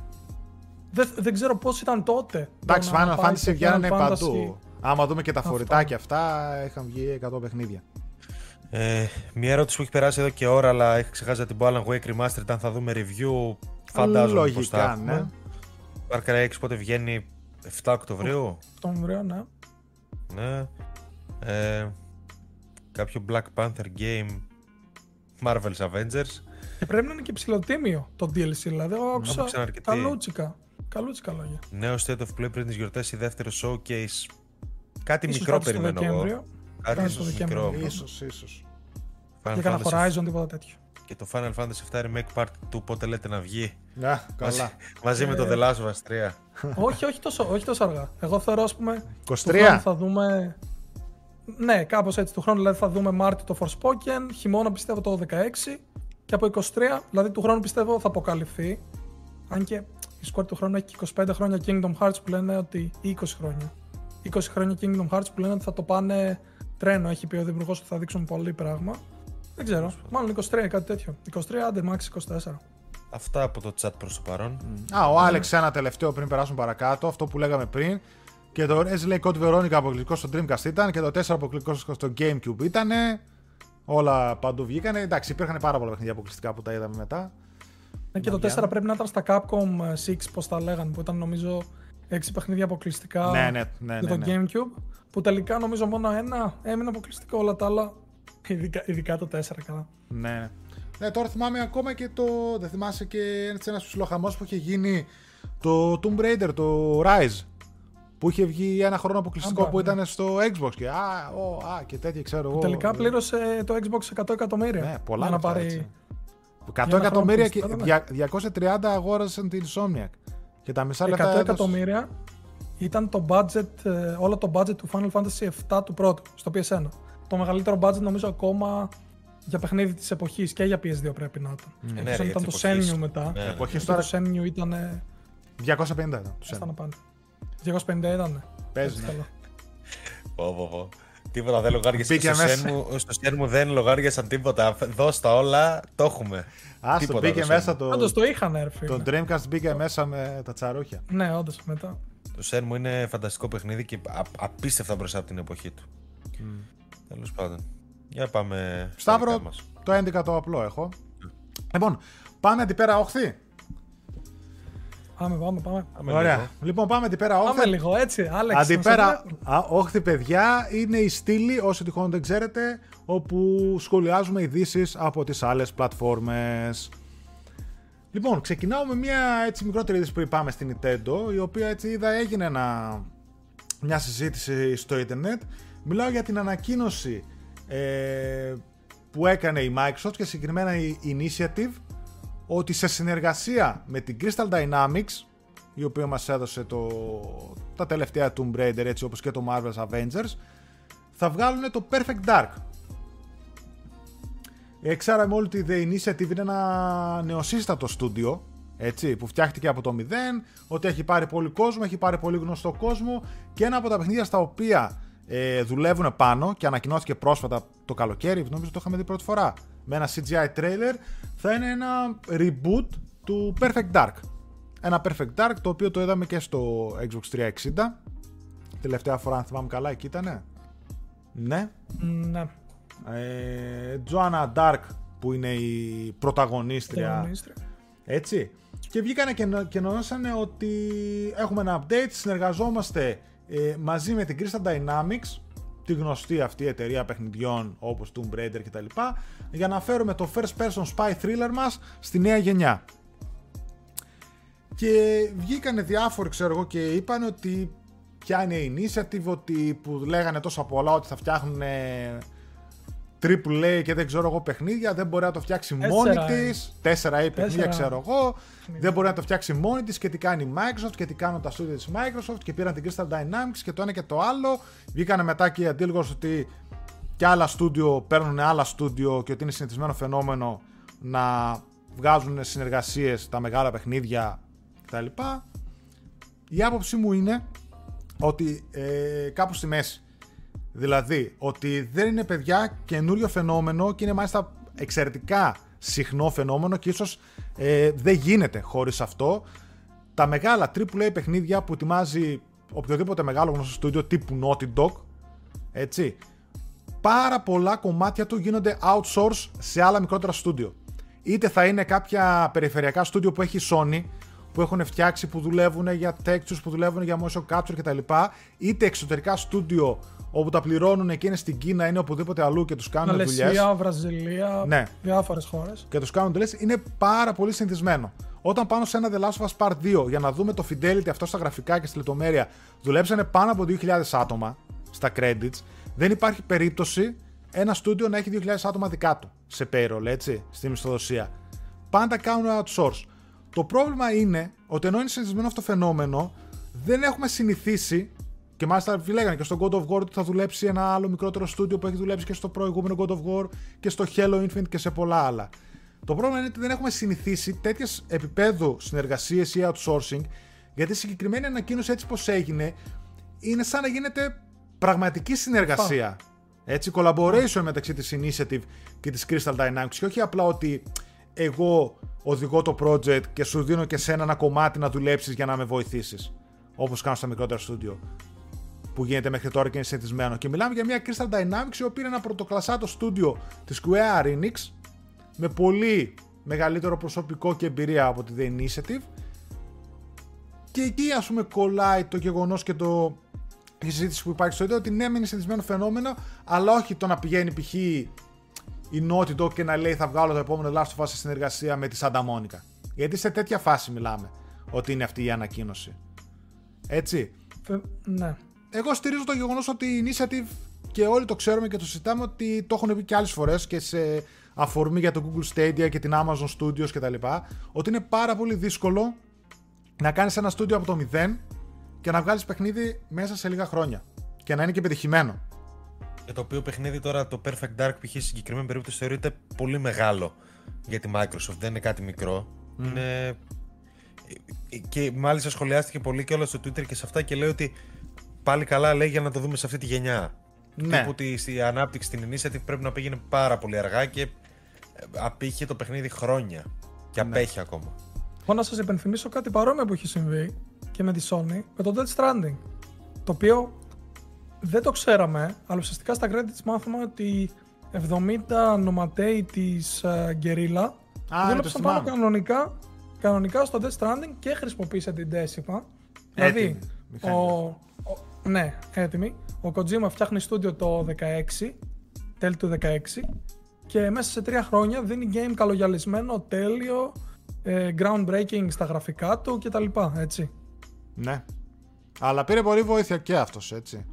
Δεν, δεν ξέρω πώς ήταν τότε. το Εντάξει, να Final πάει Fantasy στο βγαίνανε Final παντού. Άμα δούμε και τα Αυτό. φορητά και αυτά, είχαν βγει 100 παιχνίδια. Ε, μια ερώτηση που έχει περάσει εδώ και ώρα, αλλά έχει ξεχάσει να την πω. Alan Wake Remastered, αν θα δούμε review, φαντάζομαι πως θα Λογικά, έχουμε. ναι. Far Cry 6 πότε βγαίνει 7 Οκτωβρίου; Οκτώβριο, ναι. Ναι. Ε, κάποιο Black Panther game Marvel's Avengers. Και πρέπει να είναι και ψηλοτίμιο το DLC, δηλαδή. Εγώ άκουσα Άκουσα αρκετή. καλούτσικα. Καλούτσικα λόγια. Νέο State of Play πριν τις γιορτές, η δεύτερο showcase. Κάτι Ίσως μικρό κάτι στο περιμένω εγώ. Δεκέμβριο. Κάτι Κάτι στο ίσως Δεκέμβριο. μικρό. Ίσως, ίσως. Final Για κανένα Fantasy Horizon, τίποτα τέτοιο. Και το Final Fantasy VII Remake Part 2 πότε λέτε να βγει; Να, καλά. Μαζί με το Ε, The Last of Us 3. όχι, όχι τόσο, όχι τόσο αργά. Εγώ θεωρώ, ας πούμε, 23. του χρόνου θα δούμε... Ναι, κάπως έτσι. Του χρόνου δηλαδή θα δούμε Μάρτι το Forspoken, χειμώνα πιστεύω το 16 και από 23, δηλαδή του χρόνου πιστεύω θα αποκαλυφθεί. Αν και η Square του χρόνου έχει και 25 χρόνια Kingdom Hearts που λένε ότι... ή 20 χρόνια. 20 χρόνια Kingdom Hearts που λένε ότι θα το πάνε τρένο. Έχει πει ο Δημιουργός ότι θα δείξουν πολύ πράγμα. Δεν ξέρω. Μάλλον 23 κάτι τέτοιο. 23, άντε, max 24. Αυτά από το chat προς το παρόν. Α, ο Άλεξ ένα τελευταίο πριν περάσουμε παρακάτω, αυτό που λέγαμε πριν. Και το Resident Code Veronica αποκλειστικός στο Dreamcast ήταν και το 4 αποκλειστικός στο GameCube ήταν. Όλα παντού βγήκανε. Εντάξει, υπήρχαν πάρα πολλά παιχνίδια αποκλειστικά που τα είδαμε μετά. Ναι, και το 4 πρέπει να ήταν στα Capcom 6, πώς τα λέγανε, που ήταν νομίζω 6 παιχνίδια αποκλειστικά Ναι, ναι, ναι, για ναι, το ναι. GameCube. Που τελικά νομίζω μόνο ένα έμεινε αποκλειστικό, όλα τα άλλα. Ειδικά, ειδικά το 4 καλά. Ναι, ναι. Ναι, τώρα θυμάμαι ακόμα και το. Δεν θυμάσαι και ένα ψηλοχαμό που είχε γίνει το Tomb Raider, το Rise. Που είχε βγει ένα χρόνο αποκλειστικό Α, που ναι. ήταν στο Xbox και α, ο, α, και τέτοια ξέρω εγώ. Τελικά πλήρωσε το Xbox 100 εκατομμύρια. Ναι, πολλά για να λεφτά, πάρει. έτσι. 100 ένα χρόνο εκατομμύρια και αποκλειστικά, 230 αγόρασαν την Insomniac. Και τα μισά 100 λεφτά έδωσε- εκατομμύρια ήταν το budget, ε, όλο το budget του Final Fantasy 7 του πρώτου στο PS1. Το μεγαλύτερο budget νομίζω ακόμα για παιχνίδι της εποχής και για PS2 πρέπει να ήταν. Ε, Εκτός ναι, αν ρε, ήταν για το της εποχής. Senju μετά. Ναι, ναι. Εποχής Και τώρα το Senju ήταν. ε, 250 ήταν. του Άστα Senna. να πάνε. 250 ήταν. Παίζει, ναι. Καλά. Πω, πω, πω. Τίποτα δεν λογάριασαν. Μπήκε στο, μέσα. Shenmue- στο Shenmue δεν λογάριασαν τίποτα. Δώσ' τα όλα, το έχουμε. Άστο, Τίποτα μπήκε το μέσα Shenmue. το, Όντως το είχαν έρθει. το Dreamcast μπήκε μέσα με τα τσαρούχια. Ναι, όντως μετά. Το Shenmue είναι φανταστικό παιχνίδι και α- απίστευτα μπροστά από την εποχή του. Τέλος πάντων. Για πάμε. στα Σταύρο, δικά μας. το 11 το απλό έχω. Λοιπόν, πάμε την πέρα όχθη. Πάμε, πάμε, πάμε. Πάμε Ωραία. λίγο. Λοιπόν, πάμε την πέρα όχθη. Πάμε λίγο έτσι, Άλεξ. Αντιπέρα, να σε βλέπω. α, όχθη παιδιά, είναι η στήλη, όσοι τυχόν δεν ξέρετε, όπου σχολιάζουμε ειδήσεις από τις άλλες πλατφόρμες. Λοιπόν, ξεκινάω με μια έτσι μικρότερη είδηση που είπαμε στην Nintendo, η οποία έτσι είδα έγινε ένα, μια συζήτηση στο ίντερνετ. Μιλάω για την ανακοίνωση ε, που έκανε η Microsoft και συγκεκριμένα η Initiative ότι σε συνεργασία με την Crystal Dynamics η οποία μας έδωσε το, τα τελευταία Tomb Raider έτσι όπως και το Marvel's Avengers θα βγάλουν το Perfect Dark. Ε, Ξέραμε όλοι ότι The Initiative είναι ένα νεοσύστατο στούντιο έτσι, που φτιάχτηκε από το μηδέν, ότι έχει πάρει πολύ κόσμο, έχει πάρει πολύ γνωστό κόσμο και ένα από τα παιχνίδια στα οποία ε, δουλεύουν πάνω και ανακοινώθηκε πρόσφατα το καλοκαίρι, νομίζω το είχαμε δει πρώτη φορά, με ένα CGI trailer, θα είναι ένα reboot του Perfect Dark. Ένα Perfect Dark το οποίο το είδαμε και στο Xbox 360. Τελευταία φορά, αν θυμάμαι καλά, εκεί ήτανε. Ναι. Ναι, Ε, Joanna Dark που είναι η πρωταγωνίστρια Τελωνίστρια. έτσι. Και βγήκανε και, νο- και εννοούσανε ότι έχουμε ένα update, συνεργαζόμαστε ε, μαζί με την Crystal Dynamics, τη γνωστή αυτή εταιρεία παιχνιδιών όπως Tomb Raider κτλ. για να φέρουμε το first person spy thriller μας στη νέα γενιά. Και βγήκανε διάφοροι, ξέρω εγώ, και είπαν ότι ποια είναι η initiative, ότι που λέγανε τόσα πολλά ότι θα φτιάχνουν AAA και δεν ξέρω εγώ παιχνίδια, δεν μπορεί να το φτιάξει Τέσσερα μόνη είναι. της. 4A παιχνίδια Τέσσερα. ξέρω εγώ. Δεν μπορεί να το φτιάξει μόνη της και τι κάνει η Microsoft και τι κάνουν τα studio της Microsoft και πήραν την Crystal Dynamics και το ένα και το άλλο. Βγήκανε μετά και οι αντίλογος ότι και άλλα στούντιο παίρνουν άλλα στούντιο και ότι είναι συνηθισμένο φαινόμενο να βγάζουν συνεργασίες τα μεγάλα παιχνίδια κτλ. Η άποψή μου είναι ότι ε, κάπου στη μέση. Δηλαδή, ότι δεν είναι παιδιά καινούριο φαινόμενο και είναι μάλιστα εξαιρετικά συχνό φαινόμενο και ίσως ε, δεν γίνεται χωρίς αυτό. Τα μεγάλα AAA παιχνίδια που ετοιμάζει οποιοδήποτε μεγάλο γνωστό στούντιο τύπου Naughty Dog, έτσι, πάρα πολλά κομμάτια του γίνονται outsource σε άλλα μικρότερα στούντιο. Είτε θα είναι κάποια περιφερειακά στούντιο που έχει η Sony, που έχουν φτιάξει, που δουλεύουν για textures, που δουλεύουν για motion capture κτλ. Είτε εξωτερικά στούντιο όπου τα πληρώνουν και είναι στην Κίνα, είναι οπουδήποτε αλλού και τους κάνουν δουλειές. Μαλαισία, Βραζιλία, Ναι. διάφορες χώρες. Και τους κάνουν δουλειές, είναι πάρα πολύ συνηθισμένο. Όταν πάνω σε ένα The Last of Us Part 2 για να δούμε το fidelity αυτό στα γραφικά και στη λεπτομέρεια δουλέψανε πάνω από 2.000 άτομα στα credits, δεν υπάρχει περίπτωση ένα στούντιο να έχει 2.000 άτομα δικά του. σε payroll, έτσι, στη μισθοδοσία. Πάντα κάνουν outsource. Το πρόβλημα είναι ότι ενώ είναι συνηθισμένο αυτό το φαινόμενο, δεν έχουμε συνηθίσει και μάλιστα λέγανε και στο God of War ότι θα δουλέψει ένα άλλο μικρότερο στούντιο που έχει δουλέψει και στο προηγούμενο God of War και στο Halo Infinite και σε πολλά άλλα. Το πρόβλημα είναι ότι δεν έχουμε συνηθίσει τέτοιες επίπεδου συνεργασίες ή outsourcing, γιατί η συγκεκριμένη ανακοίνωση έτσι πώ έγινε, είναι σαν να γίνεται πραγματική συνεργασία. Έτσι, collaboration μεταξύ της Initiative και της Crystal Dynamics και όχι απλά ότι εγώ οδηγώ το project και σου δίνω και σένα ένα κομμάτι να δουλέψεις για να με βοηθήσεις. Όπως κάνω στα μικρότερα στούντιο που γίνεται μέχρι τώρα και είναι συνηθισμένο. Και μιλάμε για μια Crystal Dynamics η οποία είναι ένα πρωτοκλασσάτο στούντιο της Square Enix με πολύ μεγαλύτερο προσωπικό και εμπειρία από τη The Initiative και εκεί ας πούμε κολλάει το γεγονός και το η συζήτηση που υπάρχει στο ίντερνετ ότι ναι, είναι συνηθισμένο φαινόμενο, αλλά όχι το να πηγαίνει π.χ. η Naughty Dog και να λέει θα βγάλω το επόμενο Last of Us σε συνεργασία με τη Santa Monica. Γιατί σε τέτοια φάση μιλάμε ότι είναι αυτή η ανακοίνωση. Έτσι. Ε, ναι. Εγώ στηρίζω το γεγονός ότι η Initiative και όλοι το ξέρουμε και το συζητάμε ότι το έχουν πει και άλλες φορές και σε αφορμή για το Google Stadia και την Amazon Studios κτλ. Ότι είναι πάρα πολύ δύσκολο να κάνεις ένα στούντιο από το μηδέν και να βγάλεις παιχνίδι μέσα σε λίγα χρόνια. Και να είναι και πετυχημένο. Για το οποίο παιχνίδι τώρα το Perfect Dark π.χ. σε συγκεκριμένη περίπτωση θεωρείται πολύ μεγάλο για τη Microsoft. Δεν είναι κάτι μικρό. Είναι... Και μάλιστα σχολιάστηκε πολύ και όλα στο Twitter και σε αυτά και λέει ότι πάλι καλά λέει για να το δούμε σε αυτή τη γενιά. Ναι. Τύπου ότι η ανάπτυξη στην Initiative πρέπει να πήγαινε πάρα πολύ αργά και ε, απήχε το παιχνίδι χρόνια. Και ναι. απέχει ακόμα. Έχω να σας υπενθυμίσω κάτι παρόμοιο που έχει συμβεί και με τη Sony με το Dead Stranding. Το οποίο δεν το ξέραμε, αλλά ουσιαστικά στα credits μάθαμε ότι 70 νοματέοι της uh, Guerrilla δούλεψαν πάνω κανονικά, κανονικά στο Death Stranding και χρησιμοποίησε την Decima. Δηλαδή, ο, ο, ναι, έτοιμη. Ο Kojima φτιάχνει στούντιο το 16, τέλη του 16 και μέσα σε τρία χρόνια δίνει game καλογιαλισμένο, τέλειο, ε, groundbreaking στα γραφικά του κτλ. Έτσι. Ναι. Αλλά πήρε πολύ βοήθεια και αυτός, έτσι.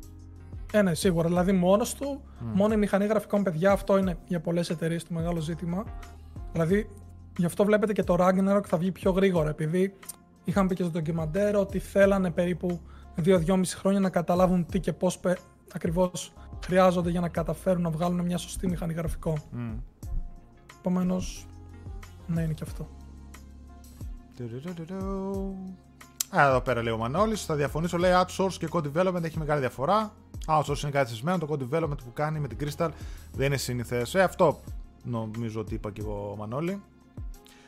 Ε, ναι, σίγουρα. Δηλαδή μόνος του, mm. μόνο η μηχανή γραφικών παιδιά, αυτό είναι για πολλές εταιρείες το μεγάλο ζήτημα. Δηλαδή, γι' αυτό βλέπετε και το Ragnarok θα βγει πιο γρήγορα. Επειδή είχαμε πει και στο ντοκιμαντέρ ότι θέλανε περίπου 2-2,5 χρόνια να καταλάβουν τι και πώς πε... ακριβώς χρειάζονται για να καταφέρουν να βγάλουν μια σωστή μηχανή γραφικών. Mm. Επομένως, ναι, είναι και αυτό. Εδώ πέρα λέει ο Μανώλης. Θα διαφωνήσω, λέει outsource και code development έχει μεγάλη διαφορά. Outsource είναι κάτι θεσμένο, το code development που κάνει με την Crystal δεν είναι συνηθέ. Ε, αυτό νομίζω ότι είπα και εγώ ο Μανώλη.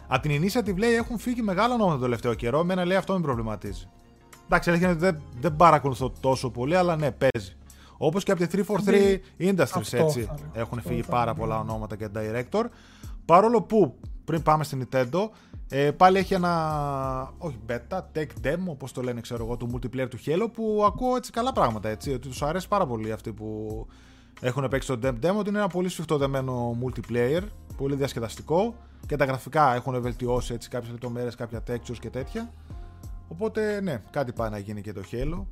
Από την Initiative λέει έχουν φύγει μεγάλα ονόματα το τελευταίο καιρό. Εμένα λέει αυτό με προβληματίζει. Εντάξει, αλήθεια δεν, δεν παρακολουθώ τόσο πολύ, αλλά ναι, παίζει. Όπως και από τη 343 Industries έτσι έχουν φύγει πάρα πολλά ονόματα και director. Παρόλο που πριν πάμε στην Nintendo, ε, πάλι έχει ένα, όχι beta, tech demo, όπως το λένε ξέρω εγώ, του multiplayer του Halo, που ακούω έτσι καλά πράγματα, έτσι, ότι τους αρέσει πάρα πολύ αυτοί που έχουν παίξει το demo, ότι είναι ένα πολύ σφιχτοδεμένο multiplayer, πολύ διασκεδαστικό και τα γραφικά έχουν βελτιώσει έτσι κάποιες λεπτομέρειες, κάποια textures και τέτοια. Οπότε ναι, κάτι πάει να γίνει και το Halo.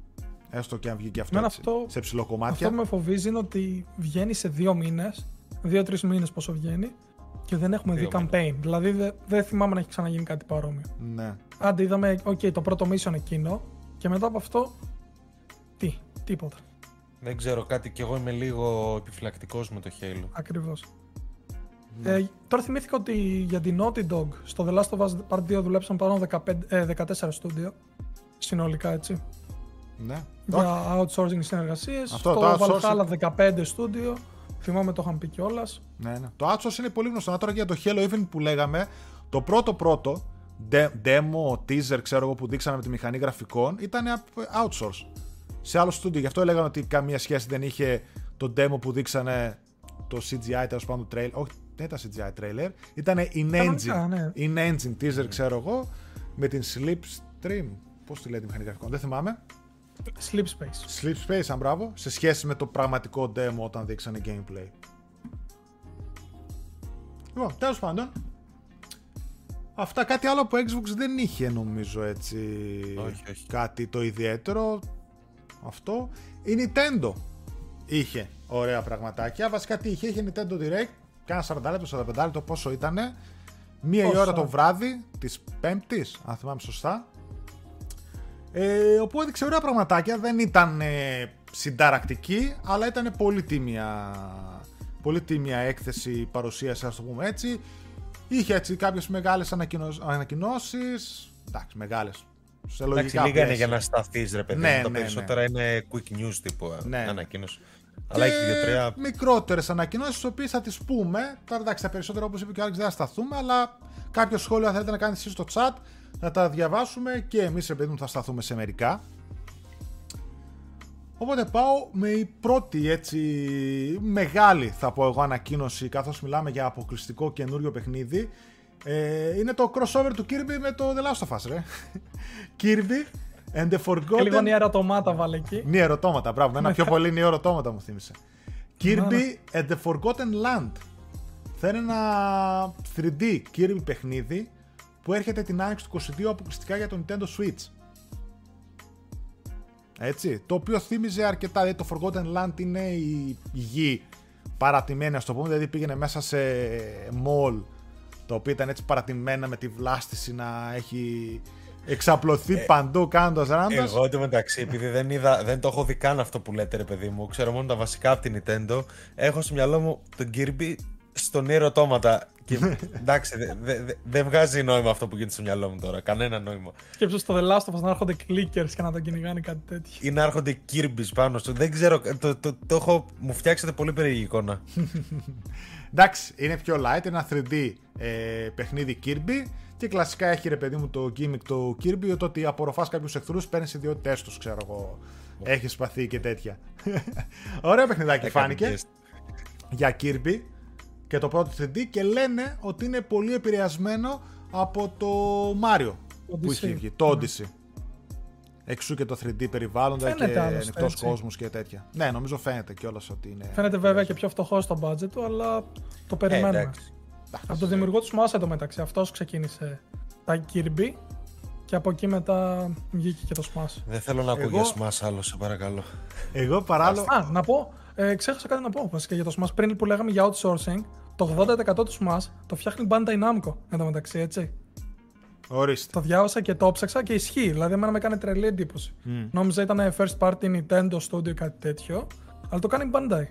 Έστω και αν βγει και αυτό, έτσι, αυτό σε ψηλό κομμάτι. Αυτό που με φοβίζει είναι ότι βγαίνει σε δύο μήνες, δύο-τρεις μήνες πόσο βγαίνει, και δεν έχουμε δει campaign. Δηλαδή δεν δε θυμάμαι να έχει ξαναγίνει κάτι παρόμοιο. Ναι. Άντε είδαμε, OK, το πρώτο mission εκείνο και μετά από αυτό. Τι, τίποτα. Δεν ξέρω κάτι και εγώ είμαι λίγο επιφυλακτικός με το Halo. Ακριβώς. Ναι. Ε, τώρα θυμήθηκα ότι για την Naughty Dog στο The Last of Us Part 2 δουλέψαν πάνω 15, ε, 14 στούντιο. Συνολικά έτσι. Ναι. Για outsourcing συνεργασίες. Αυτό το Valhalla 15 στούντιο. Θυμάμαι το είχαν πει κιόλας. Ναι, ναι. Το outsource είναι πολύ γνωστό. Τώρα για το Halo Infinite που λέγαμε, το πρώτο πρώτο demo, teaser, ξέρω εγώ, που δείξαμε με τη μηχανή γραφικών ήταν outsource. Σε άλλο studio. Γι' αυτό έλεγαν ότι καμία σχέση δεν είχε το demo που δείξανε το CGI τέλος πάντων trailer. Όχι, δεν ήταν CGI trailer. Ήταν in engine. Ναι. In engine teaser, ξέρω εγώ, με την Slipstream. Πώς τη λέει τη μηχανή γραφικών, δεν θυμάμαι. Sleep Space. Sleep Space, αν μπράβο, σε σχέση με το πραγματικό demo όταν δείξανε gameplay. Λοιπόν, τέλος πάντων. Αυτά κάτι άλλο που Xbox δεν είχε νομίζω έτσι. Όχι, όχι. Κάτι το ιδιαίτερο. Αυτό. Η Nintendo είχε ωραία πραγματάκια. Βασικά τι είχε, είχε Nintendo Direct κάνα 40 λεπτό, 45 λεπτό πόσο ήταν. Μία η Πόσα; ώρα το βράδυ της Πέμπτης, αν θυμάμαι σωστά. Ε, όπου έδειξε ωραία πραγματάκια. Δεν ήταν ε, συνταρακτική, αλλά ήταν πολύ τίμια, πολύ τίμια έκθεση παρουσίαση, ας το πούμε έτσι. Είχε έτσι κάποιες μεγάλες ανακοινώσεις. Εντάξει, μεγάλες. Σε Εντάξει, λογικά λίγα είναι πλαίσια. για να σταθείς, ρε παιδί. Ναι, μου. Τα ναι, περισσότερα είναι quick news τύπου ε, Ναι. ανακοίνωση. Αλλά έχει δύο-τρία. μικρότερες ανακοινώσεις, τις οποίες θα τις πούμε. Τώρα εντάξει, τα περισσότερα όπως είπε και ο Άλεξ δεν θα σταθούμε, αλλά κάποιο σχόλιο αν θέλετε να κάνετε εσείς στο chat, να τα διαβάσουμε και εμείς, επειδή μου θα σταθούμε σε μερικά. Οπότε πάω με η πρώτη έτσι μεγάλη θα πω εγώ ανακοίνωση καθώς μιλάμε για αποκλειστικό καινούριο παιχνίδι ε, είναι το crossover του Kirby με το The Last of Us ρε Kirby and the Και λίγο Forgotten νιέρα ατομάτα βάλε εκεί. Νι ερωτώματα, μπράβο. Ένα πιο πολύ νι ερωτώματα μου θύμισε. Kirby Ναι, and the Forgotten Land. Θα είναι ένα 3D Kirby παιχνίδι που έρχεται την άνοιξη του 22 αποκλειστικά για το Nintendo Switch. Έτσι, το οποίο θύμιζε αρκετά, δηλαδή το Forgotten Land είναι η γη παρατημένη, ας το πούμε, δηλαδή πήγαινε μέσα σε mall το οποίο ήταν έτσι παρατημένα με τη βλάστηση να έχει εξαπλωθεί παντού κάνοντας ράντας. Εγώ εντωμεταξύ, επειδή δεν, είδα, δεν το έχω δει καν αυτό που λέτε, ρε παιδί μου, ξέρω μόνο τα βασικά από την Nintendo, έχω στο μυαλό μου τον Kirby στον ερωτώματα. Και εντάξει, δεν δε, δε- δεν βγάζει νόημα αυτό που γίνεται στο μυαλό μου τώρα. Κανένα νόημα. Σκέψου στο The Last of Us να έρχονται clickers και να τον κυνηγάνε κάτι τέτοιο. Ή να έρχονται Kirby's πάνω στο. Δεν ξέρω. Το, το, το έχω, μου φτιάξετε πολύ περίεργη εικόνα. Εντάξει, είναι πιο light, είναι ένα 3D ε, παιχνίδι Kirby και κλασικά έχει ρε παιδί μου το gimmick του Kirby το ότι απορροφάς κάποιους εχθρούς, παίρνεις ιδιότητές τους, ξέρω εγώ. Έχεις σπαθεί και τέτοια. Ωραίο παιχνιδάκι Έκανε φάνηκε guest. για Kirby και το πρώτο 3D και λένε ότι είναι πολύ επηρεασμένο από το Mario που Odyssey. είχε βγει, το Odyssey. Εξού και το 3D περιβάλλοντα Φαίνεται και άλλωστε, ανοιχτός έτσι. κόσμος και τέτοια. Ναι, νομίζω φαίνεται κιόλας ότι είναι. Φαίνεται βέβαια και πιο φτωχός στο budget του, αλλά το Ε, περιμένουμε. εντάξει. Από το δημιουργό τους Smash εντωμεταξύ. Αυτός ξεκίνησε τα Kirby και από εκεί μετά βγήκε και το Smash. Δεν θέλω να ακούω Εγώ- για Smash άλλο, σε παρακαλώ. Εγώ παράλληλα. Α, να πω, ε, ξέχασα κάτι να πω βασικά για το Smash. Πριν που λέγαμε για outsourcing, το 80% του Smash το φτιάχνει η Bandai Namco εντωμεταξύ, έτσι. Ορίστε. Το διάβασα και το ψάξα και ισχύει. Δηλαδή, εμένα με έκανε τρελή εντύπωση. Νόμιζα ήταν first party Nintendo Studio ή κάτι τέτοιο, αλλά το κάνει η Bandai.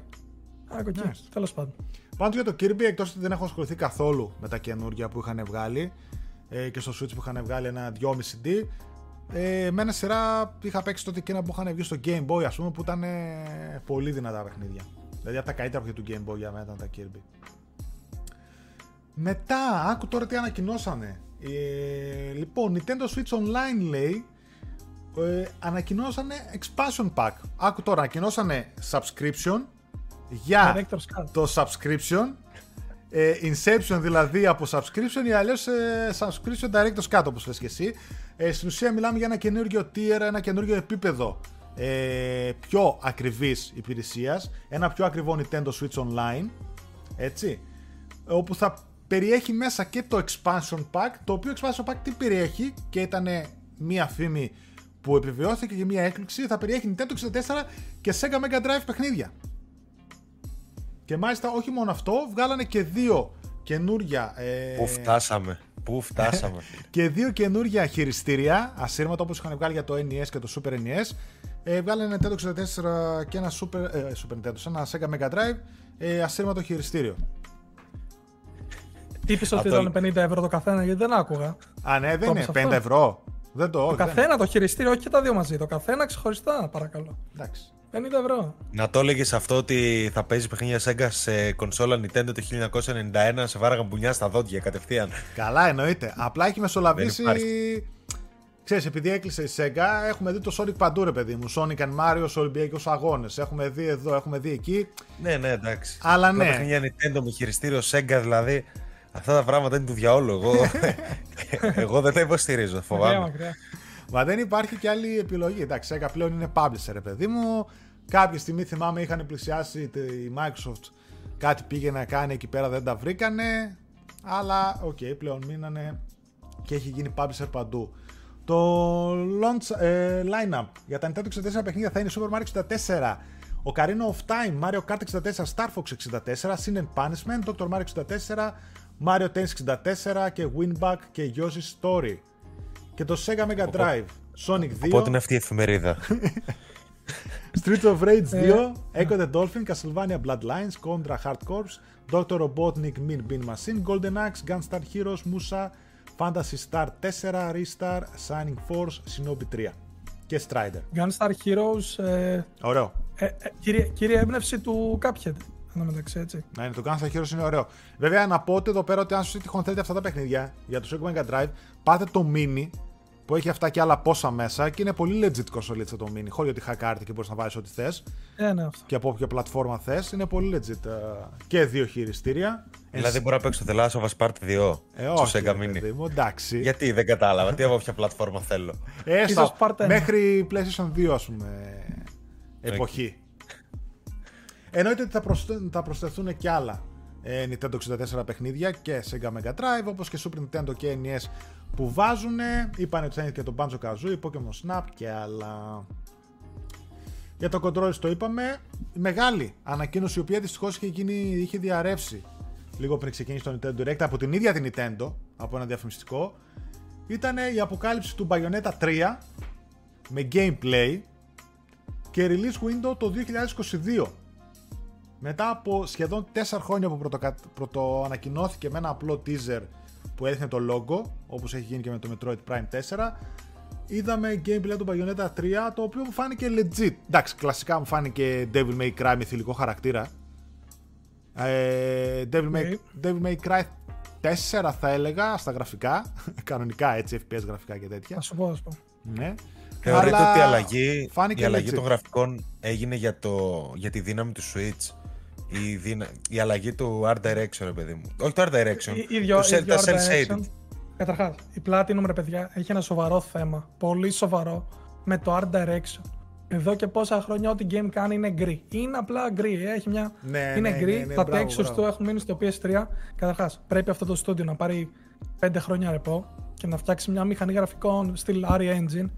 Α, από εκεί. Nice. Τέλος πάντων. Πάντως για το Kirby, εκτός ότι δεν έχω ασχοληθεί καθόλου με τα καινούργια που είχαν βγάλει ε, και στο Switch που είχαν βγάλει ένα 2,5D, ε, με ένα σειρά είχα παίξει τότε και ένα που είχαν βγει στο Game Boy, ας πούμε, που ήταν ε, πολύ δυνατά παιχνίδια. Δηλαδή από τα καλύτερα που είχε του Game Boy για μένα ήταν τα Kirby. Μετά, άκου τώρα τι ανακοινώσανε. Ε, λοιπόν, Nintendo Switch Online λέει ε, ανακοινώσανε expansion pack. Άκου τώρα, ανακοινώσανε subscription για Director's Cut. το subscription. Ε, Inception δηλαδή από subscription ή αλλιώς ε, subscription director's cut όπως λες και εσύ. Ε, στην ουσία μιλάμε για ένα καινούργιο tier, ένα καινούργιο επίπεδο ε, πιο ακριβής υπηρεσίας, ένα πιο ακριβό Nintendo Switch Online, έτσι, όπου θα περιέχει μέσα και το expansion pack, το οποίο expansion pack τι περιέχει και ήταν μία φήμη που επιβιώθηκε και μία έκπληξη, θα περιέχει Nintendo 64 και Sega Mega Drive παιχνίδια. Και μάλιστα όχι μόνο αυτό, βγάλανε και δύο καινούρια. Ε, Πού φτάσαμε. Πού φτάσαμε. και δύο καινούρια χειριστήρια, ασύρματα όπως είχαν βγάλει για το NES και το Super NES. Ε, βγάλανε Nintendo 64 και ένα Super, ε, Super Nintendo, ένα Sega Mega Drive ε, ασύρματο χειριστήριο. Είπες ότι Αυτό- ήταν 50 ευρώ το καθένα, γιατί δεν άκουγα. Α, ναι, δεν Το είναι είπες 50 αυτό; ευρώ. Δεν το, Το όχι, δεν- καθένα το χειριστήριο, όχι και τα δύο μαζί. Το καθένα ξεχωριστά, παρακαλώ. Εντάξει. 50 ευρώ. να το έλεγες αυτό ότι θα παίζει παιχνίδια Sega σε κονσόλα Nintendo το 1991, σε βάραγαν μπουνιά στα δόντια κατευθείαν. Καλά, εννοείται. Απλά έχει μεσολαβήσει. Δεν Ξέρεις, επειδή έκλεισε η Sega, έχουμε δει το Sonic παντού, ρε παιδί μου. Sonic and Mario σε Ολυμπιακού αγώνες. Έχουμε δει εδώ, έχουμε δει εκεί. ναι, ναι, εντάξει. Αλλά Απλά ναι. παιχνίδια Nintendo με χειριστήριο Sega δηλαδή. Αυτά τα πράγματα είναι του διαόλου. Εγώ, εγώ δεν τα υποστηρίζω, Μακριά, φοβάμαι. μακριά. Μα δεν υπάρχει και άλλη επιλογή. Εντάξει, Sega πλέον είναι publisher, ρε παιδί μου. Κάποια στιγμή θυμάμαι είχαν πλησιάσει τη Microsoft. Κάτι πήγε να κάνει εκεί πέρα, δεν τα βρήκανε. Αλλά οκ, πλέον μείνανε και έχει γίνει publisher παντού. Το launch ε, lineup για τα Nintendo 64 παιχνίδια θα είναι Super Mario 64, Ocarina of Time, Mario Kart 64, Star Fox 64, Sin and Punishment, Dr. Mario 64, Mario Tennis 64 και Winback και Yoshi's Story. Και το Sega Mega Drive, Sonic 2, Οπότε είναι αυτή η εφημερίδα. Streets of Rage 2, Echo the Dolphin, Castlevania Bloodlines, Contra Hard Corps, Dr. Robotnik Min Bean Machine, Golden Axe, Gunstar Heroes, Musa, Fantasy Star 4, Ristar, Shining Force, Shinobi 3 και Strider. Gunstar Heroes, ε, Ωραίο. ε, ε, κύριε, κύριε έμπνευση του Cuphead. Εν τω μεταξύ, έτσι. Να είναι το Gunstar Heroes είναι ωραίο. Βέβαια να πω ότι εδώ πέρα ότι αν σου τυχόν θέλετε αυτά τα παιχνίδια για το Sega Mega Drive, πάτε το Mini που έχει αυτά και άλλα πόσα μέσα και είναι πολύ legit κονσολίτσα το Mini. Χωρίς ότι χακάρτε και μπορείς να βάλει ό,τι θες Ε, ναι, αυτό. και από όποια πλατφόρμα θες. Είναι πολύ legit. ε, Και δύο χειριστήρια. δηλαδή μπορώ να παίξω το The Last of Us Part 2 Ε, στο όχι, Sega ρε Mini. παιδί μου, εντάξει. Γιατί δεν κατάλαβα, τι από όποια πλατφόρμα θέλω. Ε, Ίσως στα- Part ένα. μέχρι PlayStation 2, ας πούμε, εποχή. Εννοείται ότι θα, προσθε- θα προσθεθούν και άλλα ε, Nintendo 64 παιχνίδια και Sega Mega Drive, όπως και Super Nintendo και NES που βάζουν. Είπανε ότι θα είναι και το Banjo Kazooie, Pokemon Snap και άλλα. Για το controller το είπαμε. Η μεγάλη ανακοίνωση η οποία δυστυχώς είχε, γίνει, είχε διαρρεύσει λίγο πριν ξεκινήσει το Nintendo Direct από την ίδια την Nintendo, από ένα διαφημιστικό, ήταν η αποκάλυψη του Bayonetta 3 με gameplay και release window το 2022. Μετά από σχεδόν 4 χρόνια που πρωτοκα... πρωτοανακοινώθηκε με ένα απλό teaser που έδειχνε το logo, όπως έχει γίνει και με το Metroid Prime 4, είδαμε gameplay του Bayonetta 3, το οποίο μου φάνηκε legit. Εντάξει, κλασικά μου φάνηκε Devil May Cry με θηλυκό χαρακτήρα. Ε, Devil, May, Ναι. Devil May Cry 4 θα έλεγα στα γραφικά, κανονικά έτσι, FPS γραφικά και τέτοια. Να σου πω, να σου πω. Ναι. Θεωρείτε Αλλά ότι η αλλαγή, φάνηκε η αλλαγή legit. των γραφικών έγινε για, το, για τη δύναμη του Switch; Η, δίνα, η αλλαγή του Art Direction, ρε παιδί μου. Όχι το Art Direction. Ί- ίδιο- το cel, ίδιο τα art cel shaded. direction. Καταρχάς, η Platinum, ρε παιδιά, έχει ένα σοβαρό θέμα. Πολύ σοβαρό με το Art Direction. Εδώ και πόσα χρόνια ό,τι game κάνει είναι γκρι. Είναι απλά γκρι. Έχει μια... Ναι, είναι ναι, γκρι. ναι, ναι, τα μπράβο, textures μπράβο. του έχουν μείνει στο PS3. Καταρχάς, πρέπει αυτό το studio να πάρει 5 χρόνια ρεπό και να φτιάξει μια μηχανή γραφικών στυλ RE Engine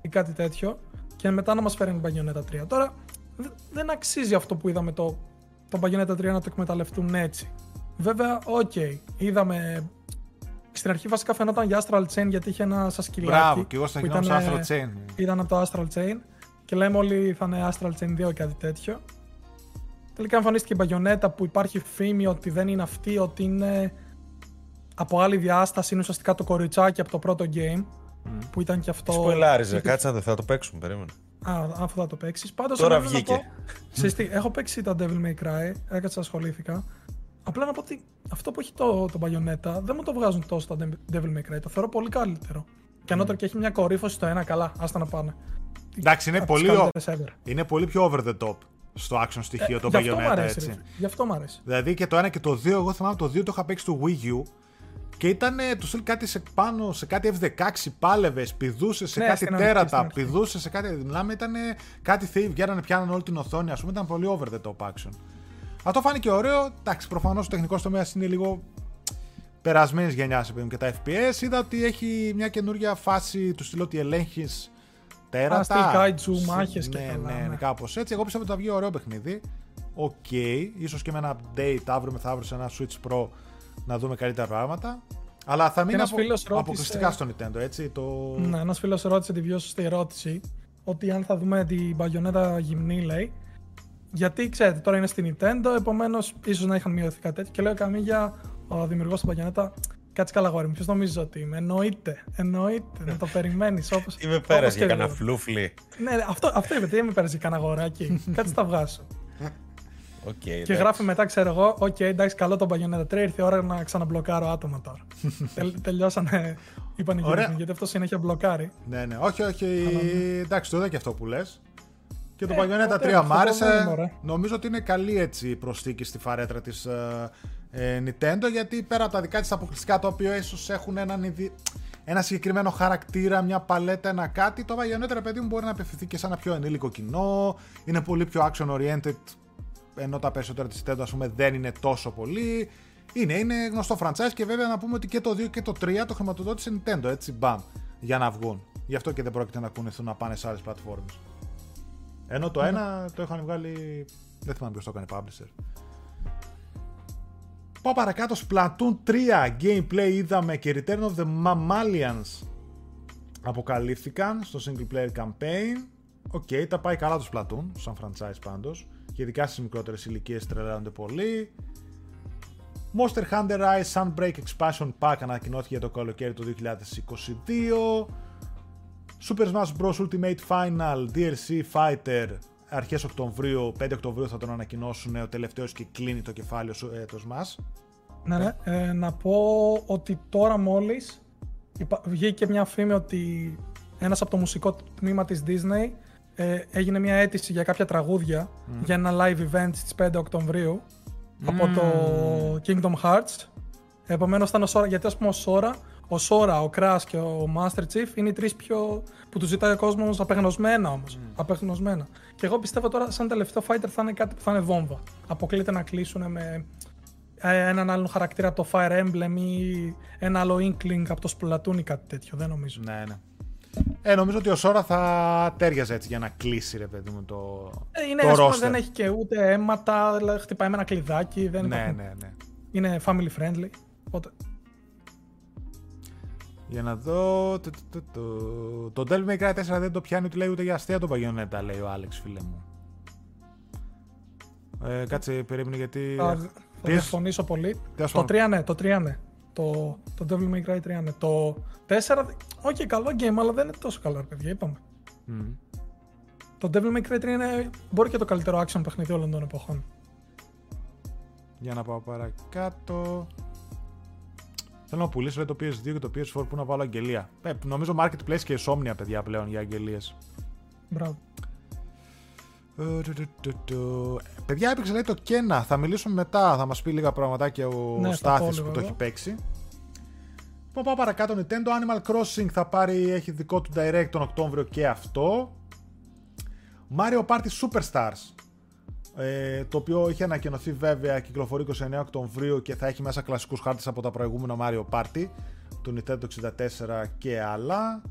ή κάτι τέτοιο. Και μετά να μας φέρει την Bayonetta 3. Τώρα δε- δεν αξίζει αυτό που είδαμε το, το Bayonetta 3 να το εκμεταλλευτούν έτσι. Βέβαια, οκ. Είδαμε. Στην αρχή βασικά φαινόταν για Astral Chain γιατί είχε ένα σαν σκυλάκι. Μπράβο, και εγώ στα που κοινό ήταν, Astral ε, Chain. Ήταν από το Astral Chain και λέμε όλοι θα είναι Astral Chain 2 ή κάτι τέτοιο. Τελικά εμφανίστηκε η Bayonetta που υπάρχει φήμη ότι δεν είναι αυτή, ότι είναι από άλλη διάσταση, είναι ουσιαστικά το κοριτσάκι από το πρώτο game. Που ήταν και αυτό. Σποιλάριζε, Είχε- κάτσε να το, θα το παίξουμε, περίμενε. Α, αφού θα το παίξεις. Πάντως. Τώρα βγήκε. Ξέρεις τι, έχω παίξει τα Devil May Cry, έκατσα ασχολήθηκα. Απλά να πω ότι αυτό που έχει το, το Bayonetta δεν μου το βγάζουν τόσο τα Devil May Cry. Το θεωρώ πολύ καλύτερο. Και ανώτερο και έχει μια κορύφωση στο ένα καλά. Άστα να πάνε. Εντάξει, είναι Από τις πολύ, ο- καλύτερες ever. είναι πολύ πιο over the top στο action στοιχείο το Γι' αυτό μου Bayonetta, αρέσει. έτσι. ρε. Γι' αυτό μου αρέσει. Δηλαδή και το ένα και το δύο, εγώ θυμάμαι το δύο το είχα παίξει στο Wii U και ήταν του στυλ κάτι σε πάνω, σε κάτι F16, πάλευες, πηδούσες σε Ναι, κάτι στην αρχή, στην τέρατα, αρχή. πηδούσες σε κάτι. Μιλάμε, ήταν κάτι θεοί, βγαίνανε, πιάνανε όλη την οθόνη, ας πούμε, ήταν πολύ over the top action. Αυτό φάνηκε ωραίο. Εντάξει, προφανώς ο τεχνικός τομέας είναι λίγο περασμένης γενιάς και τα FPS. Είδα ότι έχει μια καινούργια φάση του στυλ ότι ελέγχεις τέρατα. στυλ kaiju, σε- μάχες και ναι, καλά, ναι, ναι, ναι. κάπως έτσι. Εγώ πιστεύω ότι θα βγει ωραίο παιχνίδι. Οκ, ίσως και με ένα update αύριο μεθαύριο σε ένα Switch Pro να δούμε καλύτερα πράγματα. Αλλά θα μείνει ένας απο... φίλος ρώτησε- αποκλειστικά στο Nintendo, έτσι. Το... Ναι, ένας φίλος ρώτησε τη πιο σωστή ερώτηση. Ότι αν θα δούμε την Bayonetta γυμνή, λέει. Γιατί ξέρετε, τώρα είναι στη Nintendo, επομένως ίσως να είχαν μειωθεί κάτι τέτοιο. Και λέει ο Kamiya ο δημιουργός του Bayonetta. Κάτσε καλά, αγόρι μου. Ποιος νομίζεις ότι είμαι; Εννοείται. Εννοείται. να το περιμένεις όπω. Τι με πέρασες για κανένα φλούφλη. Ναι, ναι, αυτό, αυτό είπε. Τι με πέρασες για κανένα αγοράκι. Κάτσε τα βγάσω. Οκ, Και εντάξει. γράφει μετά, ξέρω εγώ, οκ, εντάξει, καλό το Bayonetta 3, ήρθε η ώρα να ξαναμπλοκάρω άτομα τώρα. Τελ, τελειώσανε οι πανηγυρισμοί, Ωραία. γιατί αυτό συνέχεια μπλοκάρει. Ναι, ναι, όχι, όχι. Εντάξει, το είδα και αυτό που λες. Και το Ε, Bayonetta 3 τέλος, μου άρεσε. επόμενο, ωραία. Νομίζω ότι είναι καλή έτσι προσθήκη στη φαρέτρα της ε, ε, Nintendo γιατί πέρα από τα δικά της αποκλειστικά τα οποία ίσως έχουν έναν ιδι- ένα συγκεκριμένο χαρακτήρα, μια παλέτα, ένα κάτι, το Bayonetta ρε παιδί μου μπορεί να απευθυνθεί και σε ένα πιο ενήλικο κοινό. Είναι πολύ πιο action oriented ενώ τα περισσότερα της Nintendo ας πούμε δεν είναι τόσο πολύ. Είναι, είναι γνωστό franchise και βέβαια να πούμε ότι και το 2 και το 3 το χρηματοδότησε Nintendo, έτσι μπαμ, για να βγουν. Γι' αυτό και δεν πρόκειται να κουνηθούν να πάνε σε άλλες πλατφόρμες. Ενώ το ένα το είχαν βγάλει. Δεν θυμάμαι ποιος το έκανε publisher. Πάω παρακάτω. Splatoon 3 gameplay είδαμε και Return of the Mammalians αποκαλύφθηκαν στο single player campaign. OK, okay, τα πάει καλά το Splatoon, σαν franchise πάντως. Και ειδικά στις μικρότερες ηλικίες τρελαίνονται πολύ. Monster Hunter Rise Sunbreak Expansion Pack ανακοινώθηκε για το καλοκαίρι του 2022. Super Smash Bros. Ultimate Final DLC Fighter αρχές Οκτωβρίου, 5 Οκτωβρίου θα τον ανακοινώσουν ο τελευταίος και κλείνει το κεφάλαιο ε, το Smash. Ναι, ναι. Ε, να πω ότι τώρα μόλις βγήκε μια φήμη ότι ένας από το μουσικό τμήμα της Disney ε, έγινε μια αίτηση για κάποια τραγούδια για ένα live event στις 5 Οκτωβρίου από το Kingdom Hearts. Επομένως ήταν ο Sora, γιατί ας πούμε ο Sora, ο Sora, ο Crash και ο Master Chief είναι οι τρεις πιο που τους ζητάει ο κόσμος απεγνωσμένα όμως. Mm. Απεγνωσμένα. Και εγώ πιστεύω τώρα σαν τελευταίο fighter θα είναι κάτι που θα είναι βόμβα. Αποκλείται να κλείσουν με ε, έναν άλλον χαρακτήρα από το Fire Emblem ή ένα άλλο Inkling από το Splatoon ή κάτι τέτοιο. Δεν νομίζω. Ναι, ναι. Ε, νομίζω ότι ο Σόρα θα τέριαζε έτσι για να κλείσει ρε παιδί μου το. Ε, είναι το roster. δεν έχει και ούτε αίματα, δηλαδή χτυπάει με ένα κλειδάκι. Δεν ναι, ναι, ναι. Είναι family friendly. Οπότε... Για να δω. Το Devil May Cry 4 δεν το πιάνει ούτε λέει ούτε για αστεία το παγιονέτα, λέει ο Άλεξ, φίλε μου. Ε, κάτσε, περίμενε γιατί. Θα, θα διαφωνήσω πολύ. Το 3 ναι, το 3 ναι. Το, το Devil May Cry 3 ναι. Το 4, όχι okay, καλό game, αλλά δεν είναι τόσο καλό, παιδιά, είπαμε. Mm. Το Devil May Cry 3 είναι, μπορεί και το καλύτερο action παιχνίδι όλων των εποχών. Για να πάω παρακάτω. Θέλω να πουλήσω το PS2 και το PS4 που να βάλω αγγελία. Ε, νομίζω Marketplace και Insomnia, παιδιά, πλέον για αγγελίες. Μπράβο. Παιδιά, έπαιξε λέει το Kena. Θα μιλήσουμε μετά. Θα μας πει λίγα πραγματάκια ο ναι, Στάθης που το έχει παίξει. Λοιπόν, πάω παρακάτω. Nintendo Animal Crossing θα πάρει, έχει δικό του direct τον Οκτώβριο και αυτό. Mario Party Superstars. Ε, το οποίο είχε ανακοινωθεί βέβαια κυκλοφορεί 29 Οκτωβρίου και θα έχει μέσα κλασικούς χάρτες από τα προηγούμενα Mario Party του Nintendo 64 και άλλα.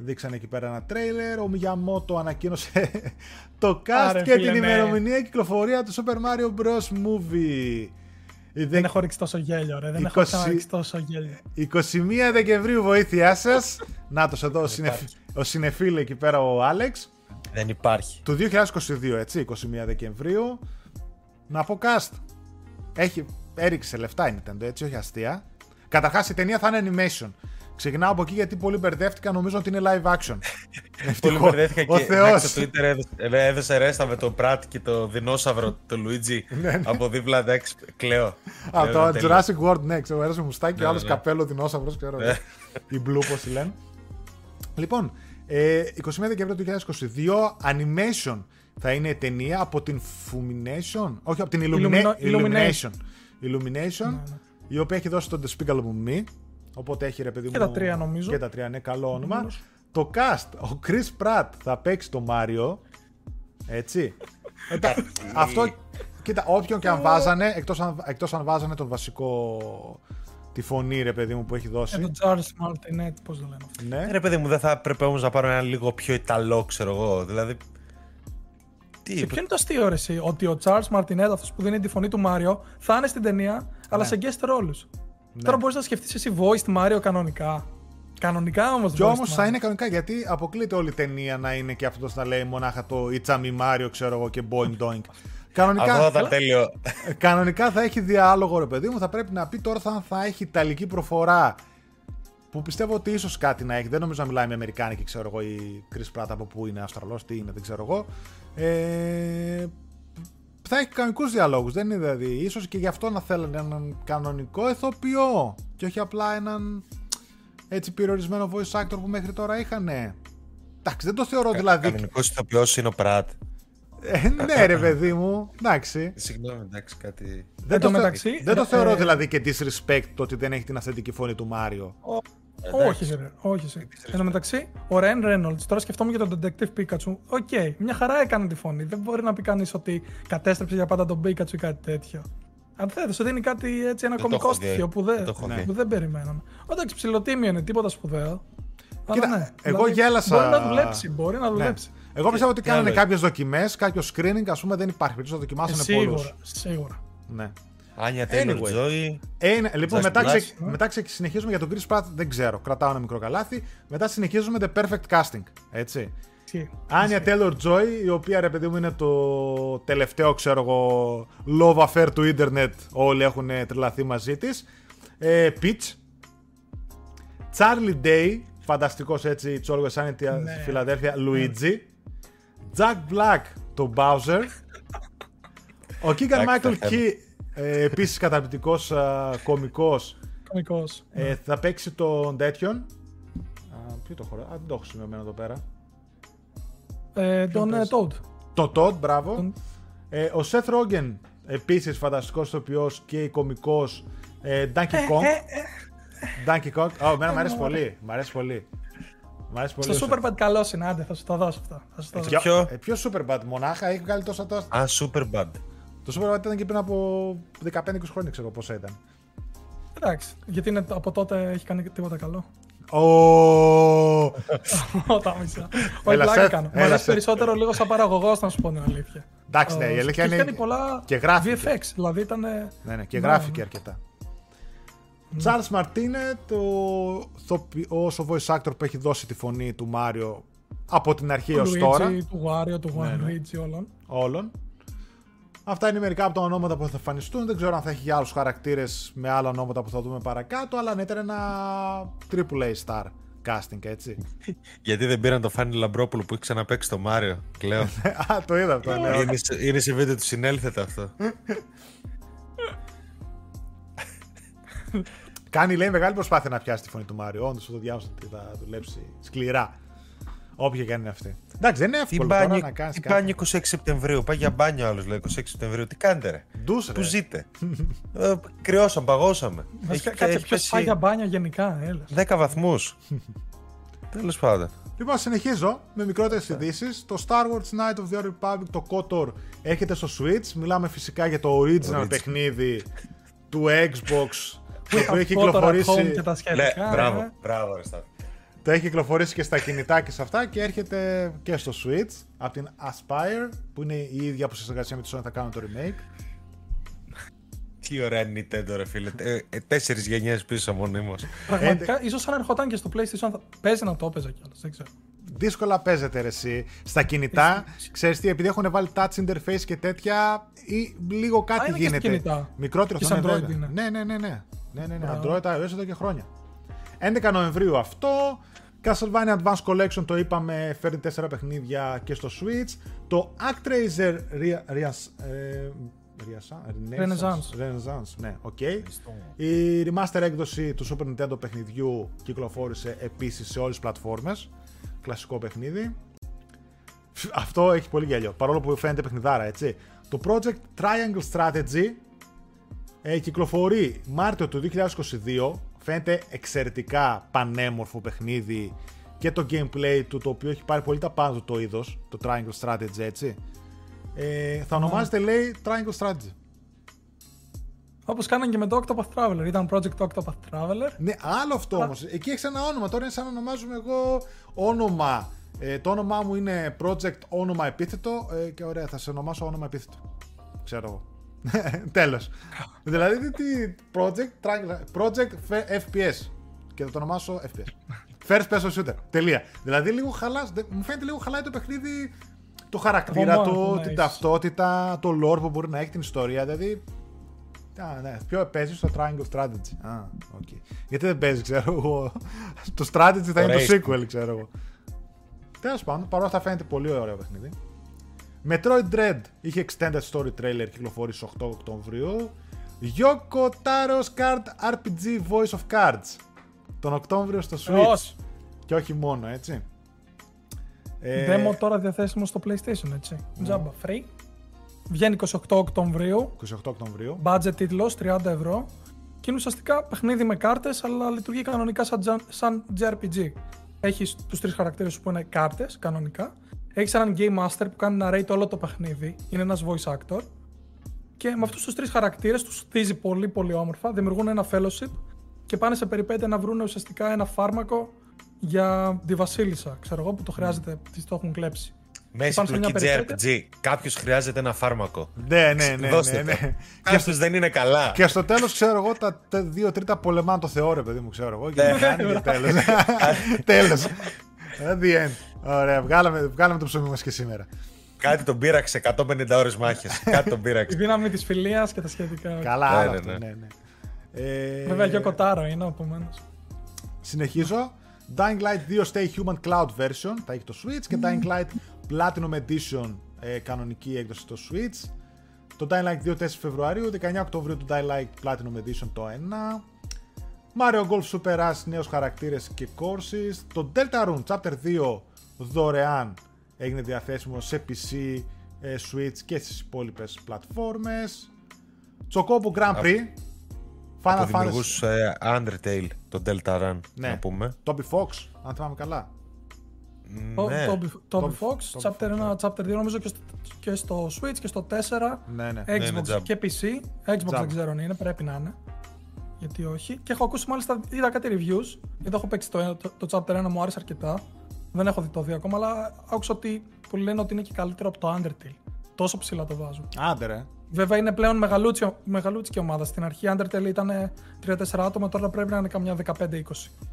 Δείξανε εκεί πέρα ένα τρέιλερ. Ο Miyamoto ανακοίνωσε το cast και την ναι. ημερομηνία κυκλοφορία του Super Mario Bros. Movie. Δεν έχω ρίξει τόσο γέλιο, ρε. Δεν 20... έχω ρίξει τόσο γέλιο. 21 Δεκεμβρίου, βοήθειά σας. Να το εδώ ο συνεφίλ εκεί πέρα ο Άλεξ. Δεν υπάρχει. Του 2022, έτσι, 21 Δεκεμβρίου. Να πω cast. Έχει, έριξε λεφτά η Nintendo, έτσι, όχι αστεία. Καταρχάς η ταινία θα είναι animation. Ξεκινάω από εκεί γιατί πολύ μπερδεύτηκα. Νομίζω ότι είναι live action. πολύ μπερδεύτηκα και Θεός. στο Twitter έδωσε, έδωσε ρέστα με το Πρατ και το δεινόσαυρο, το Luigi. Ναι, ναι. από δίπλα, εντάξει, κλαίω. Α, το Jurassic World, ναι, ξέρω, έδωσε μουστάκι, ο άλλος καπέλο δεινόσαυρος, ξέρω. Η Blue, πώς λένε. Λοιπόν, 21 ε, Δεκεμβρίου του 2022, animation θα είναι ταινία από την Fumination, όχι από την Illumination. Illumination, η οποία έχει δώσει τον Despicable Me. Οπότε έχει ρε παιδί μου. Και τα τρία νομίζω. Και τα τρία, ναι, καλό όνομα. Το cast, ο Chris Pratt θα παίξει το Μάριο. Έτσι. αυτό, κοίτα, όποιον και αν βάζανε, εκτός αν, εκτός αν βάζανε τον βασικό τη φωνή, ρε παιδί μου, που έχει δώσει. Ε, τον Charles Martinet, πώς το λένε αυτό. Ναι. Ε, ρε παιδί μου, δεν θα πρέπει όμως να πάρω ένα λίγο πιο Ιταλό, ξέρω εγώ. Δηλαδή. Τι... Και ποιο είναι το αστείο όρεση, ότι ο Charles Martinet, αυτός που δίνει τη φωνή του Μάριο, θα είναι στην ταινία, αλλά ναι. σε guest roles. Ναι. Τώρα μπορείς να σκεφτείς εσύ voiced Mario κανονικά. Κανονικά όμως. Και όμως θα είναι κανονικά γιατί αποκλείται όλη η ταινία να είναι και αυτός να λέει μονάχα το It's a me Mario, ξέρω εγώ και Boing Doing. Κανονικά, Αυτό θα τέλειο. κανονικά θα έχει διάλογο, ρε παιδί μου. Θα πρέπει να πει τώρα θα, θα έχει ιταλική προφορά. Που πιστεύω ότι ίσως κάτι να έχει. Δεν νομίζω να μιλάει με Αμερικάνικη, ξέρω εγώ, η Chris Pratt από πού είναι, Αυστραλός, τι είναι, δεν ξέρω εγώ. Ε, θα έχει κανονικούς διαλόγους. Δεν είναι δηλαδή. ίσως και γι' αυτό να θέλανε έναν κανονικό ηθοποιό και όχι απλά έναν έτσι περιορισμένο voice actor που μέχρι τώρα είχαν. Εντάξει, δεν το θεωρώ δηλαδή. Κανονικός ηθοποιός είναι ο Πρατ. Ε, ναι, ρε παιδί μου. Εντάξει. Συγγνώμη, εντάξει, κάτι. Δεν, το, μεταξύ, δεν το θεωρώ ε, δηλαδή και disrespect το ότι δεν έχει την αυθεντική φωνή του Μάριο. Όχι, ρε, όχι. Εν τω μεταξύ, ο Ryan Reynolds, τώρα σκεφτόμουν για τον Detective Pikachu. OK, okay, μια χαρά έκανε τη φωνή. Δεν μπορεί να πει κανείς ότι κατέστρεψε για πάντα τον Pikachu ή κάτι τέτοιο. Αντιθέτως, δίνει κάτι έτσι, ένα κομικό στοιχείο που δεν, που δεν περιμέναμε. Εντάξει, ψιλοτίμιο είναι, τίποτα σπουδαίο. Κοίτα, ναι, εγώ δηλαδή, γέλασα. Μπορεί να δουλέψει, μπορεί να ναι. δουλέψει. Εγώ πιστεύω ότι ότι κάνανε άλλο κάποιες δοκιμές, κάποιο screening, ας πούμε δεν υπάρχει περίπτωση να δοκιμάσουν πολλούς. Σίγουρα, σίγουρα. Ναι. Anya Taylor Anyway. Joy. Ε, είναι- λοιπόν, Just μετά, ξε- Blast, ναι. μετά ξε- συνεχίζουμε για τον Chris Pratt, δεν ξέρω, κρατάω ένα μικρό καλάθι. Μετά συνεχίζουμε the perfect casting, έτσι. Ισχύει. Άνια Taylor Joy, η οποία ρε παιδί μου είναι το τελευταίο, ξέρω εγώ, love affair του ίντερνετ. Όλοι έχουν τρελαθεί μαζί της. Ε, Peach. Charlie Day, φανταστικός έτσι, It's Always Sunny στη Ναι. Φιλαδέλφια, Luigi. Jack Black, το Bowser. Ο Keegan Εντάξει, Michael θα Key, ε, επίσης καταπληκτικός α, κωμικός, Κωμικός. ε, θα παίξει τον τέτοιον. Α, ποιο το χωρά, α, δεν το έχω σημειωμένο εδώ πέρα. Ε, τον ε, Toad. Το Todd, μπράβο. Τον- Ε, ο Seth Rogen, επίσης φανταστικός ηθοποιός και κωμικός. Ε, Donkey Ε, Kong. Donkey Kong. Oh, εμένα μου αρέσει πολύ. Μ' αρέσει πολύ. Μ' αρέσει πολύ. Στο ο Seth. Superbad καλό είναι, άντε, θα σου τα δώσω αυτά. Θα σου τα δώσω. Ποιο, Ποιο; ε, ποιος Superbad, μονάχα, έχει βγάλει τόσα τόσα. Α, Superbad. Το Superbad ήταν και πριν από 15-20 χρόνια, ξέρω πόσα ήταν. Εντάξει, γιατί είναι, από τότε έχει κάνει τίποτα καλό. Ω, Όταν μισά. Όχι, Έλα, πλάκα Seth, κάνω. Μου έλα, αρέσει Seth. περισσότερο λίγο σαν παραγωγός, να σου πω την αλήθεια. Εντάξει, ναι, η Ε, αλήθεια και έχει είναι. κάνει πολλά και γράφει και. VFX, δηλαδή ήταν. Ναι, ναι, και Ναι, γράφει ναι. και αρκετά. Charles Martinet, το ηθοποιός, ο voice actor που έχει δώσει τη φωνή του Μάριο από την αρχή Του έως Luigi, τώρα. του Wario, του Ναι, ναι. Luigi όλων. όλων. Αυτά είναι μερικά από τα ονόματα που θα εμφανιστούν. Δεν ξέρω αν θα έχει και άλλους χαρακτήρες με άλλα ονόματα που θα δούμε παρακάτω, αλλά ναι, ήταν ένα AAA star casting, έτσι. Γιατί δεν πήραν το Φάνη Λαμπρόπουλο που έχει ξαναπέξει το Μάριο. Κλαίω. Α, το είδα αυτό, ναι. είναι, σε, είναι σε βίντεο του συνέλθετε αυτό. Κάνει, λέει, μεγάλη προσπάθεια να πιάσει τη φωνή του Μάριο. Όντως, το διάβασα ότι θα δουλέψει σκληρά. Όποια και αν είναι αυτή. Εντάξει, δεν είναι Τι εύκολο τώρα μπάνιο, να κάνεις τι κάτι. μπάνιο 26 Σεπτεμβρίου. Πάει για μπάνιο άλλος λέει 26 Σεπτεμβρίου. Τι κάνετε ρε; Ντους, ρε. Πού ζείτε. ε, κρυώσαμε, παγώσαμε. Βασικά, Έχει- κάτσε έχει ποιος πέσει πάει για μπάνια γενικά, έλα. 10 βαθμούς. Τέλος πάντων. Λοιπόν, συνεχίζω με μικρότερες ειδήσεις. Το Star Wars Knight of the Old Republic, το KOTOR, έρχεται στο Switch. Μιλάμε φυσικά για το original Original. παιχνίδι του Xbox. Το οποίο έχει Photo at home κυκλοφορήσει, και τα Λέ, σχετικά. μπράβο, ε. μπράβο, ρε Σταύρο. Το έχει κυκλοφορήσει και στα κινητά και σε αυτά και έρχεται και στο Switch από την Aspire που είναι η ίδια που σε συνεργασία με τη Sony θα κάνουν το remake. Τι ωραία είναι η Nintendo, ρε φίλε. Ε, ε, Τέσσερις γενιές πίσω μονίμως. Πραγματικά, ίσως αν ερχόταν και στο PlayStation θα παίζει να το έπαιζε κιόλας. Δεν ξέρω. Δύσκολα παίζεται ρε εσύ. Στα κινητά, ξέρεις τι, επειδή έχουν βάλει touch interface και τέτοια, ή λίγο κάτι είναι και στα γίνεται. κινητά. Μικρότερο Και θα σε είναι Android βέβαια. είναι. Ναι, ναι, ναι, ναι. Ναι, ναι, ναι. Μπράβο. Android, iOS εδώ και χρόνια. 11 Νοεμβρίου αυτό. Castlevania Advance Collection το είπαμε, φέρνει 4 παιχνίδια και στο Switch. Το Actraiser Ria- Rias- ε, Riasa- Renaissance. Renaissance, ναι, οκ. Η remaster έκδοση του Super Nintendo παιχνιδιού κυκλοφόρησε επίσης σε όλες τις πλατφόρμες. Κλασικό παιχνίδι. Αυτό έχει πολύ γέλιο, παρόλο που φαίνεται παιχνιδάρα, έτσι. Το Project Triangle Strategy ε, κυκλοφορεί Μάρτιο του 2022. Φαίνεται εξαιρετικά πανέμορφο παιχνίδι και το gameplay του, το οποίο έχει πάρει πολύ τα πάνω του το είδος, το Triangle Strategy, έτσι. Ε, θα ονομάζεται, λέει, Triangle Strategy. Όπως κάνανε και με το Octopath Traveler. Ήταν Project Octopath Traveler. Ναι, άλλο αυτό όμως. Εκεί έχει ένα όνομα. Τώρα είναι σαν να ονομάζουμε εγώ όνομα. Ε, το όνομά μου είναι project όνομα επίθετο ε, και ωραία, θα σε ονομάσω όνομα επίθετο. Ξέρω εγώ. Τέλος. δηλαδή τι project, triangle- project FPS. Και θα το ονομάσω FPS. First person shooter. Τελεία. Δηλαδή λίγο χαλά, δε- μου φαίνεται λίγο χαλάει το παιχνίδι το χαρακτήρα μόνο του, που να την έχεις. ταυτότητα, το lore που μπορεί να έχει την ιστορία. Δηλαδή Α, ναι. Ποιο παίζεις στο Triangle Strategy. Α, οκ. Γιατί δεν παίζεις, ξέρω εγώ. το Strategy θα είναι το Race. sequel, ξέρω εγώ. Τέλος πάντων, παρόλα αυτά φαίνεται πολύ ωραίο παιχνίδι. Metroid Dread είχε extended story trailer, κυκλοφόρησε 8 Οκτωβρίου. Yoko Taro's Card RPG Voice of Cards. Τον Οκτώβριο στο Switch. Ως. Και όχι μόνο, έτσι. Ε, Demo τώρα διαθέσιμο στο PlayStation, έτσι. Τζάμπα, free. Βγαίνει 28 Οκτωβρίου. 28 Οκτωβρίου. Budget τίτλος 30 ευρώ. Και είναι ουσιαστικά παιχνίδι με κάρτες, αλλά λειτουργεί κανονικά σαν, τζα- σαν JRPG. Έχεις τους τρεις χαρακτήρες που είναι κάρτες, κανονικά. Έχεις έναν Game Master που κάνει narrate όλο το παιχνίδι. Είναι ένας voice actor. Και με αυτούς τους τρεις χαρακτήρες τους στήσει πολύ πολύ όμορφα. Δημιουργούν ένα fellowship και πάνε σε περιπέτεια να βρουν ουσιαστικά ένα φάρμακο για τη Βασίλισσα. Ξέρω εγώ που το χρειάζεται, τη το έχουν κλέψει. Μέση Πάνω σε μια τουρκή περιπέτεια. JRPG. Κάποιος χρειάζεται ένα φάρμακο. Ναι, ναι, ναι. Δώστε ναι, το. ναι. Κάποιος δεν είναι καλά. Και στο τέλος, ξέρω εγώ, τα τε- δύο τρίτα πολεμάνε το Θεό, ρε παιδί μου, ξέρω εγώ. Και Ναι. κάνει και τέλος. Τέλος. The end. Ωραία, βγάλαμε, βγάλαμε το ψωμί μας και σήμερα. Κάτι τον πείραξε 150 ώρες μάχες. Κάτι τον Η πείραξε. δύναμη της φιλίας και τα σχετικά. Καλά, Ναι, άλλο ναι, αυτό, ναι. ναι, ναι. Ε, Βέβαια, και ο Κοτάρο είναι επομένως. Συνεχίζω. Dying Light 2 Stay Human Cloud version, θα έχει το Switch και Dying Light Platinum Edition, ε, κανονική έκδοση στο Switch. Το Dying Light 2 4 Φεβρουαρίου, 19 Οκτωβρίου το Dying Light Platinum Edition το 1. Mario Golf Super Rush, νέους χαρακτήρες και courses. Το Deltarune Chapter 2 δωρεάν έγινε διαθέσιμο σε PC, ε, Switch και στις υπόλοιπες πλατφόρμες. Chocobo Grand Prix. Final Από Fantasy δημιουργού ε, Undertale, το Delta Run, Ναι. να πούμε. Toby Fox, αν θυμάμαι καλά. Ναι. Toby Toby- Fox, Toby chapter Fox, 1, chapter 2, νομίζω και στο, και στο Switch και στο 4. Ναι, ναι. είναι Xbox jab. και PC. Xbox Jab. δεν ξέρω αν είναι, πρέπει να είναι. Γιατί όχι. Και έχω ακούσει μάλιστα, είδα κάτι reviews. Γιατί έχω παίξει το, το, το chapter 1, μου άρεσε αρκετά. Δεν έχω δει το 2 ακόμα, αλλά άκουσα ότι που λένε ότι είναι και καλύτερο από το Undertale. Τόσο ψηλά το βάζουν. Άντε ρε. Βέβαια είναι πλέον μεγαλούτσικη, μεγαλούτσικη ομάδα. Στην αρχή Undertale ήταν 3-4 άτομα, τώρα πρέπει να είναι καμιά 15-20.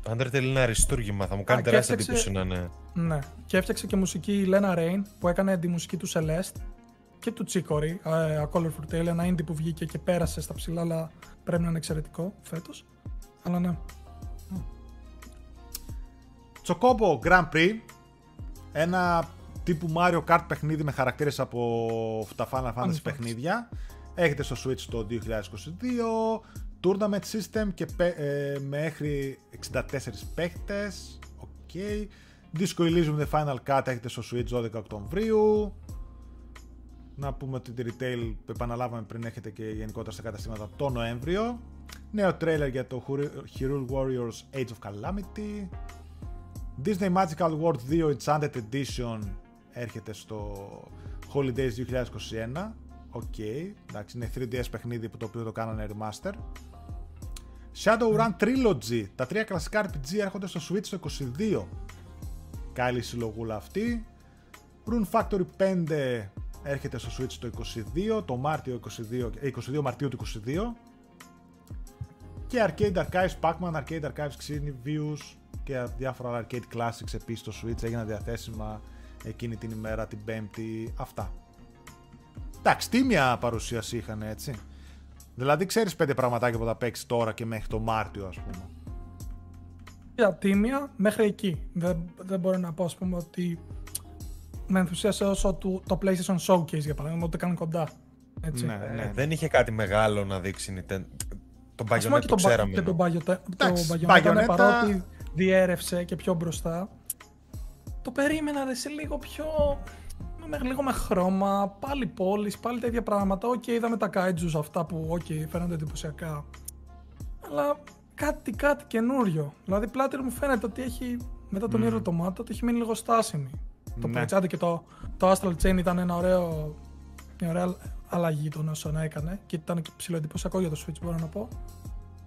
Το Undertale είναι ένα αριστούργημα, θα μου κάνει Α, και τεράστια έφτιαξε- εντύπωση να είναι. Ναι. Και έφτιαξε και μουσική η Lena Rain που έκανε τη μουσική του Celeste και του Chicory, ε, A Colorful Tale, ένα indie που βγήκε και πέρασε στα ψηλά, αλλά πρέπει να είναι εξαιρετικό φέτος. Αλλά ναι. Chocobo Grand Prix. Ένα τύπου Mario Kart παιχνίδι με χαρακτήρες από τα Final Fantasy Fantasy. παιχνίδια. Έρχεται στο Switch το 2022. Tournament System και πε- ε, μέχρι 64 παίχτες. OK. Disco Elysium The Final Cut έρχεται στο Switch 12 Οκτωβρίου. Να πούμε ότι τη retail που επαναλάβαμε πριν έρχεται και γενικότερα στα καταστήματα το Νοέμβριο. Νέο τρέιλερ για το Hyrule Warriors Age of Calamity. Disney Magical World 2 Enchanted Edition έρχεται στο Holidays 2021. Οκ, εντάξει, είναι 3DS παιχνίδι που το οποίο το κάνανε remaster. Shadowrun Trilogy, τα τρία κλασικά RPG έρχονται στο Switch το 22. Καλή συλλογούλα αυτή. Rune Factory 5 έρχεται στο Switch το 22, το Μάρτιο 22, ε, 22 Μαρτίου του 22. Και Arcade Archives, Pac-Man, Arcade Archives, Xevious και διάφορα άλλα Arcade Classics επίσης στο Switch έγιναν διαθέσιμα εκείνη την ημέρα, την Πέμπτη, αυτά. Εντάξει, τίμια παρουσίαση είχαν έτσι. Δηλαδή ξέρεις πέντε πραγματάκια που θα παίξεις τώρα και μέχρι το Μάρτιο ας πούμε. Για τίμια μέχρι εκεί. Δεν, δεν μπορώ να πω, ας πούμε, ότι με ενθουσίασε όσο του, το PlayStation Showcase για παράδειγμα, ούτε καν κοντά. Έτσι. Ναι, Ε, ναι. Δεν είχε κάτι μεγάλο να δείξει η Nintendo. Τον Ας πούμε Bayonetta και το τον, Ba- ξέραμε. και τον ενώ. Bayonetta, Εντάξει, το Bayonetta, ναι, Bayonetta- παρότι διέρευσε και πιο μπροστά. Το περίμενα ρε, σε λίγο πιο... Με, λίγο με χρώμα, πάλι πόλεις, πάλι τα ίδια πράγματα. Οκ, είδαμε τα kaijus αυτά που οκ, φαίνονται εντυπωσιακά. Αλλά κάτι, κάτι καινούριο. Δηλαδή Platinum μου φαίνεται ότι έχει, μετά τον mm. Automata, ότι έχει μείνει λίγο στάσιμη. Το Ναι. ναι. και το, το Astral Chain ήταν ένα ωραίο, μια ωραία αλλαγή των όσων έκανε και ήταν και ψηλό εντυπωσιακό για το Switch μπορώ να πω.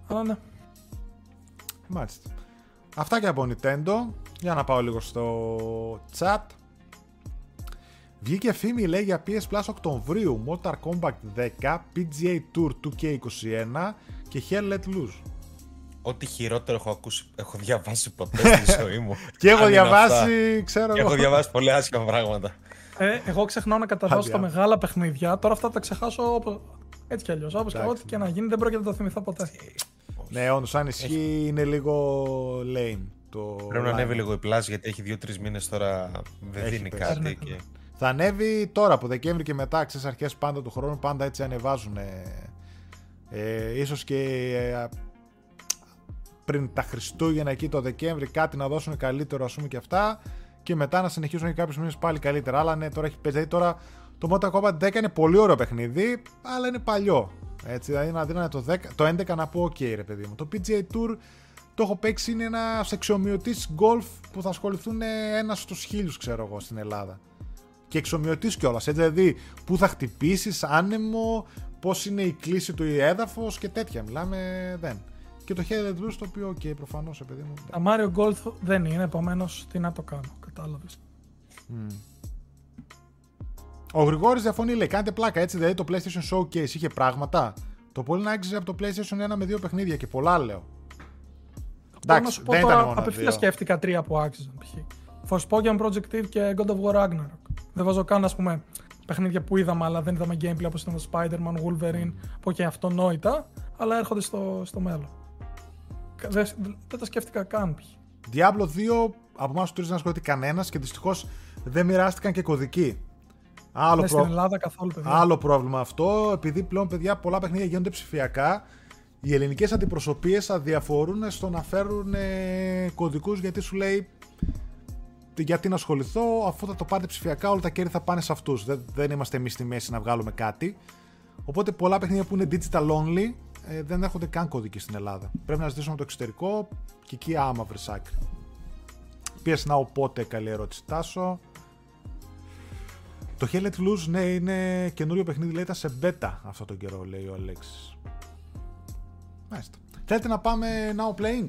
Αλλά ναι. Μάλιστα. Αυτά και από Nintendo. Για να πάω λίγο στο chat. Βγήκε φήμη λέει για PS Plus Οκτωβρίου, Mortal Kombat 10, PGA Tour 2K21 και Hell Let Loose. Ό,τι χειρότερο έχω, ακούσει, έχω διαβάσει ποτέ στη ζωή μου. Και έχω Αν είναι διαβάσει, ξέρω αυτά. Και εγώ. έχω διαβάσει πολύ άσχημα πράγματα. Ε, εγώ ξεχνάω να κατεβάσω Άντε, τα α. μεγάλα παιχνίδια. Τώρα αυτά θα τα ξεχάσω όπως... έτσι κι αλλιώς. Όπως και Εντάξει, ό,τι και να γίνει, δεν πρόκειται να το θυμηθώ ποτέ. Ναι, όντως, αν ισχύει είναι λίγο lame. Το Πρέπει να line. ανέβει λίγο η Plus γιατί έχει 2-3 μήνες τώρα δεν Έχει δίνει πέσει. κάτι. Ναι, Και... Θα ανέβει τώρα από Δεκέμβρη και μετά, ξέρεις αρχές πάντα του χρόνου, πάντα έτσι ανεβάζουν. Ε, ε, ίσως και ε, πριν τα Χριστούγεννα εκεί το Δεκέμβρη κάτι να δώσουν καλύτερο ας πούμε και αυτά και μετά να συνεχίσουν και κάποιους μήνες πάλι καλύτερα. Αλλά ναι, τώρα έχει παίζει. Δηλαδή τώρα το Mortal Kombat 10 είναι πολύ ωραίο παιχνίδι, αλλά είναι παλιό. Έτσι, δηλαδή να δίνανε το, 10, το 11 να πω ok ρε παιδί μου. Το PGA Tour το έχω παίξει είναι ένα εξομοιωτής γκολφ που θα ασχοληθούν ένας στους χίλιους, ξέρω εγώ, στην Ελλάδα. Και εξομοιωτής κιόλας. Έτσι, δηλαδή, πού θα χτυπήσεις, άνεμο, πώς είναι η κλίση του έδαφος και τέτοια. Μιλάμε δεν. Και το Headed Blues το οποίο, ok, προφανώς, παιδί μου. Τα Mario Golf δεν είναι, επομένως τι να το κάνω. Κατάλαβες. Ο Γρηγόρης διαφωνεί, λέει: Κάντε πλάκα έτσι. Δηλαδή το PlayStation Showcase είχε πράγματα. Το πολύ να έξιζε από το PlayStation 1 με δύο παιχνίδια και πολλά λέω. Εντάξει, να σου πω τώρα, απευθείας σκέφτηκα τρία που άξιζαν. Π.χ. Forspoken Project Eve και God of War Ragnarok. Δεν βάζω καν, ας πούμε, παιχνίδια που είδαμε, αλλά δεν είδαμε gameplay όπως ήταν το Spider-Man, Wolverine, που και αυτονόητα, αλλά έρχονται στο, στο μέλλον. Δεν, δεν τα σκέφτηκα καν. Diablo 2 από εμάς τους τρεις δεν ασχολείται κανένας και δυστυχώς δεν μοιράστηκαν και κωδικοί. Άλλο, προ... στην Ελλάδα καθόλου, παιδιά. Άλλο πρόβλημα αυτό, επειδή πλέον παιδιά πολλά παιχνίδια γίνονται ψηφιακά, οι ελληνικές αντιπροσωπείες αδιαφορούν στο να φέρουν ε, κωδικούς γιατί σου λέει γιατί να ασχοληθώ, αφού θα το πάρετε ψηφιακά, όλα τα κέρδη θα πάνε σε αυτούς. Δεν, δεν είμαστε εμείς στη μέση να βγάλουμε κάτι. Οπότε πολλά παιχνίδια που είναι digital only ε, δεν έρχονται καν κωδικοί στην Ελλάδα. Πρέπει να ζητήσουμε το εξωτερικό και εκεί άμα βρεις άκρη. PS Now πότε, καλή ερώτηση Τάσο. Το Hell Let Loose, ναι, είναι καινούριο παιχνίδι, λέει, ήταν σε beta αυτό τον καιρό, λέει ο Αλέξης. Μάλιστα. Θέλετε να πάμε now playing?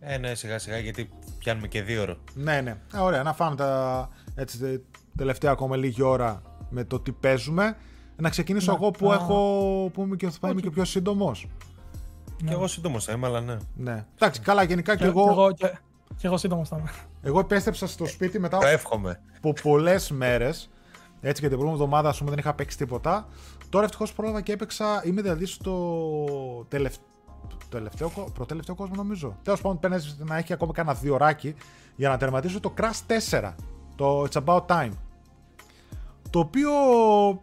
Ε, ναι, σιγά σιγά, γιατί πιάνουμε και δύο ώρα. Ναι, ναι. Ε, ωραία, να φάμε τα έτσι, τελευταία ακόμα λίγη ώρα με το τι παίζουμε. Να ξεκινήσω εγώ που, έχω, που είμαι και, θα είμαι και πιο σύντομος. Και εγώ σύντομος θα είμαι, αλλά ναι. Ναι. Εντάξει, καλά, γενικά και, εγώ. Και εγώ, και, και εγώ σύντομος θα είμαι. Εγώ επέστρεψα στο σπίτι μετά εύχομαι. από πολλές μέρες. Έτσι και την προηγούμενη εβδομάδα, ας πούμε, δεν είχα παίξει τίποτα. Τώρα ευτυχώς πρόλαβα και έπαιξα. Είμαι δηλαδή στο τελευταίο. Τελευταίο, προτελευταίο κόσμο νομίζω. Τέλος πάντων, παίρνεις να έχει ακόμα κάνα δύο ωράκι για να τερματίσω το Crash 4. Το It's About Time. Το οποίο,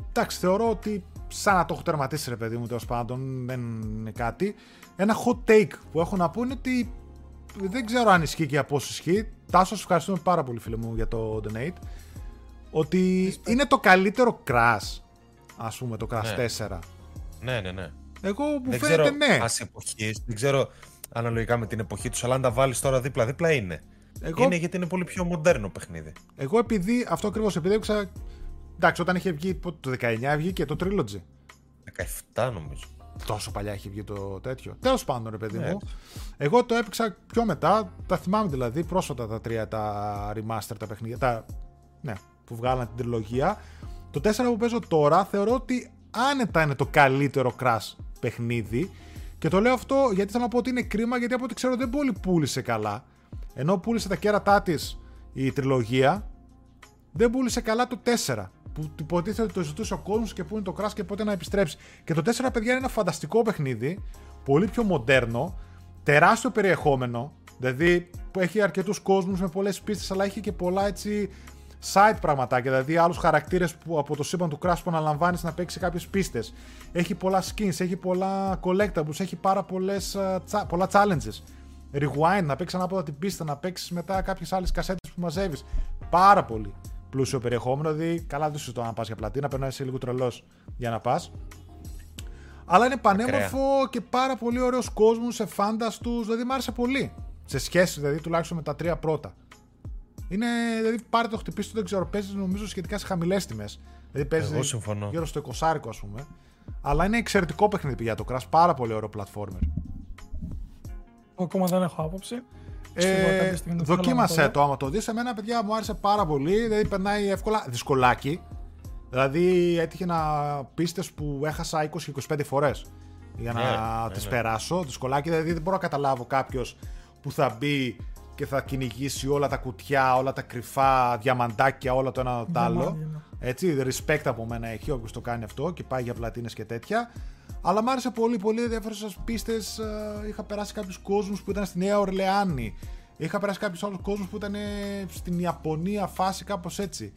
εντάξει, θεωρώ ότι σαν να το έχω τερματίσει ρε παιδί μου τέλος πάντων, δεν είναι κάτι. Ένα hot take που έχω να πω είναι ότι δεν ξέρω αν ισχύει και από όσο ισχύει. Τάσο, ευχαριστούμε πάρα πολύ φίλε μου για το donate. Ότι είναι το καλύτερο Crash, ας πούμε, το Crash ναι. 4. Ναι, ναι, ναι. Εγώ μου δεν φαίνεται ξέρω ναι. Ας εποχής, δεν ξέρω αναλογικά με την εποχή τους, αλλά αν τα βάλεις τώρα δίπλα-δίπλα είναι. Εγώ... Είναι γιατί είναι πολύ πιο μοντέρνο παιχνίδι. Εγώ επειδή, αυτό ακριβώς επειδή έπαιξα Εντάξει, όταν είχε βγει το 19 βγήκε το Trilogy. 17 νομίζω. Τόσο παλιά έχει βγει το τέτοιο. Τέλος πάντων, ρε παιδί ναι. μου. Εγώ το έπαιξα πιο μετά. Τα θυμάμαι δηλαδή πρόσφατα τα τρία τα remaster, τα παιχνίδια. Τα, ναι, που βγάλαν την τριλογία. Το 4 που παίζω τώρα θεωρώ ότι άνετα είναι το καλύτερο Crash παιχνίδι. Και το λέω αυτό γιατί θέλω να πω ότι είναι κρίμα γιατί από ό,τι ξέρω δεν πολύ πούλησε καλά. Ενώ πούλησε τα κέρατά της η τριλογία, δεν πούλησε καλά το 4 που υποτίθεται ότι το ζητούσε ο κόσμος και πού είναι το Crash και πότε να επιστρέψει. Και το 4 παιδιά είναι ένα φανταστικό παιχνίδι, πολύ πιο μοντέρνο, τεράστιο περιεχόμενο, δηλαδή που έχει αρκετούς κόσμους με πολλές πίστες, αλλά έχει και πολλά έτσι side πραγματάκια, δηλαδή άλλους χαρακτήρες από το σύμπαν του Crash που αναλαμβάνεις να παίξει κάποιες πίστες. Έχει πολλά skins, έχει πολλά collectables, έχει πάρα πολλές, πολλά challenges. Rewind, να παίξεις ανάποδα την πίστα, να παίξεις μετά κάποιες άλλες κασέτες που μαζεύεις. Πάρα πολύ πλούσιο περιεχόμενο. Δηλαδή, καλά δεν σου το να πας για πλατίνα, πρέπει να είσαι λίγο τρελός για να πας. Αλλά είναι πανέμορφο και πάρα πολύ ωραίος κόσμος σε φάνταστους. Δηλαδή, μου άρεσε πολύ. Σε σχέση, δηλαδή, τουλάχιστον με τα τρία πρώτα. Είναι, δηλαδή, πάρε το χτυπήσει δεν ξέρω, παίζεις νομίζω σχετικά σε χαμηλές τιμές. Δηλαδή, παίζεις γύρω στο 20 ας πούμε. Αλλά είναι εξαιρετικό παιχνίδι για το Crash, πάρα πολύ ωραίο platformer. Ακόμα δεν έχω άποψη. Ε, δοκίμασε το άμα το δεις. Εμένα, παιδιά, μου άρεσε πάρα πολύ. Δηλαδή, περνάει εύκολα. Δυσκολάκι. Δηλαδή, έτυχε να πίστες που έχασα 20-25 φορές για να yeah, ναι, τις yeah, ναι. περάσω. Δυσκολάκι. Δηλαδή, δεν μπορώ να καταλάβω κάποιος που θα μπει και θα κυνηγήσει όλα τα κουτιά, όλα τα κρυφά διαμαντάκια, όλα το ένα το άλλο. Ναι. Έτσι, respect από μένα έχει όποιος το κάνει αυτό και πάει για πλατίνες και τέτοια. Αλλά μ' άρεσε πολύ, πολύ ενδιαφέρουσες πίστες. Ε, είχα περάσει κάποιους κόσμους που ήταν στη Νέα Ορλεάνη. Είχα περάσει κάποιους άλλους κόσμους που ήταν στην Ιαπωνία, φάση κάπως έτσι.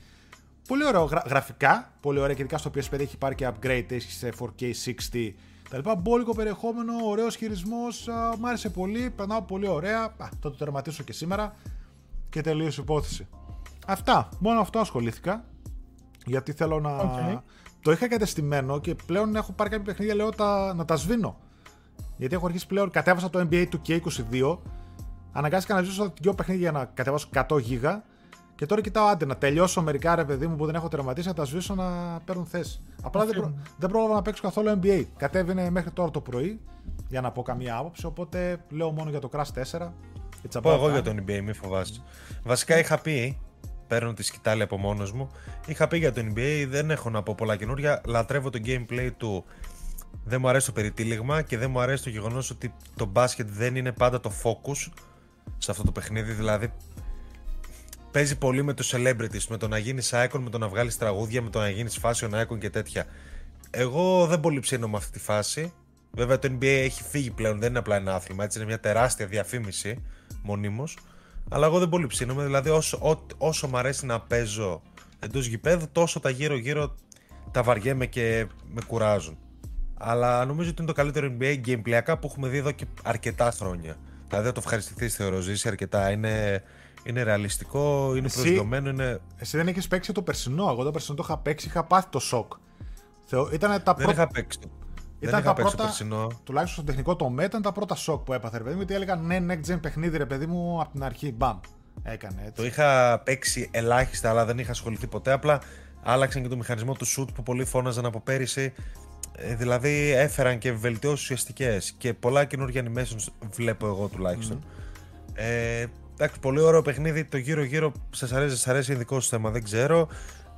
Πολύ ωραίο γραφικά. Πολύ ωραία και ειδικά στο PS5 έχει πάρει και upgrade, έχεις σε 4K 60 τα λοιπά. Μπόλικο περιεχόμενο, ωραίος χειρισμός. Μ' άρεσε πολύ, περνάω πολύ ωραία. Α, θα το τερματίσω και σήμερα και τελείωσε η υπόθεση. Αυτά. Μόνο αυτό ασχολήθηκα. Γιατί θέλω να. Okay το είχα κατεστημένο και πλέον έχω πάρει κάποια παιχνίδια λέω τα, να τα σβήνω. Γιατί έχω αρχίσει πλέον, κατέβασα το NBA του K22, αναγκάστηκα να ζήσω δύο παιχνίδια για να κατεβάσω 100 γίγα και τώρα κοιτάω άντε να τελειώσω μερικά ρε παιδί μου που δεν έχω τερματίσει να τα σβήσω να παίρνουν θέση. Απλά δεν, προ... δεν πρόλαβα να παίξω καθόλου NBA. Κατέβαινε μέχρι τώρα το πρωί για να πω καμία άποψη. Οπότε λέω μόνο για το Crash 4. Πω εγώ για το NBA, μη φοβάσαι. Βασικά είχα πει παίρνω τη σκητάλη από μόνος μου. Είχα πει για το NBA, δεν έχω να πω πολλά καινούρια. Λατρεύω το gameplay του. Δεν μου αρέσει το περιτύλιγμα και δεν μου αρέσει το γεγονός ότι το μπάσκετ δεν είναι πάντα το focus σε αυτό το παιχνίδι. Δηλαδή, παίζει πολύ με τους celebrities, με το να γίνεις icon, με το να βγάλεις τραγούδια, με το να γίνεις fashion icon και τέτοια. Εγώ δεν πολύ ψήνω με αυτή τη φάση. Βέβαια το NBA έχει φύγει πλέον, δεν είναι απλά ένα άθλημα, έτσι είναι μια τεράστια διαφήμιση μονίμως. Αλλά εγώ δεν πολύ ψήνομαι, δηλαδή όσο, ό, όσο μου αρέσει να παίζω εντός γηπέδου, τόσο τα γύρω-γύρω τα βαριέμαι και με κουράζουν. Αλλά νομίζω ότι είναι το καλύτερο NBA gameplayακά που έχουμε δει εδώ και αρκετά χρόνια. Δηλαδή θα το ευχαριστηθείς, θεωρώ, ζήσει αρκετά. Είναι, είναι ρεαλιστικό, είναι προσγειωμένο. Είναι... Εσύ δεν έχει παίξει το περσινό. Εγώ το περσινό το είχα παίξει, είχα πάθει το σοκ. Θεω... Ήταν τα δεν είχα παίξει. Ήταν δεν τα πρώτα, περσινό. τουλάχιστον στο τεχνικό τομέα, ήταν τα πρώτα σοκ που έπαθε, ρε παιδί μου, γιατί έλεγα ναι, next gen παιχνίδι, ρε παιδί μου, από την αρχή, μπαμ. Έκανε έτσι. Το είχα παίξει ελάχιστα, αλλά δεν είχα ασχοληθεί ποτέ. Απλά άλλαξαν και το μηχανισμό του shoot που πολλοί φώναζαν από πέρυσι. Ε, δηλαδή έφεραν και βελτιώσεις ουσιαστικές και πολλά καινούργια animations βλέπω εγώ τουλάχιστον. Mm. Ε, εντάξει, πολύ ωραίο παιχνίδι. Το γύρω-γύρω σας αρέσει, σας αρέσει ειδικό σου θέμα, δεν ξέρω.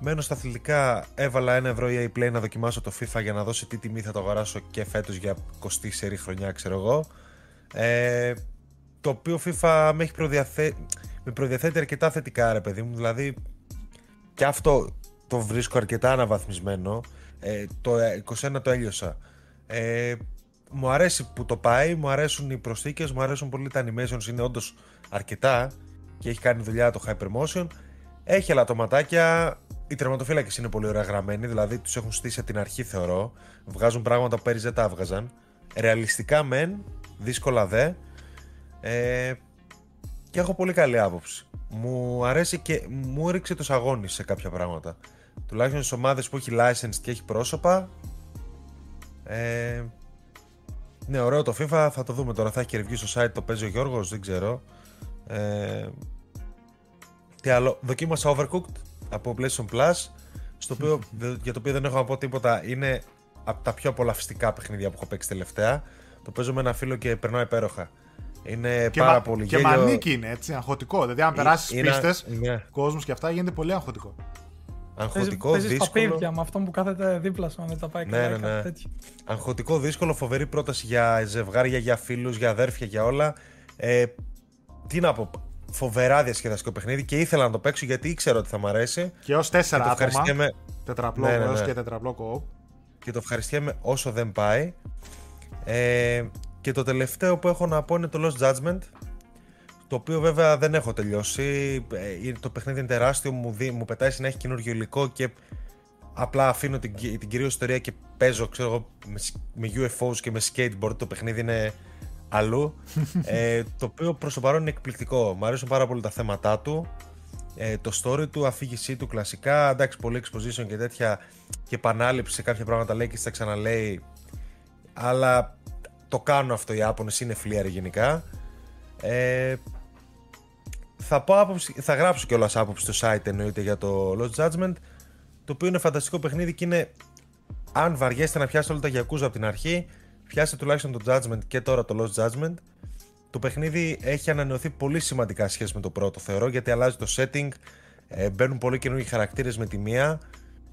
Μένω στα αθλητικά, έβαλα ένα ευρώ EA Play να δοκιμάσω το FIFA για να δώσει τι τιμή θα το αγοράσω και φέτος για 20 σερή χρονιά, ξέρω εγώ. Ε, το οποίο FIFA με έχει προδιαθε... με προδιαθέτει αρκετά θετικά, ρε παιδί μου. Δηλαδή, και αυτό το βρίσκω αρκετά αναβαθμισμένο. Ε, το 21 το έλειωσα. Ε, μου αρέσει που το πάει, μου αρέσουν οι προσθήκες, μου αρέσουν πολύ τα animations, είναι όντως αρκετά και έχει κάνει δουλειά το Hypermotion. Έχει ελαττωματάκια, οι τερματοφύλακες είναι πολύ ωραία γραμμένοι, δηλαδή τους έχουν στήσει από την αρχή, θεωρώ. Βγάζουν πράγματα που πέρυσι δεν τα έβγαζαν. Ρεαλιστικά μεν, δύσκολα δε. Ε, και έχω πολύ καλή άποψη. Μου αρέσει και μου έριξε το σαγόνι σε κάποια πράγματα. Τουλάχιστον στις ομάδες που έχει license και έχει πρόσωπα. Ε, ναι, ωραίο το FIFA, θα το δούμε τώρα. Θα έχει και review στο site, το παίζει ο Γιώργος, δεν ξέρω. Ε, τι άλλο, δοκίμασα Overcooked, από PlayStation Plus, στο οποίο, για το οποίο δεν έχω να πω τίποτα. Είναι από τα πιο απολαυστικά παιχνίδια που έχω παίξει τελευταία. Το παίζω με ένα φίλο και περνάω υπέροχα. Είναι και πάρα μα, πολύ Και γέλιο. μανίκι είναι έτσι, αγχωτικό. Δηλαδή, αν περάσεις είναι- πίστες, ναι. κόσμου και αυτά, γίνεται πολύ αγχωτικό. Αγχωτικό, Παίζεις δύσκολο. papίδια με αυτόν που κάθεται δίπλα σου, αν δεν τα πάει Ναι, καλά ναι, ή κάτι ναι. τέτοιο. Αγχωτικό, δύσκολο, φοβερή πρόταση για ζευγάρια, για φίλους, για αδέρφια, για όλα. Ε, τι να πω, φοβερά διασκεδαστικό παιχνίδι και ήθελα να το παίξω γιατί ήξερα ότι θα μου αρέσει. Και ως Και τέσσερα το άτομα. ευχαριστιέμαι, Τετραπλό Ναι, ναι, έως ναι. και τετραπλό κοοπ. και το ευχαριστιέμαι όσο δεν πάει. Ε, και το τελευταίο που έχω να πω είναι το Lost Judgment. Το οποίο βέβαια δεν έχω τελειώσει. Ε, το παιχνίδι είναι τεράστιο, μου, δει, μου πετάει συνέχεια καινούργιο υλικό και απλά αφήνω την, κυ- την κυρίως ιστορία και παίζω ξέρω εγώ, με, σ- με UFOs και με skateboard. Το παιχνίδι είναι αλλού. ε, το οποίο προς το παρόν είναι εκπληκτικό. Μου αρέσουν πάρα πολύ τα θέματα του. Ε, το story του, αφήγησή του κλασικά. Εντάξει, πολύ exposition και τέτοια και επανάληψη σε κάποια πράγματα λέει και στα ξαναλέει. Αλλά το κάνουν αυτό οι Ιάπωνες, είναι φλίαροι γενικά. Ε, θα, πω άποψη, θα γράψω κιόλας άποψη στο site εννοείται για το Lost Judgment το οποίο είναι φανταστικό παιχνίδι και είναι αν βαριέστε να πιάσετε όλα τα Yakuza από την αρχή πιάστε τουλάχιστον το Judgment και τώρα το Lost Judgment το παιχνίδι έχει ανανεωθεί πολύ σημαντικά σε σχέση με το πρώτο θεωρώ γιατί αλλάζει το setting ε, μπαίνουν πολύ καινούργιοι χαρακτήρες με τη μία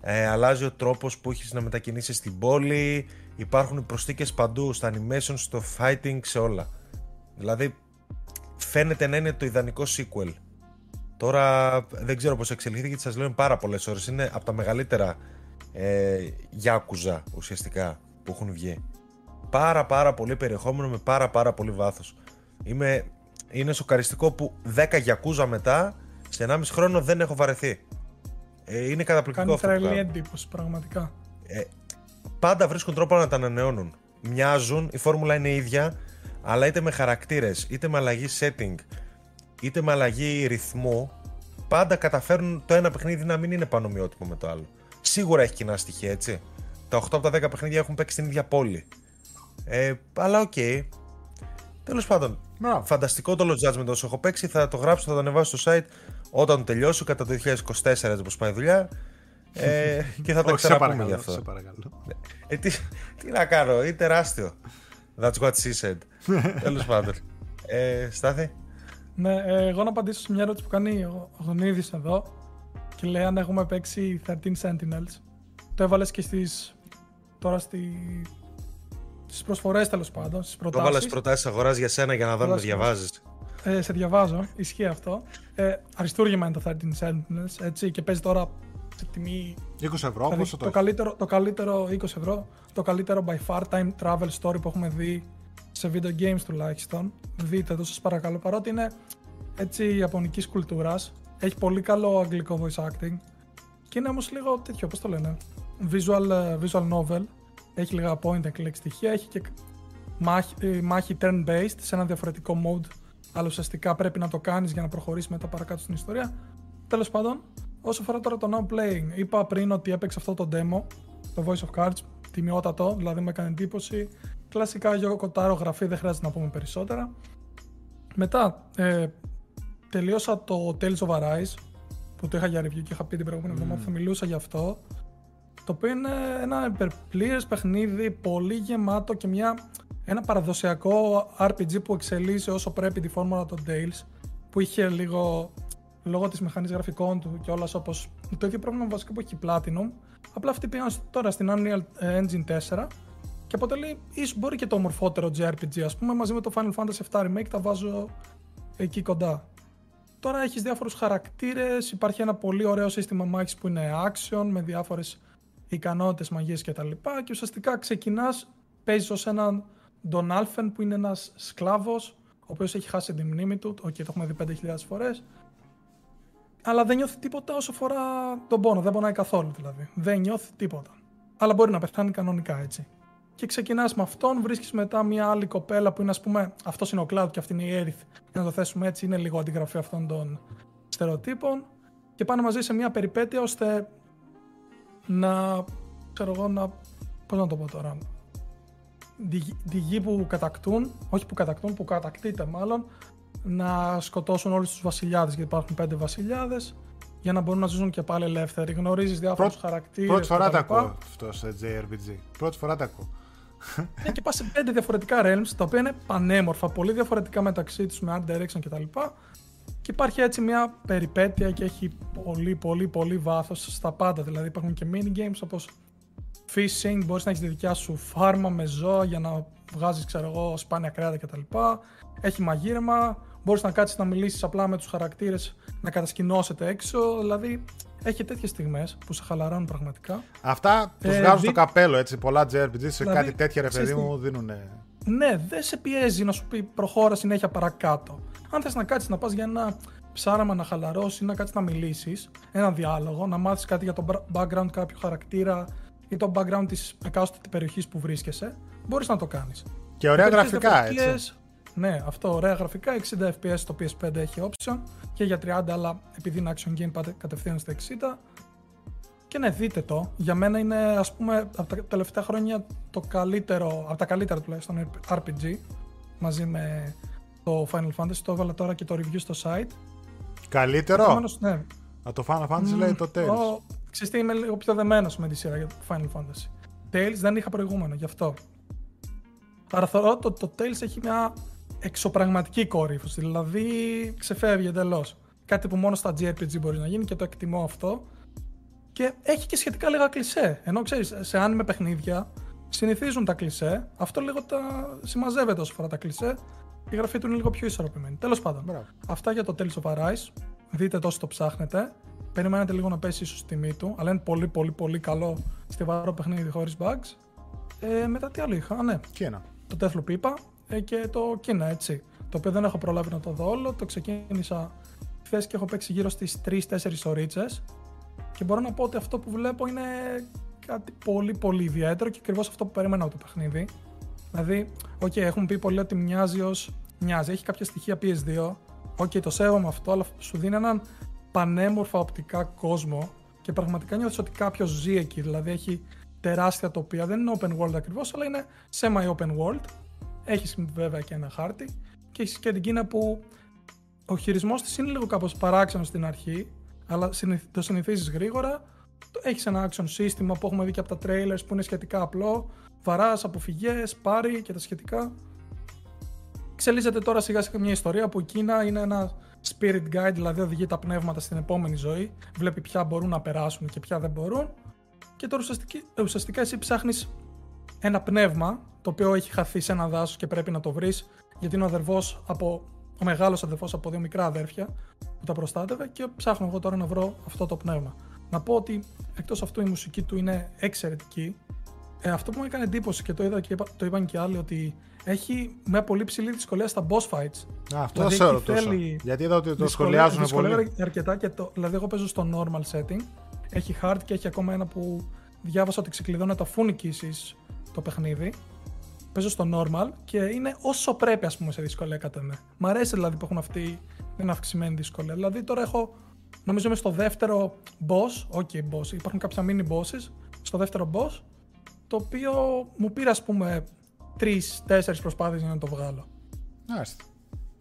ε, αλλάζει ο τρόπος που έχεις να μετακινήσεις στην πόλη υπάρχουν προσθήκες παντού στα animation, στο fighting, σε όλα δηλαδή φαίνεται να είναι το ιδανικό sequel Τώρα δεν ξέρω πώς εξελιχθεί γιατί σας λέω είναι πάρα πολλές ώρες. Είναι από τα μεγαλύτερα ε, Yakuza ουσιαστικά που έχουν βγει. Πάρα πάρα πολύ περιεχόμενο με πάρα πάρα πολύ βάθος. Είμαι, είναι σοκαριστικό που 10 Yakuza μετά σε 1,5 χρόνο δεν έχω βαρεθεί. Ε, είναι καταπληκτικό Κάνει αυτό που τρελή κάνουν. εντύπωση, πραγματικά. Ε, πάντα βρίσκουν τρόπο να τα ανανεώνουν. Μοιάζουν, η φόρμουλα είναι ίδια, αλλά είτε με χαρακτήρες, είτε με αλλαγή setting, είτε με αλλαγή ρυθμού, πάντα καταφέρουν το ένα παιχνίδι να μην είναι πανομοιότυπο με το άλλο. Σίγουρα έχει κοινά στοιχεία, έτσι. Τα 8 από τα 10 παιχνίδια έχουν παίξει στην ίδια πόλη. Ε, αλλά οκ. Τέλος πάντων, Μπράβο. φανταστικό το Lost Judgment όσο έχω παίξει. Θα το γράψω, θα το ανεβάσω στο site όταν το τελειώσω κατά το 2024 έτσι όπως πάει η δουλειά. Ε, και θα τα Όχι, σε ξαναπούμε παρακαλώ. γι' αυτό. Σε παρακαλώ. Ε, τι, τι να κάνω, είναι τεράστιο. That's what she said. Τέλος πάντων. Ε, Στάθη; Ναι, ε, εγώ να απαντήσω σε μια ερώτηση που κάνει ο Γονίδης εδώ. και λέει αν έχουμε παίξει 13 Sentinels. Το έβαλες και στις. τώρα στη. Στις προσφορές τέλος πάντων. Στις Το προτάσεις. βάλα προτάσεις αγοράς για σένα για να δω αν με Προτάσεις. διαβάζεις. Ε, σε διαβάζω, ισχύει αυτό. Ε, αριστούργημα είναι το 13 Sentinels, έτσι, και παίζει τώρα σε τιμή. 20 ευρώ, δηλαδή, πόσο το, το έχεις; καλύτερο, το καλύτερο 20 ευρώ, το καλύτερο by far time travel story που έχουμε δει σε video games τουλάχιστον. Δείτε το σας παρακαλώ, παρότι είναι έτσι ιαπωνικής κουλτούρας, έχει πολύ καλό αγγλικό voice acting και είναι όμως λίγο τέτοιο, πώς το λένε, visual, ε, visual novel, έχει λίγα point and click στοιχεία, έχει και μάχη, ε, μάχη turn-based σε ένα διαφορετικό mode, αλλά ουσιαστικά πρέπει να το κάνεις για να προχωρήσεις μετά παρακάτω στην ιστορία. Τέλος πάντων, όσο αφορά τώρα το now playing, είπα πριν ότι έπαιξε αυτό το demo, το Voice of Cards, τιμιότατο, δηλαδή με έκανε εντύπωση. Κλασικά Γιώργο Κοτάρο γραφή, δεν χρειάζεται να πούμε περισσότερα. Μετά, ε, τελείωσα το Tales of Arise, που το είχα για review και είχα πει την προηγούμενη εβδομάδα που θα μιλούσα γι' αυτό. Το οποίο είναι ένα υπερπλήρες παιχνίδι, πολύ γεμάτο και μια, ένα παραδοσιακό RPG που εξελίσσει όσο πρέπει τη φόρμουλα των Tales, που είχε λίγο, λόγω της μηχανής γραφικών του και όλας όπως το ίδιο πρόβλημα βασικά που έχει η Platinum, απλά αυτοί πήγαν τώρα στην Unreal Engine 4 και αποτελεί ίσως μπορεί και το ομορφότερο JRPG ας πούμε, μαζί με το Final Fantasy VII Remake τα βάζω εκεί κοντά. Τώρα έχεις διάφορους χαρακτήρες, υπάρχει ένα πολύ ωραίο σύστημα μάχης που είναι action με διάφορες ικανότητες, μαγείες κτλ. Και, και ουσιαστικά ξεκινάς, παίζεις ως έναν Τον Alphen που είναι ένας σκλάβος, ο οποίος έχει χάσει τη μνήμη του, οκ, το έχουμε δει 5.000 φορές, αλλά δεν νιώθει τίποτα όσον αφορά τον πόνο, δεν πονάει καθόλου δηλαδή. Δεν νιώθει τίποτα. Αλλά μπορεί να πεθάνει κανονικά έτσι. Και ξεκινάς με αυτόν, βρίσκεις μετά μια άλλη κοπέλα που είναι ας πούμε, αυτός είναι ο Cloud και αυτή είναι η Aerith, για να το θέσουμε έτσι, είναι λίγο αντιγραφή αυτών των στερεοτύπων και πάνε μαζί σε μια περιπέτεια ώστε να, ξέρω εγώ, να, πώς να το πω τώρα, τη, γη- τη γη που κατακτούν, όχι που κατακτούν, που κατακτείται μάλλον, να σκοτώσουν όλους τους βασιλιάδες, γιατί υπάρχουν πέντε βασιλιάδες, για να μπορούν να ζήσουν και πάλι ελεύθεροι. Γνωρίζεις διάφορους Πρώτη- χαρακτήρες Πρώτη φορά τα κτλ. ακούω αυτό σε JRPG. Πρώτη φορά τα ακούω. Ναι, και πας σε πέντε διαφορετικά realms, τα οποία είναι πανέμορφα, πολύ διαφορετικά μεταξύ τους με art direction κτλ. Και υπάρχει έτσι μια περιπέτεια και έχει πολύ πολύ πολύ βάθος στα πάντα. Δηλαδή υπάρχουν και mini games όπως fishing, μπορείς να έχεις τη δικιά σου φάρμα με ζώα για να βγάζεις ξέρω εγώ σπάνια κρέατα κτλ. Έχει μαγείρεμα, μπορείς να κάτσεις να μιλήσεις απλά με τους χαρακτήρες, να κατασκηνώσετε έξω, δηλαδή έχει τέτοιες στιγμές που σε χαλαρώνουν πραγματικά. Αυτά τους Ε, βγάζουν δι- στο καπέλο έτσι. Πολλά JRPG σε Δηλαδή, κάτι τέτοια ρε παιδί ξέρεις τι- μου δίνουν. Ναι, δεν σε πιέζει να σου πει προχώρα συνέχεια παρακάτω. Αν θες να κάτσεις να πας για ένα ψάραμα να χαλαρώσεις ή να κάτσεις να μιλήσεις, ένα διάλογο, να μάθεις κάτι για το μπρα- background κάποιου χαρακτήρα ή το background της εκάστοτε περιοχής που βρίσκεσαι, μπορείς να το κάνεις. Και ωραία γραφικά έτσι. Ναι, αυτό ωραία γραφικά. 60 FPS το PS5 έχει option και για 30, αλλά επειδή είναι action game πάτε κατευθείαν στα 60. Και ναι, δείτε το. Για μένα είναι, ας πούμε, από τα τελευταία χρόνια το καλύτερο, από τα καλύτερα τουλάχιστον RPG, μαζί με το Final Fantasy. Το έβαλα τώρα και το review στο site. Καλύτερο; Επομένως, ναι. Α, το Final Fantasy λέει το Tales. Ο, ξέρεις τι, είμαι λίγο πιο δεμένος με τη σειρά για το Final Fantasy. Tales δεν είχα προηγούμενο, γι' αυτό. Άρα θεωρώ το, το Tales έχει μια εξωπραγματική κόρυφωση, δηλαδή ξεφεύγει εντελώς. Κάτι που μόνο στα JRPG μπορεί να γίνει και το εκτιμώ αυτό. Και έχει και σχετικά λίγα κλισέ. Ενώ ξέρεις, σε άνιμε παιχνίδια συνηθίζουν τα κλισέ. Αυτό λίγο τα συμμαζεύεται όσο φορά τα κλισέ. Η γραφή του είναι λίγο πιο ισορροπημένη. Τέλος πάντων. Μπράβο. Αυτά για το Tales of Arise. Δείτε το όσο το ψάχνετε. Περιμένετε λίγο να πέσει ίσως τιμή του, αλλά είναι πολύ πολύ πολύ καλό στιβαρό παιχνίδι χωρίς bugs. Ε, μετά τι άλλο είχα, Α, ναι, Τι ένα. το Deathloop είπα ε, και το Kina έτσι. Το οποίο δεν έχω προλάβει να το δω όλο. Το ξεκίνησα χθες και έχω παίξει γύρω στις 3-4 ωρίτσε. Και μπορώ να πω ότι αυτό που βλέπω είναι κάτι πολύ πολύ ιδιαίτερο και ακριβώς αυτό που περίμενα από το παιχνίδι. Δηλαδή, οκ, έχουν πει πολλοί ότι μοιάζει ω. Μοιάζει, έχει κάποια στοιχεία PS2. OK, το σέβομαι αυτό, αλλά σου δίνει έναν πανέμορφα οπτικά κόσμο και πραγματικά νιώθεις ότι κάποιος ζει εκεί. Δηλαδή, έχει τεράστια τοπία. Δεν είναι open world ακριβώς, αλλά είναι semi-open world. Έχεις βέβαια και ένα χάρτη και έχεις και την Κίνα που ο χειρισμός της είναι λίγο κάπως παράξενο στην αρχή, αλλά συνηθ- το συνηθίζεις γρήγορα. Έχεις ένα action σύστημα που έχουμε δει και από τα trailers που είναι σχετικά απλό. Βαράς, αποφυγές, πάρει και τα σχετικά. Εξελίσσεται τώρα σιγά σιγά μια ιστορία που η Κίνα είναι ένα spirit guide, δηλαδή οδηγεί τα πνεύματα στην επόμενη ζωή, βλέπει ποια μπορούν να περάσουν και ποια δεν μπορούν. Και τώρα ουσιαστικά, ουσιαστικά εσύ ψάχνεις ένα πνεύμα το οποίο έχει χαθεί σε ένα δάσος και πρέπει να το βρεις, γιατί είναι ο αδερφός από. Ο μεγάλος αδερφός από δύο μικρά αδέρφια που τα προστάτευε και ψάχνω εγώ τώρα να βρω αυτό το πνεύμα. Να πω ότι εκτός αυτού η μουσική του είναι εξαιρετική. Ε, αυτό που μου έκανε εντύπωση και το είδα και είπα- το είπαν και άλλοι ότι έχει μια πολύ ψηλή δυσκολία στα boss fights. Α, αυτό Δηλαδή, σε εκεί ρωτούσα. θέλει Γιατί είδα ότι το Δυσκολεύει- σχολιάζουν δυσκολεύει πολύ. αρκετά και το, δηλαδή εγώ παίζω στο normal setting. Έχει hard και έχει ακόμα ένα που διάβασα ότι ξεκλειδώνει τα φού νικήσεις το παιχνίδι. Παίζω στο normal και είναι όσο πρέπει ας πούμε σε δυσκολία κατά με. Μ' αρέσει δηλαδή που έχουν αυτή την αυξημένη δυσκολία. Δηλαδή τώρα έχω, νομίζω είμαι στο δεύτερο boss, ok boss, υπάρχουν κάποια mini bosses, στο δεύτερο boss, το οποίο μου πήρε ας πούμε 3-4 προσπάθειες για να το βγάλω. Μάλιστα.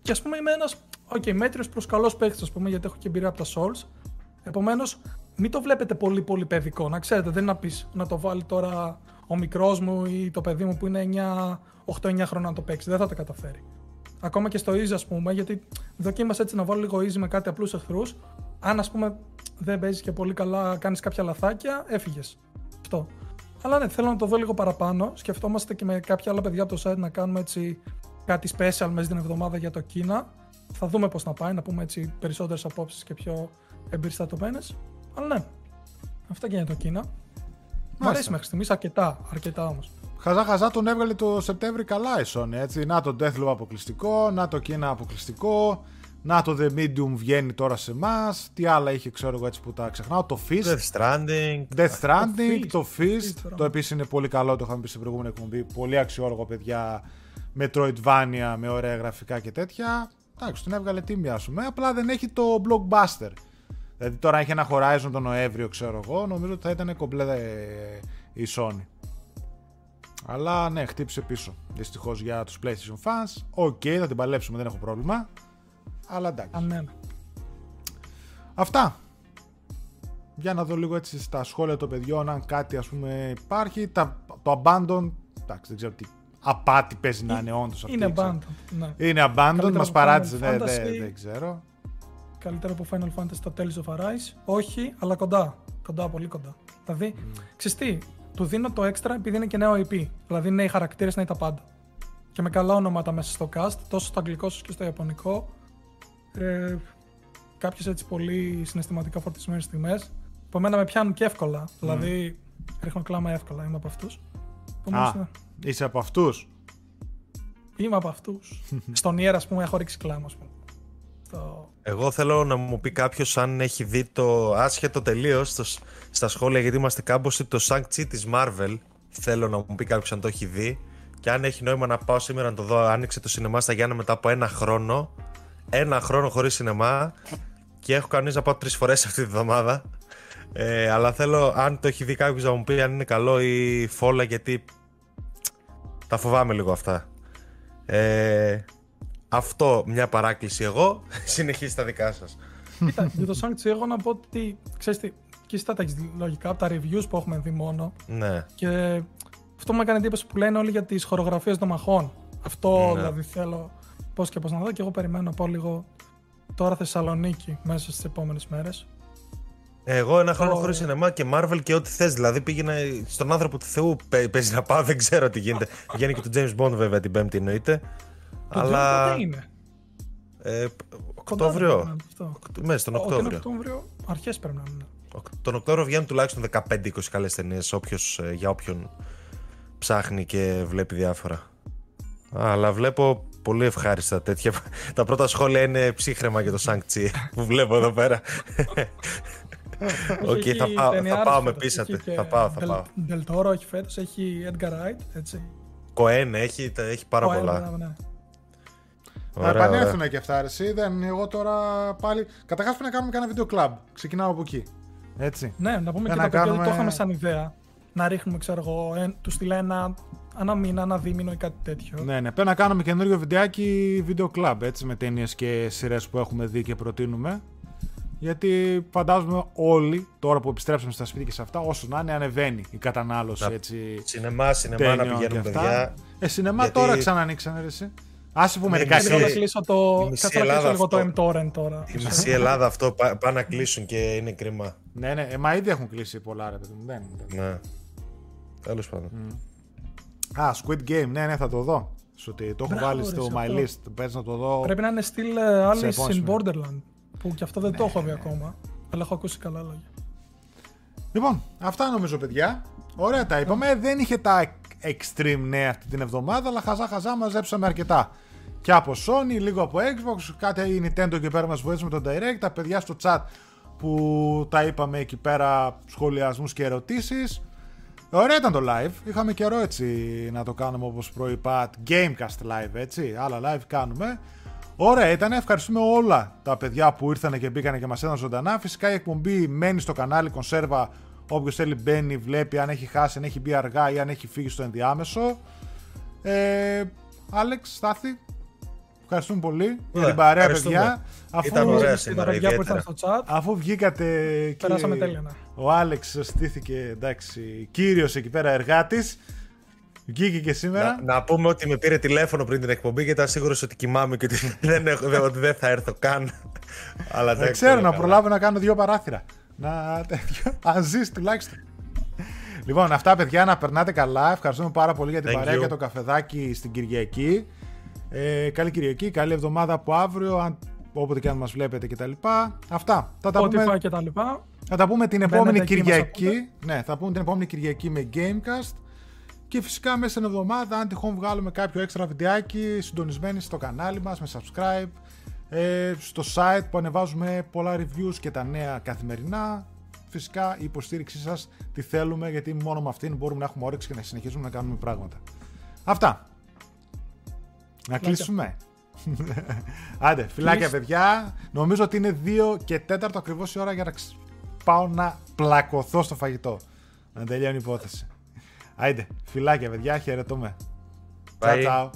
Και ας πούμε είμαι ένας okay, μέτριος προς καλός παίκτης, ας πούμε, γιατί έχω και εμπειρία από τα Souls. Επομένως, μην το βλέπετε πολύ πολύ παιδικό. Να ξέρετε, δεν είναι να πεις να το βάλει τώρα ο μικρός μου ή το παιδί μου που είναι 8-9 χρόνια να το παίξει. Δεν θα τα καταφέρει. Ακόμα και στο easy, ας πούμε, γιατί δοκίμασα έτσι να βάλω λίγο easy με κάτι απλούς εχθρούς. Αν ας πούμε δεν παίζεις και πολύ καλά, κάνεις κάποια λαθάκια, έφυγες. Αυτό. Αλλά ναι, θέλω να το δω λίγο παραπάνω. Σκεφτόμαστε και με κάποια άλλα παιδιά από το site να κάνουμε έτσι κάτι special μέσα στην εβδομάδα για το Κίνα. Θα δούμε πώς να πάει, να πούμε έτσι περισσότερες απόψεις και πιο εμπεριστατωμένες. Αλλά ναι, αυτά και για το Κίνα. Μ' αρέσει μέχρι στιγμής αρκετά, αρκετά όμως. Χαζά χαζά τον έβγαλε το Σεπτέμβρη καλά η Sony, έτσι. Να το Deathloop αποκλειστικό, να το Kina αποκλειστικό, να το The Medium βγαίνει τώρα σε εμάς. Τι άλλα είχε, ξέρω εγώ έτσι που τα ξεχνάω. Το Fist, Death Stranding. Death Stranding, Fist, το Fist, Fist. τώρα. Το επίσης είναι πολύ καλό, το είχαμε πει στην προηγούμενη εκπομπή. Πολύ αξιόλογο, παιδιά. Metroidvania με ωραία γραφικά και τέτοια. Εντάξει, τον έβγαλε τι μοιάσουμε. Απλά δεν έχει το blockbuster. Δηλαδή τώρα έχει ένα Horizon τον Νοέμβριο, ξέρω εγώ. Νομίζω ότι θα ήταν κομπλέ ε, η Sony. Αλλά ναι, χτύπησε πίσω. Δυστυχώς για τους PlayStation fans. Οκ, θα την παλέψουμε, δεν έχω πρόβλημα. Αλλά εντάξει. Αν ναι. Αυτά. Για να δω λίγο έτσι στα σχόλια των παιδιών αν κάτι ας πούμε υπάρχει. Τα, το Abandon, εντάξει δεν ξέρω τι απάτη παίζει να είναι όντως αυτή. Είναι ξέρω. band. Ναι. Είναι Abandon, Καλύτερα μας από παράτησε, Final δεν Fantasy. δεν- δεν ξέρω. Καλύτερο από Final Fantasy το Tales of Arise. Όχι, αλλά κοντά. Κοντά, πολύ κοντά. Δηλαδή, mm. ξέρεις τι, του δίνω το extra επειδή είναι και νέο IP. Δηλαδή, νέοι χαρακτήρες, νέοι τα πάντα. Και με καλά ονόματα μέσα στο cast, τόσο στο αγγλικό όσο και στο ιαπωνικό. Ε, Κάποιες έτσι πολύ συναισθηματικά φορτισμένες στιγμές. Που εμένα με πιάνουν και εύκολα. Δηλαδή, ρίχνω κλάμα εύκολα. Είμαι από αυτούς. Α, είσαι από αυτούς; Είμαι από αυτούς. Στον Ιέρα, ας πούμε, έχω ρίξει κλάμα, ας πούμε. Στο... Εγώ θέλω να μου πει κάποιος αν έχει δει το άσχετο τελείως στα σχόλια, γιατί είμαστε κάμποσοι, το Shang-Chi της Marvel. Θέλω να μου πει κάποιος αν το έχει δει. Και αν έχει νόημα να πάω σήμερα να το δω, άνοιξε το σινεμά στα Γιάννα μετά από ένα χρόνο. Ένα χρόνο χωρίς σινεμά. Και έχω κανεί να πάω τρεις φορές αυτή τη βδομάδα. Ε, αλλά θέλω, αν το έχει δει κάποιος, να μου πει αν είναι καλό ή φόλα, γιατί τα φοβάμαι λίγο αυτά. Ε, αυτό μια παράκληση εγώ. Συνεχίστε τα δικά σας. Κοίτα, για το Shang-Chi εγώ να πω ότι, ξέρεις τι, και εσύ θα τα έχεις δει λογικά από τα reviews που έχουμε δει μόνο Ναι. και αυτό που μου έκανε εντύπωση που λένε όλοι για τις χορογραφίες των μαχών. Αυτό Ναι. δηλαδή θέλω πώς και πώς να δω και εγώ περιμένω να πάω λίγο τώρα Θεσσαλονίκη μέσα στις επόμενες μέρες. Εγώ ένα χρόνο Το- χωρίς σινεμά και Marvel και ό,τι θες. Δηλαδή πήγαινα στον άνθρωπο του Θεού παι- παίζει να πάω, δεν ξέρω τι γίνεται. Βγαίνει και το James Bond βέβαια την Πέμπτη εννοείται. Το Αλλά. Dune πότε είναι. Ε, Κοντά δεν πρέπει να Οκτώβριο. είναι αυτό. Μέσα στον Όχι, είναι Οκτώβριο. Οκτώβριο, αρχές πρέπει να είναι. Οκ- Τον Οκτώβριο βγαίνουν τουλάχιστον 15-20 καλές ταινίες για όποιον ψάχνει και βλέπει διάφορα. Αλλά βλέπω πολύ ευχάριστα τέτοια. Τα πρώτα σχόλια είναι ψύχραιμα για το Shang-Chi που βλέπω εδώ πέρα. Οκ, Έχει θα πάω, θα ταινιάρες πάω με φέτος, πείσατε. έχει και Θα πάω, θα Del- πάω. Del Toro έχει φέτος, έχει Edgar Wright, έτσι. Κοέν έχει, τα- έχει πάρα Ο Edgar, πολλά. ναι. Θα Ωραία, επανέλθουν ωραία. και αυτά, ρε, εσύ. Δεν, εγώ τώρα πάλι. Καταρχάς πρέπει να κάνουμε και ένα βίντεο κλαμπ. Ξεκινάω από εκεί. Έτσι. Ναι, να πούμε Για και να τα παιδιά ότι κάνουμε- το είχαμε σαν ιδέα. Να ρίχνουμε, ξέρω εγώ, εν, του στείλα ένα, ένα μήνα, ένα δίμηνο ή κάτι τέτοιο. Ναι, ναι. Πρέπει να κάνουμε καινούριο βιντεάκι βίντεο κλαμπ έτσι με ταινίες και σειρές που έχουμε δει και προτείνουμε. Γιατί φαντάζομαι όλοι τώρα που επιστρέψαμε στα σπίτια και σε αυτά, όσο να είναι, ανεβαίνει η κατανάλωση Να- έτσι. Σινεμά, σινεμά να ταινιών πηγαίνουν και αυτά. παιδιά. Ε, σινεμά Γιατί- τώρα ξανανοίξανε ρε, εσύ. Άσε πούμε Ναι, δικά μισή- Θέλω να η κλείσω το. μισή Κάτσε να Ελλάδα κλείσω λίγο το αυτό. mTorrent τώρα. Η μισή Ελλάδα αυτό πά- πάνε να κλείσουν και είναι κρίμα. Ναι, ναι, ε, μα ήδη έχουν κλείσει πολλά ρε παιδί μου. Δεν, δεν. Ναι. Τέλος πάντων. Α, Squid Game, ναι, ναι, θα το δω. Σου ότι το έχω Μπράβο, βάλει ρε, στο σε My αυτό. List. Πες να το δω. Πρέπει να είναι στυλ ε, Alice επόμενη in σημεία. Borderland. Που και αυτό δεν το έχω δει ακόμα. Αλλά έχω ακούσει καλά λόγια. Λοιπόν, αυτά νομίζω, παιδιά. Ωραία τα είπαμε. Δεν είχε τα extreme νέα αυτή την εβδομάδα, αλλά χαζά χαζά μαζέψαμε αρκετά. Και από Sony, λίγο από Xbox, κάτι η Nintendo εκεί πέρα μας βοήθησε με τον Direct, τα παιδιά στο chat που τα είπαμε εκεί πέρα σχολιασμούς και ερωτήσεις. Ωραία ήταν το live. Είχαμε καιρό έτσι να το κάνουμε όπως προείπα. Gamecast live έτσι. Άλλα live κάνουμε. Ωραία ήταν. Ευχαριστούμε όλα τα παιδιά που ήρθαν και μπήκαν και μας έδωσαν ζωντανά. Φυσικά η εκπομπή μένει στο κανάλι κονσέρβα. Όποιος θέλει μπαίνει, βλέπει αν έχει χάσει, αν έχει μπει αργά ή αν έχει φύγει στο ενδιάμεσο. Ε, Άλεξ, Στάθη, ευχαριστούμε πολύ για Ωραία, την παρέα, ευχαριστούμε. παιδιά. Αφού, Ήταν ωραία Στην σήμερα, παιδιά που ήρθαν ιδιαίτερα. στο chat. αφού βγήκατε και Περάσαμε τέλεια, ναι. Ο Άλεξ στήθηκε, εντάξει, κύριος εκεί πέρα εργάτης. Βγήκε και σήμερα. Να, να πούμε ότι με πήρε τηλέφωνο πριν την εκπομπή και ήταν σίγουρος ότι κοιμάμαι και ότι δεν, έχω, δεν- ότι δεν θα έρθω καν. Αλλά Δεν εντάξει, ξέρω, όλα να καλά. προλάβω να κάνω δύο παράθυρα. Να τέτοιο. Αν ζεις τουλάχιστον. Λοιπόν, αυτά παιδιά να περνάτε καλά. Ευχαριστούμε πάρα πολύ για την Thank παρέα you. και το καφεδάκι στην Κυριακή. Ε, καλή Κυριακή, καλή εβδομάδα από αύριο, αν, όποτε και αν μας βλέπετε κτλ. Αυτά. Θα τα, πούμε, Spotify και τα λοιπά. θα τα πούμε την επόμενη εκεί, μας Κυριακή. Ναι, θα πούμε την επόμενη Κυριακή με Gamecast. Και φυσικά μέσα στην εβδομάδα, αν τυχόν βγάλουμε κάποιο έξτρα βιντεάκι, συντονισμένοι στο κανάλι μας, με subscribe, ε, στο site που ανεβάζουμε πολλά reviews και τα νέα καθημερινά. Φυσικά η υποστήριξή σας τη θέλουμε, γιατί μόνο με αυτήν μπορούμε να έχουμε όρεξη και να συνεχίσουμε να κάνουμε πράγματα. Αυτά. Να κλείσουμε. Άντε, φιλάκια Κλείσ. παιδιά. Νομίζω ότι είναι 2 και 4 ακριβώς η ώρα για να ξ- πάω να πλακωθώ στο φαγητό. Να τελειώνει η υπόθεση. Άιντε, φιλάκια παιδιά, χαιρετούμε. Bye. Ciao, ciao.